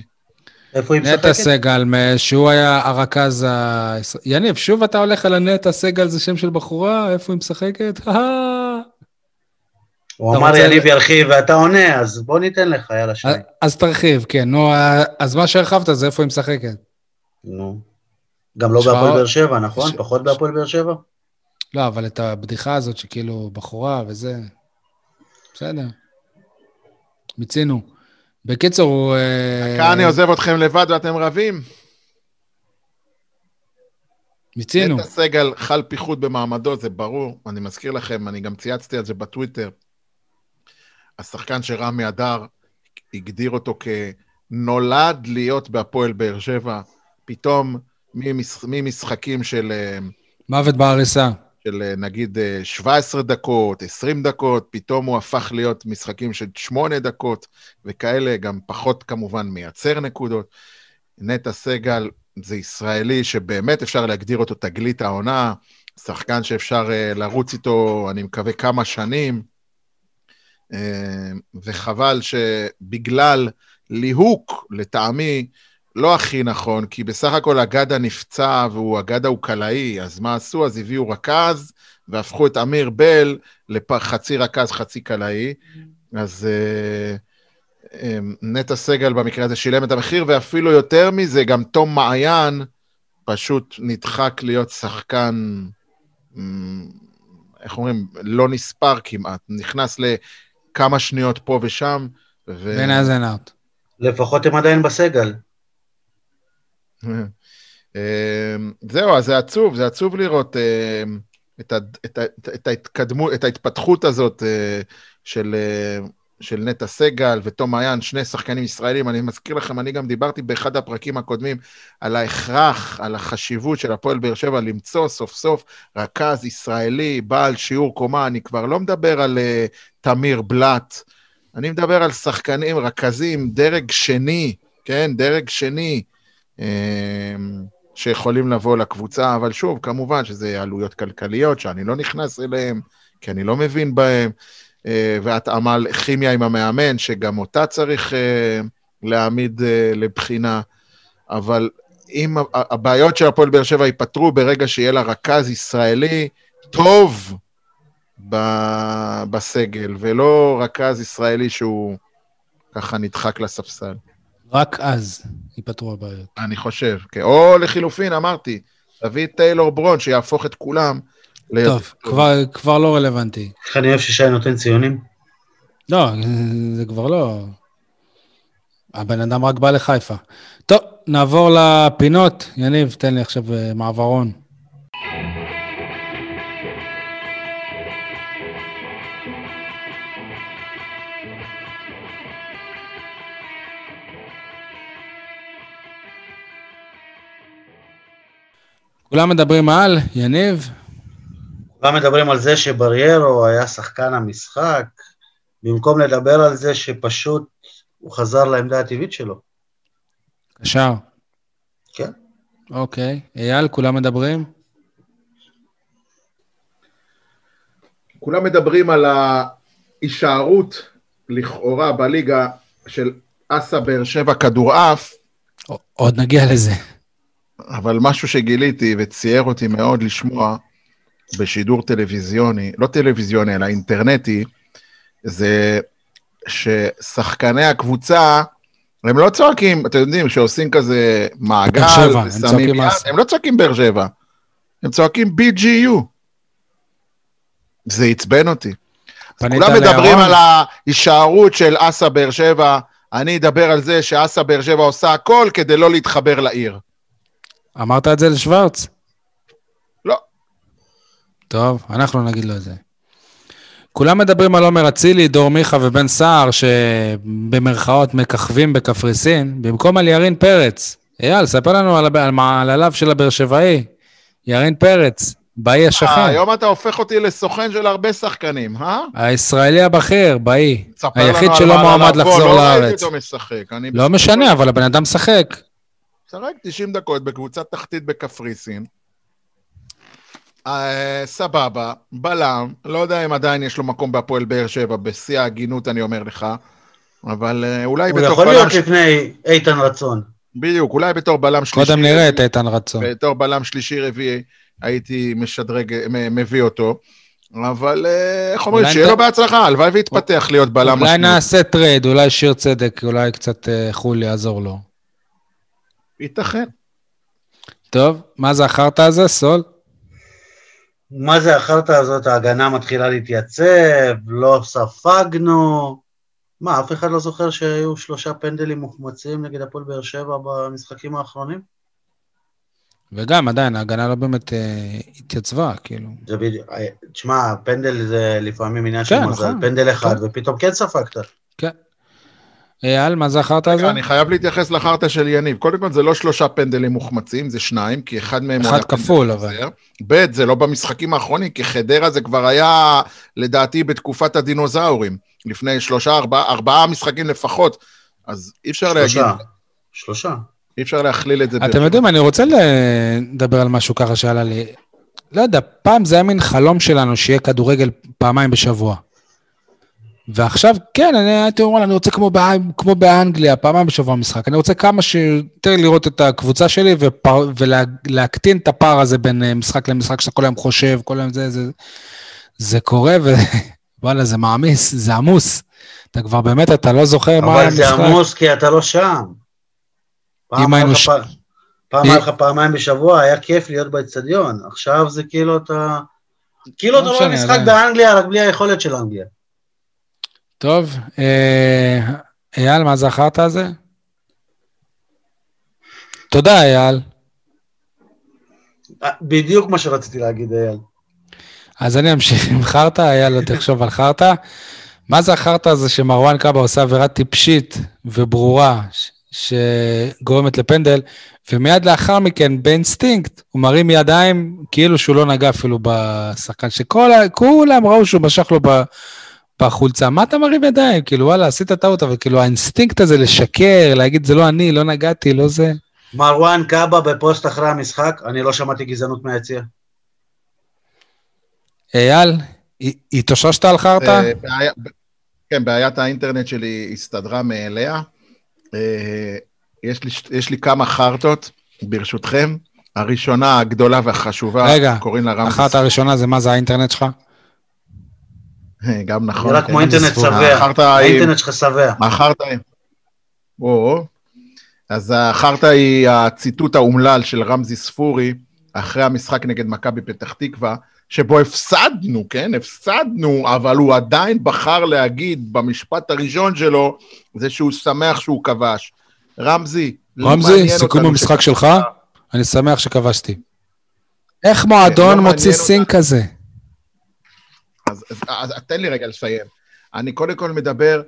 איפה היא משחקת? נטע סגל, שהוא היה הרכז ה... יניב, שוב אתה הולך על הנטע סגל, זה שם של בחורה? איפה היא משחקת? הוא אמר יניב ירחיב ואתה עונה, אז בוא ניתן לך, יאללה שי. אז תרחיב, כן. נו, אז מה שהרחבת זה איפה היא משחקת. נו. גם לא בהפועל באר שבע, נכון? פחות בהפועל באר שבע? לא, אבל את הבדיחה הזאת שכאילו בחורה וזה... בסדר. מיצינו. בקיצור, הוא... דקה אני עוזב אתכם לבד ואתם רבים. מיצינו. נטע סגל חל פיחות במעמדו, זה ברור. אני מזכיר לכם, אני גם צייצתי על זה בטוויטר. השחקן שרמי אדר הגדיר אותו כנולד להיות בהפועל באר שבע, פתאום ממשחקים של... אה, מוות בעריסה. של אה, נגיד 17 אה, דקות, 20 דקות, פתאום הוא הפך להיות משחקים של 8 דקות וכאלה, גם פחות כמובן מייצר נקודות. נטע סגל זה ישראלי שבאמת אפשר להגדיר אותו תגלית העונה, שחקן שאפשר לרוץ איתו, אני מקווה, כמה שנים. וחבל שבגלל ליהוק, לטעמי, לא הכי נכון, כי בסך הכל אגדה נפצע והוא, אגדה הוא קלעי, אז מה עשו? אז הביאו רכז והפכו את אמיר בל לחצי רכז, חצי קלעי. אז uh, um, נטע סגל במקרה הזה שילם את המחיר, ואפילו יותר מזה, גם תום מעיין פשוט נדחק להיות שחקן, איך אומרים, לא נספר כמעט, נכנס לכמה שניות פה ושם. ו... אין אאוט. לפחות הם עדיין בסגל. אמ, זהו, אז זה עצוב, זה עצוב לראות אמ, את, ה, את, ה, את ההתקדמות, את ההתפתחות הזאת אה, של, אה, של נטע סגל ותום מעיין, שני שחקנים ישראלים. אני מזכיר לכם, אני גם דיברתי באחד הפרקים הקודמים על ההכרח, על החשיבות של הפועל באר שבע למצוא סוף סוף רכז ישראלי, בעל שיעור קומה. אני כבר לא מדבר על uh, תמיר בלאט, אני מדבר על שחקנים, רכזים, דרג שני, כן, דרג שני. אמ, שיכולים לבוא לקבוצה, אבל שוב, כמובן שזה עלויות כלכליות שאני לא נכנס אליהן, כי אני לא מבין בהן, והתאמה כימיה עם המאמן, שגם אותה צריך אה, להעמיד אה, לבחינה, אבל אם הבעיות של הפועל באר שבע ייפתרו ברגע שיהיה לה רכז ישראלי טוב בסגל, ולא רכז ישראלי שהוא ככה נדחק לספסל. רק אז ייפתרו הבעיות. אני חושב, כן. או לחילופין, אמרתי, תביא את טיילור ברון שיהפוך את כולם. טוב, כבר, כבר לא רלוונטי. איך אני אוהב ששי נותן ציונים? לא, זה כבר לא... הבן אדם רק בא לחיפה. טוב, נעבור לפינות. יניב, תן לי עכשיו אה, מעברון. כולם מדברים על, יניב? כולם מדברים על זה שבריירו היה שחקן המשחק, במקום לדבר על זה שפשוט הוא חזר לעמדה הטבעית שלו. קשר. כן. אוקיי. אייל, כולם מדברים? כולם מדברים על ההישארות לכאורה בליגה של אסה באר שבע כדורעף. עוד נגיע לזה. אבל משהו שגיליתי וצייר אותי מאוד לשמוע בשידור טלוויזיוני, לא טלוויזיוני, אלא אינטרנטי, זה ששחקני הקבוצה, הם לא צועקים, אתם יודעים, שעושים כזה מעגל, שבע, הם צועקים יד, הם לא צועקים באר שבע, הם צועקים BGU. זה עצבן אותי. כולם מדברים על ההישארות של אסה באר שבע, אני אדבר על זה שאסה באר שבע עושה הכל כדי לא להתחבר לעיר. אמרת את זה לשוורץ? טוב, אנחנו נגיד לו את זה. כולם מדברים על עומר אצילי, דור מיכה ובן סער, שבמרכאות מככבים בקפריסין, במקום על ירין פרץ. אייל, ספר לנו על, על מעלליו של הבאר שבעי. ירין פרץ, באי השכן. היום אתה הופך אותי לסוכן של הרבה שחקנים, אה? הישראלי הבכיר, באי. היחיד שלא מועמד לחזור לא לארץ. לא ראיתי אותו משחק. לא משנה, אבל הבן אדם משחק. משחק 90 דקות בקבוצה תחתית בקפריסין. אה, סבבה, בלם, לא יודע אם עדיין יש לו מקום בהפועל באר שבע, בשיא ההגינות אני אומר לך, אבל אה, אולי בתור בלם... הוא יכול להיות לפני איתן רצון. בדיוק, אולי בתור בלם שלישי... קודם נראה את איתן רצון. בתור בלם שלישי רביעי הייתי משדרג, מביא אותו. אבל אה, איך אומרים, שיהיה לו בהצלחה, הלוואי ויתפתח להיות בלם משמעותי. אולי נעשה trade, אולי שיר צדק, אולי קצת אה, חו"ל יעזור לו. ייתכן. טוב, מה זה החרטא הזה, סול? מה זה החרטא הזאת? ההגנה מתחילה להתייצב, לא ספגנו. מה, אף אחד לא זוכר שהיו שלושה פנדלים מוחמצים נגד הפועל באר שבע במשחקים האחרונים? וגם עדיין ההגנה לא באמת אה, התייצבה, כאילו. זה בדיוק, אה, תשמע, פנדל זה לפעמים עניין כן, של מזל, נכון. פנדל אחד, כן. ופתאום כן ספגת. כן. אייל, מה זה החרטא הזה? אני חייב להתייחס לחרטא של יניב. קודם כל, זה לא שלושה פנדלים מוחמצים, זה שניים, כי אחד מהם... אחד כפול, אבל. ב', זה לא במשחקים האחרונים, כי חדרה זה כבר היה, לדעתי, בתקופת הדינוזאורים. לפני שלושה, ארבעה, ארבעה משחקים לפחות. אז אי אפשר להגיד... שלושה. שלושה. אי אפשר להכליל את זה. אתם יודעים, אני רוצה לדבר על משהו ככה שעלה לי. לא יודע, פעם זה היה מין חלום שלנו שיהיה כדורגל פעמיים בשבוע. ועכשיו, כן, אני הייתי אומר, אני רוצה כמו, בא, כמו באנגליה, פעמיים בשבוע משחק. אני רוצה כמה שיותר לראות את הקבוצה שלי ופר, ולהקטין את הפער הזה בין אה, משחק למשחק, שאתה כל היום חושב, כל היום זה, זה, זה קורה, ווואלה, זה מעמיס, זה עמוס. אתה כבר באמת, אתה לא זוכר מה המשחק. אבל זה עמוס כי אתה לא שם. פעם היינו... ש... פעם היה לך פעמיים בשבוע, היה כיף להיות באצטדיון. עכשיו זה כאילו אתה... כאילו לא אתה רואה משחק באנגליה, רק בלי היכולת של אנגליה. טוב, אה, אייל, מה זכרת על זה? תודה, אייל. אה, בדיוק מה שרציתי להגיד, אייל. אז אני אמשיך עם חרטא, אייל לא תחשוב על חרטא. מה זה החרטא הזה שמרואן קאבה עושה עבירה טיפשית וברורה שגורמת לפנדל, ומיד לאחר מכן, באינסטינקט, הוא מרים ידיים כאילו שהוא לא נגע אפילו בשחקן, שכולם ראו שהוא משך לו בחולצה. מה אתה מרים ידיים? כאילו, וואלה, עשית טעות, אבל כאילו, האינסטינקט הזה לשקר, להגיד, זה לא אני, לא נגעתי, לא זה. מרואן קאבה בפוסט אחרי המשחק, אני לא שמעתי גזענות מהיציע. אייל, התאוששת על חרטא? אה, כן, בעיית האינטרנט שלי הסתדרה מאליה. אה, יש לי, יש לי כמה חרטות, ברשותכם. הראשונה, הגדולה והחשובה, רגע, קוראים לה רמזס. רגע, אחת הראשונה זה מה זה האינטרנט שלך? גם נכון. נראה כמו אינטרנט שבע. האינטרנט שלך שבע. החרטא היא... או, אז החרטא היא הציטוט האומלל של רמזי ספורי, אחרי המשחק נגד מכבי פתח תקווה, שבו הפסדנו, כן? הפסדנו, אבל הוא עדיין בחר להגיד במשפט הראשון שלו, זה שהוא שמח שהוא כבש. רמזי, לא רמזי, סיכום המשחק שלך, אני שמח שכבשתי. איך מועדון לא מוציא סינק כזה? אז, אז, אז תן לי רגע לסיים. אני קודם כל מדבר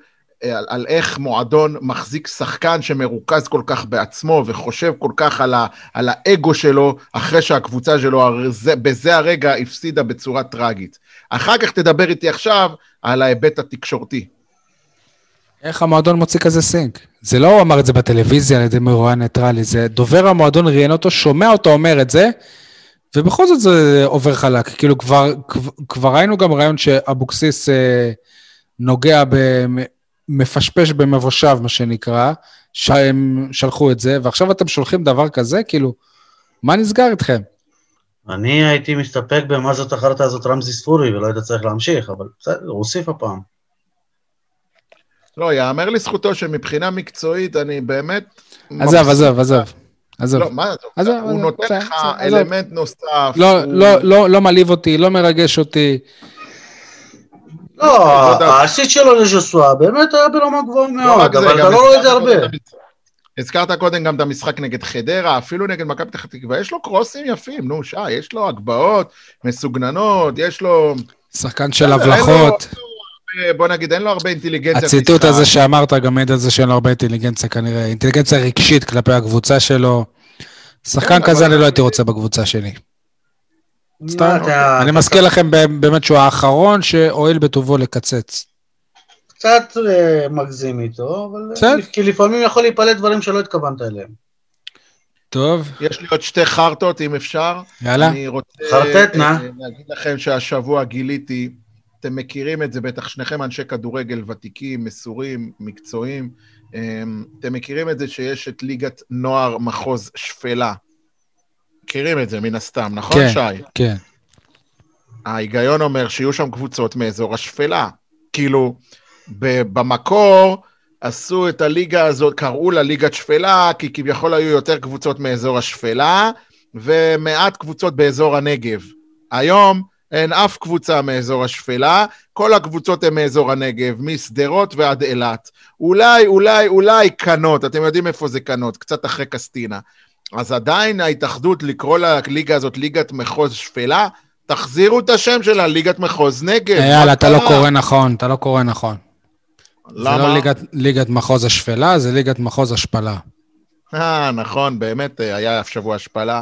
אה, על, על איך מועדון מחזיק שחקן שמרוכז כל כך בעצמו וחושב כל כך על, ה, על האגו שלו, אחרי שהקבוצה שלו זה, בזה הרגע הפסידה בצורה טרגית. אחר כך תדבר איתי עכשיו על ההיבט התקשורתי. איך המועדון מוציא כזה סינק? זה לא הוא אמר את זה בטלוויזיה על ידי מרואיין ניטרלי, זה דובר המועדון ראיין אותו, שומע אותו אומר את זה, ובכל זאת זה עובר חלק. כאילו כבר, כבר, כבר ראינו גם ריאיון שאבוקסיס אה, נוגע, מפשפש במבושיו, מה שנקרא, שהם שלחו את זה, ועכשיו אתם שולחים דבר כזה, כאילו, מה נסגר איתכם? אני הייתי מסתפק במה זאת החרטא הזאת רמזי ספורי, ולא היית צריך להמשיך, אבל בסדר, הוא הוסיף הפעם. לא, יאמר לזכותו שמבחינה מקצועית, אני באמת... עזוב, עזוב, עזוב. עזוב. לא, מה עזוב? הוא נותן לך אלמנט נוסף. לא, לא, לא, לא מעליב אותי, לא מרגש אותי. לא, הסיט שלו לז'וסווה באמת היה ברמה גבוהה לא מאוד, אבל אתה לא רואה את זה הרבה. הזכרת קודם גם את המשחק נגד חדרה, אפילו נגד מכבי פתח תקווה, יש לו קרוסים יפים, נו, שי, יש לו הגבהות מסוגננות, יש לו... שחקן של הבלחות. בוא נגיד, אין לו הרבה אינטליגנציה. הציטוט הזה שאמרת גם מעיד על זה שאין לו הרבה אינטליגנציה כנראה, אינטליגנציה רגשית כלפי הקבוצה שלו. שחקן כן, כזה אני לא הייתי רוצה בקבוצה שלי. סתם, אני מזכיר לכם באמת שהוא האחרון שהואיל בטובו לקצץ. קצת אה, מגזים איתו, אבל... כי לפעמים יכול להיפלט דברים שלא התכוונת אליהם. טוב. יש לי עוד שתי חרטות, אם אפשר. יאללה. אני רוצה... חרטט, נא. להגיד לכם שהשבוע גיליתי אתם מכירים את זה בטח, שניכם אנשי כדורגל ותיקים, מסורים, מקצועיים. אמ, אתם מכירים את זה שיש את ליגת נוער מחוז שפלה. מכירים את זה מן הסתם, נכון, כן, שי? כן. ההיגיון אומר שיהיו שם קבוצות מאזור השפלה. כאילו, במקור עשו את הליגה הזאת, קראו לה ליגת שפלה, כי כביכול היו יותר קבוצות מאזור השפלה, ומעט קבוצות באזור הנגב. היום אין אף קבוצה מאזור השפלה, כל הקבוצות הן מאזור הנגב, משדרות ועד אילת. אולי, אולי, אולי קנות, אתם יודעים איפה זה קנות, קצת אחרי קסטינה. אז עדיין ההתאחדות לקרוא לליגה הזאת ליגת מחוז שפלה, תחזירו את השם שלה, ליגת מחוז נגב. יאללה, אתה לא קורא נכון, אתה לא קורא נכון. למה? זה לא ליגת, ליגת מחוז השפלה, זה ליגת מחוז השפלה. אה, נכון, באמת אה, היה שבוע השפלה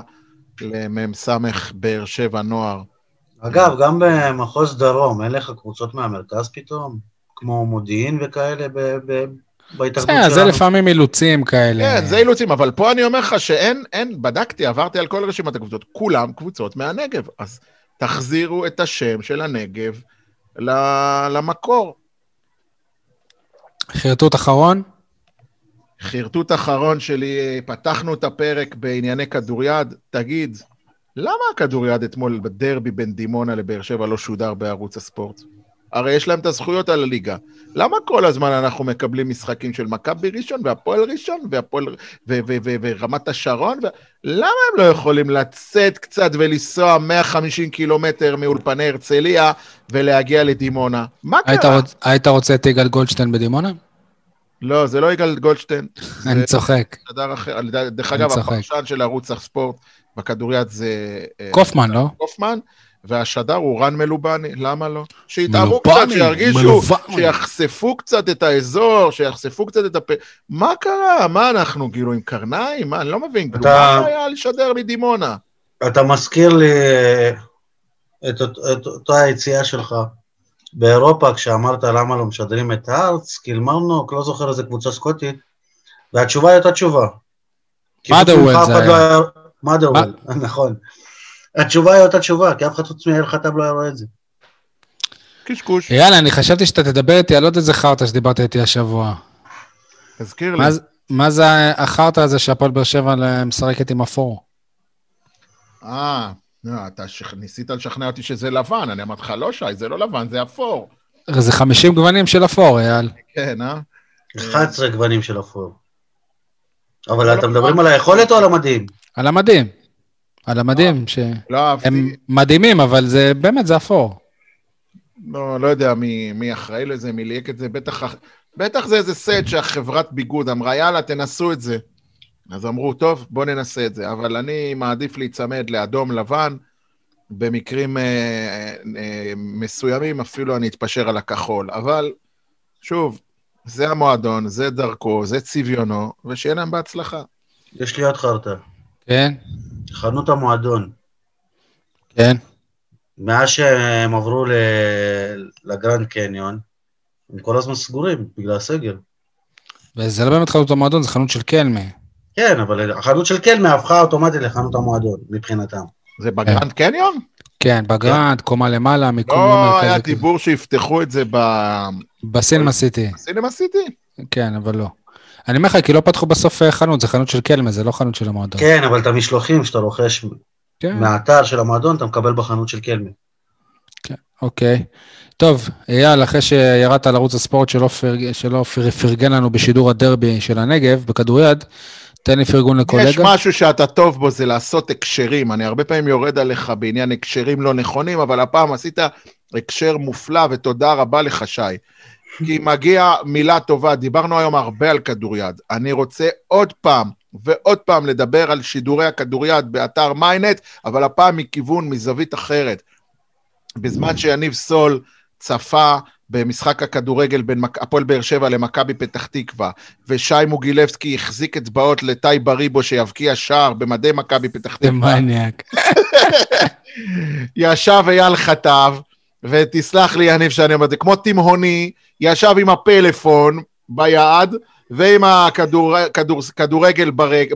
למ"ס באר שבע נוער. אגב, גם במחוז דרום, אין לך קבוצות מהמרכז פתאום? כמו מודיעין וכאלה בהתאחדות שלנו? זה לפעמים אילוצים כאלה. כן, זה אילוצים, אבל פה אני אומר לך שאין, אין, בדקתי, עברתי על כל רשימת הקבוצות, כולם קבוצות מהנגב. אז תחזירו את השם של הנגב למקור. חרטוט אחרון? חרטוט אחרון שלי, פתחנו את הפרק בענייני כדוריד. תגיד, למה הכדוריד אתמול בדרבי בין דימונה לבאר שבע לא שודר בערוץ הספורט? הרי יש להם את הזכויות על הליגה. למה כל הזמן אנחנו מקבלים משחקים של מכבי ראשון והפועל ראשון והפועל ורמת השרון? ו... למה הם לא יכולים לצאת קצת ולנסוע 150 קילומטר מאולפני הרצליה ולהגיע לדימונה? מה היית קרה? רוצ... היית רוצה את יגאל גולדשטיין בדימונה? לא, זה לא יגאל גולדשטיין. אני צוחק. דרך אגב, הפרשן של ערוץ הספורט בכדוריד זה... אה, קופמן, לא? קופמן. והשדר הוא רן מלובני, למה לא? שיתאמו קצת, שירגישו, שיחשפו קצת את האזור, שיחשפו קצת את הפה. מה קרה? מה אנחנו, כאילו, עם קרניים? מה, אני לא מבין, אתה... מה היה לשדר מדימונה? אתה מזכיר לי את, את, את אותה היציאה שלך באירופה, כשאמרת למה לא משדרים את הארץ, קילמרנוק, לא זוכר איזה קבוצה סקוטית, והתשובה היא אותה תשובה. מאדרוול זה לא היה. מאדרוול, נכון. התשובה היא אותה תשובה, כי אף אחד חוץ מאל חטב לא היה רואה את זה. קשקוש. יאללה, אני חשבתי שאתה תדבר איתי על עוד איזה חרטא שדיברת איתי השבוע. תזכיר לי. מה זה החרטא הזה שהפועל באר שבע משחקת עם אפור? אה, לא, אתה ניסית לשכנע אותי שזה לבן, אני אמרתי לך, לא שי, זה לא לבן, זה אפור. זה 50 גוונים של אפור, אייל. כן, אה? 11 גוונים של אפור. אבל אתם מדברים על היכולת או על המדים? על המדים. על המדים, שהם לא מדהימים, אבל זה באמת, זה אפור. לא, לא יודע מי, מי אחראי לזה, מי ליהק את זה, בטח, בטח זה איזה סט שהחברת ביגוד אמרה, יאללה, תנסו את זה. אז אמרו, טוב, בואו ננסה את זה, אבל אני מעדיף להיצמד לאדום לבן, במקרים אה, אה, מסוימים אפילו אני אתפשר על הכחול, אבל שוב, זה המועדון, זה דרכו, זה צביונו, ושיהיה להם בהצלחה. יש לי עוד חרטא. כן? חנות המועדון. כן. מאז שהם עברו לגרנד קניון, הם כל הזמן סגורים בגלל הסגר. וזה לא באמת חנות המועדון, זה חנות של קלמה. כן, אבל החנות של קלמה הפכה אוטומטית לחנות המועדון, מבחינתם. זה בגרנד קניון? כן, בגרנד, קומה למעלה, מיקום לא, לא היה דיבור שיפתחו את זה ב... בסינמה סיטי. בסינמה סיטי? כן, אבל לא. אני אומר לך, כי לא פתחו בסוף אה, חנות, זה חנות של קלמה, זה לא חנות של המועדון. כן, אבל את המשלוחים שאתה רוכש כן. מהאתר של המועדון, אתה מקבל בחנות של קלמה. כן, אוקיי. טוב, אייל, אחרי שירדת על ערוץ הספורט שלא, פרג... שלא פרגן לנו בשידור הדרבי של הנגב, בכדוריד, תן לי פרגון לקולגה. יש משהו שאתה טוב בו, זה לעשות הקשרים. אני הרבה פעמים יורד עליך בעניין הקשרים לא נכונים, אבל הפעם עשית הקשר מופלא, ותודה רבה לך, שי. כי מגיע מילה טובה, דיברנו היום הרבה על כדוריד. אני רוצה עוד פעם ועוד פעם לדבר על שידורי הכדוריד באתר מיינט, אבל הפעם מכיוון, מזווית אחרת. בזמן שיניב סול צפה במשחק הכדורגל בין הפועל באר שבע למכבי פתח תקווה, ושי מוגילבסקי החזיק אצבעות לטי בריבו שיבקיע שער במדי מכבי פתח תקווה. זה מניאק. ישב אייל חטב, ותסלח לי, יניב, שאני אומר את זה, כמו תימהוני, ישב עם הפלאפון ביד, ועם הכדורגל ברג,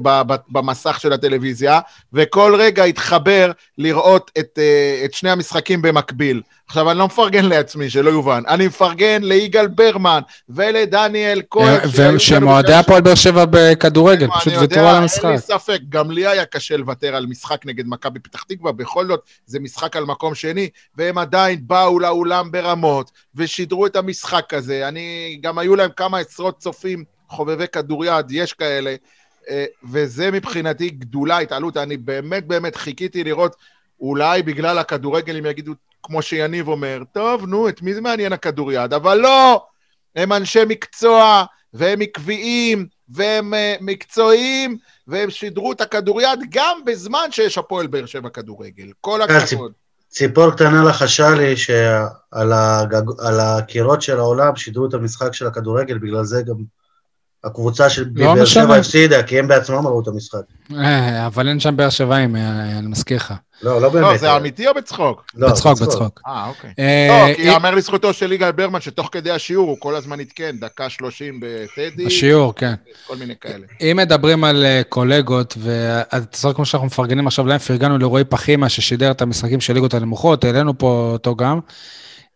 במסך של הטלוויזיה, וכל רגע התחבר לראות את, אה, את שני המשחקים במקביל. עכשיו, אני לא מפרגן לעצמי, שלא יובן. אני מפרגן ליגאל ברמן ולדניאל כהן. ושמועדי הפועל באר שבע בכדורגל, פשוט ויתרו על המשחק. אין לי ספק, גם לי היה קשה לוותר על משחק נגד מכבי פתח תקווה, בכל זאת, זה משחק על מקום שני, והם עדיין באו לאולם ברמות, ושידרו את המשחק הזה. אני, גם היו להם כמה עשרות צופים חובבי כדוריד, יש כאלה, אה, וזה מבחינתי גדולה, התעלות. אני באמת באמת חיכיתי לראות, אולי בגלל הכדורגל הם יגידו, כמו שיניב אומר, טוב, נו, את מי זה מעניין הכדוריד? אבל לא! הם אנשי מקצוע, והם עקביים, והם uh, מקצועיים, והם שידרו את הכדוריד גם בזמן שיש הפועל באר שבע כדורגל. כל הכבוד. ציפור קטנה לחשה לי שעל הגג... הקירות של העולם שידרו את המשחק של הכדורגל, בגלל זה גם הקבוצה של לא באר שבע הפסידה, כי הם בעצמם ראו את המשחק. אה, אבל אין שם באר שבעים, אה, אני מזכיר לך. לא, לא באמת. לא, זה אמיתי או בצחוק? לא, בצחוק, בצחוק. אה, אוקיי. אה, לא, כי יאמר לזכותו של יגאל ברמן, שתוך כדי השיעור הוא כל הזמן עדכן, דקה שלושים בטדי. השיעור, כן. כל מיני כאלה. אם מדברים על קולגות, ואתה זוכר כמו שאנחנו מפרגנים עכשיו להם, פרגנו לרועי פחימה, ששידר את המשחקים של ליגות הנמוכות, העלינו פה אותו גם.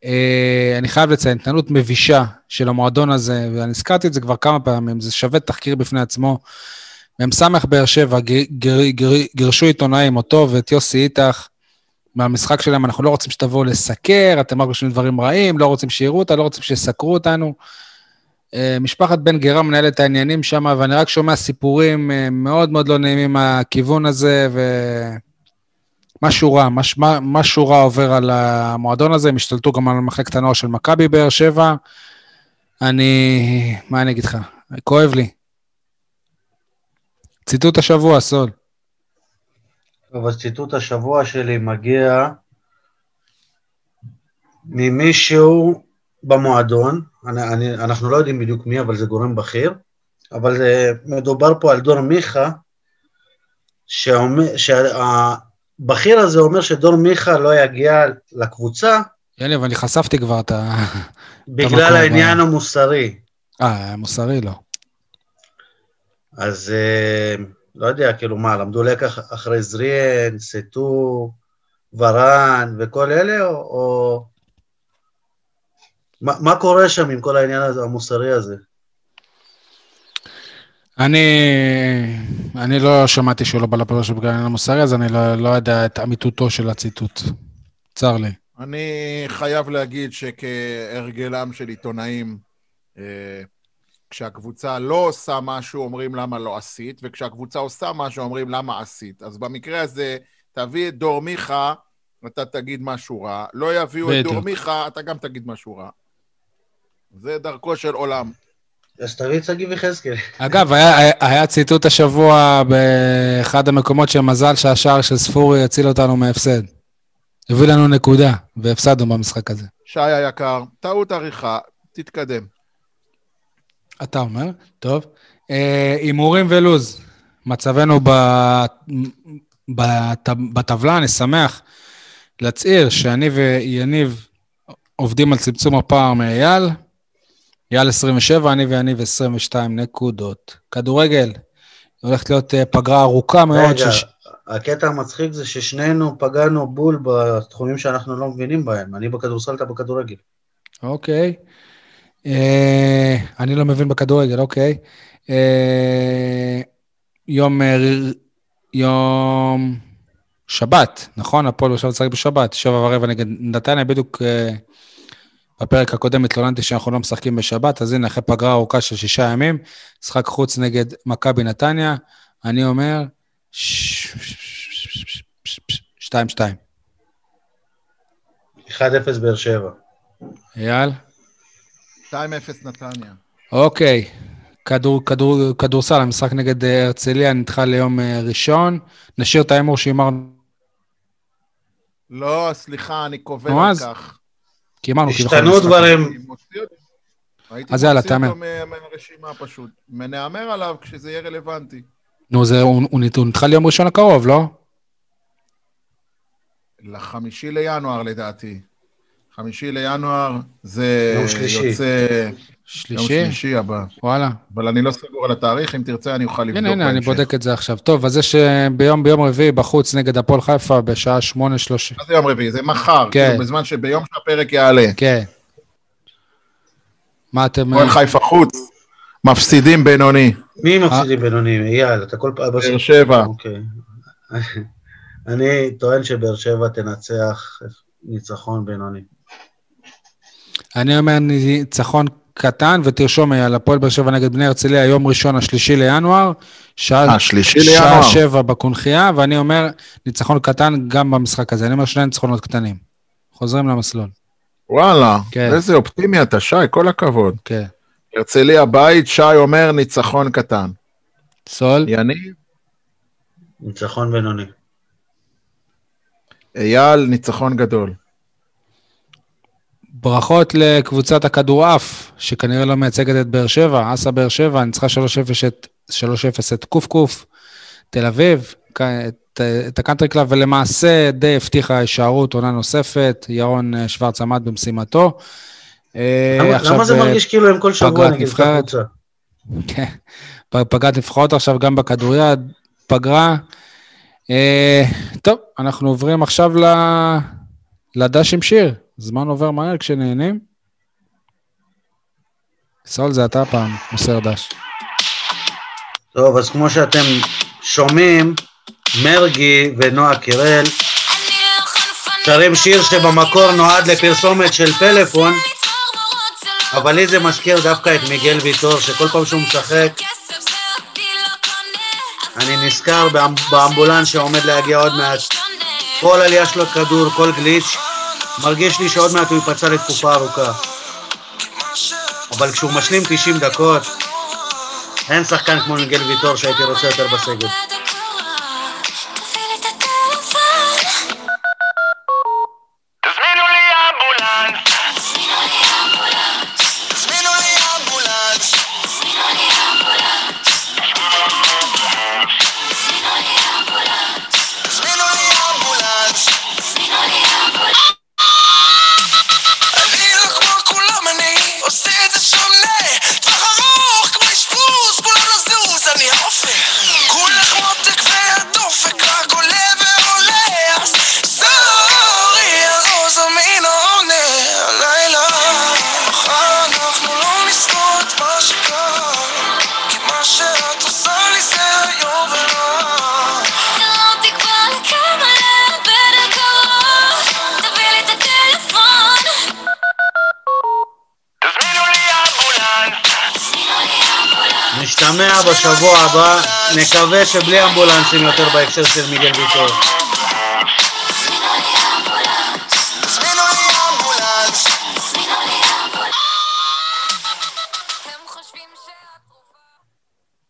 Uh, אני חייב לציין, התנהלות מבישה של המועדון הזה, ואני הזכרתי את זה כבר כמה פעמים, זה שווה תחקיר בפני עצמו. מ"ס באר שבע גירשו עיתונאים, אותו ואת יוסי איתך, מהמשחק שלהם, אנחנו לא רוצים שתבואו לסקר, אתם רק חושבים דברים רעים, לא רוצים שיראו אותה, לא רוצים שיסקרו אותנו. Uh, משפחת בן גרה מנהלת את העניינים שם, ואני רק שומע סיפורים uh, מאוד מאוד לא נעימים מהכיוון הזה, ו... משהו רע, מש, משהו רע עובר על המועדון הזה, הם השתלטו גם על מחלקת הנוער של מכבי באר שבע. אני, מה אני אגיד לך? כואב לי. ציטוט השבוע, סול. טוב, אז ציטוט השבוע שלי מגיע ממישהו במועדון, אני, אני, אנחנו לא יודעים בדיוק מי, אבל זה גורם בכיר, אבל זה, מדובר פה על דור מיכה, שאומר, שה, הבכיר הזה אומר שדור מיכה לא יגיע לקבוצה. יניב, אני חשפתי כבר את ה... בגלל העניין המוסרי. אה, המוסרי לא. אז אה, לא יודע, כאילו מה, למדו לקח אחרי זריאן, סטו, ורן וכל אלה, או... או... מה, מה קורה שם עם כל העניין המוסרי הזה? אני, אני לא שמעתי שהוא לא בא לפרש בגלל המוסרי, אז אני לא, לא יודע את אמיתותו של הציטוט. צר לי. אני חייב להגיד שכהרגלם של עיתונאים, אה, כשהקבוצה לא עושה משהו, אומרים למה לא עשית, וכשהקבוצה עושה משהו, אומרים למה עשית. אז במקרה הזה, תביא את דור מיכה, אתה תגיד משהו רע. לא יביאו בדיוק. את דור מיכה, אתה גם תגיד משהו רע. זה דרכו של עולם. אז תביא את שגיב יחזקאל. אגב, היה, היה ציטוט השבוע באחד המקומות של מזל שהשער של ספורי יציל אותנו מהפסד. הביא לנו נקודה, והפסדנו במשחק הזה. שי היקר, טעות עריכה, תתקדם. אתה אומר? טוב. אה, הימורים ולוז. מצבנו בטבלה, אני שמח להצהיר שאני ויניב עובדים על צמצום הפער מאייל. אייל 27, אני ויניב 22 נקודות. כדורגל, הולכת להיות אה, פגרה ארוכה מאוד. רגע, שש... הקטע המצחיק זה ששנינו פגענו בול בתחומים שאנחנו לא מבינים בהם. אני בכדורסל, אתה בכדורגל. אוקיי. אה, אני לא מבין בכדורגל, אוקיי. אה, יום... אה, יום... שבת, נכון? הפועל עכשיו צריך בשבת, שבע ורבע נגד נתניה, בדיוק אה, בפרק הקודם התלוננתי שאנחנו לא משחקים בשבת, אז הנה, אחרי פגרה ארוכה של שישה ימים, משחק חוץ נגד מכבי נתניה, אני אומר, 2-2. 1-0 באר שבע. אייל? 2-0 נתניה. אוקיי. כדור, כדור, כדורסל, המשחק נגד אה, הרצליה נדחה ליום אה, ראשון. נשאיר את ההימור שהימרנו. לא, סליחה, אני קובע על כך. כי אמרנו, השתנו דברים. אז יאללה, תאמר. הייתי מוציא אותו מהרשימה פשוט. ונאמר עליו כשזה יהיה רלוונטי. נו, זה, הוא, הוא, הוא נדחה ליום ראשון הקרוב, לא? לחמישי לינואר לדעתי. חמישי לינואר זה יוצא... שלישי? יום שלישי הבא. וואלה. אבל אני לא סגור על התאריך, אם תרצה אני אוכל לבדוק הנה, הנה, אני בודק את זה עכשיו. טוב, אז יש ביום, ביום רביעי בחוץ נגד הפועל חיפה בשעה שמונה שלושים. מה זה יום רביעי? זה מחר, כן. כאילו בזמן שביום שהפרק יעלה. כן. מה אתם... הפועל חיפה חוץ, מפסידים בינוני. מי מפסידים בינוני? אייל, אתה כל פעם... באר שבע. אוקיי. אני טוען שבאר שבע תנצח ניצחון בינוני. אני אומר ניצחון קטן, ותרשום על הפועל באר שבע נגד בני הרצליה, יום ראשון, השלישי לינואר. שעה, השלישי לינואר. שעה שבע בקונכייה, ואני אומר ניצחון קטן גם במשחק הזה. אני אומר שני ניצחונות קטנים. חוזרים למסלול. וואלה, כן. איזה אופטימי אתה, שי, כל הכבוד. כן. הרצליה בית, שי אומר ניצחון קטן. סול? יניב? ניצחון בינוני. אייל, ניצחון גדול. ברכות לקבוצת הכדורעף, שכנראה לא מייצגת את באר שבע, אסה באר שבע, ניצחה 3-0 את קוף, תל אביב, את, את הקאנטרי קלאב, ולמעשה די הבטיחה הישארות עונה נוספת, ירון אה, שוורץ עמד במשימתו. אה, למה, למה זה מרגיש כאילו הם כל שבוע נגד הקבוצה? כן, פגרת נבחרות עכשיו גם בכדוריד, פגרה. אה, טוב, אנחנו עוברים עכשיו לדש עם שיר. זמן עובר מהר כשנהנים. סול זה אתה פעם, מוסר דש. טוב, אז כמו שאתם שומעים, מרגי ונועה קירל שרים שיר שבמקור נועד לפרסומת של פלאפון, אבל לי זה מזכיר דווקא את מיגל ויטור, שכל פעם שהוא משחק אני נזכר באמבולנס שעומד להגיע עוד מעט. כל עלייה שלו כדור, כל גליץ', מרגיש לי שעוד מעט הוא ייפצע לתקופה ארוכה. אבל כשהוא משלים 90 דקות, אין שחקן כמו מיגל ויטור שהייתי רוצה יותר בסגל. בשבוע הבא, נקווה שבלי אמבולנסים יותר בהקשר של מיגל ויטור.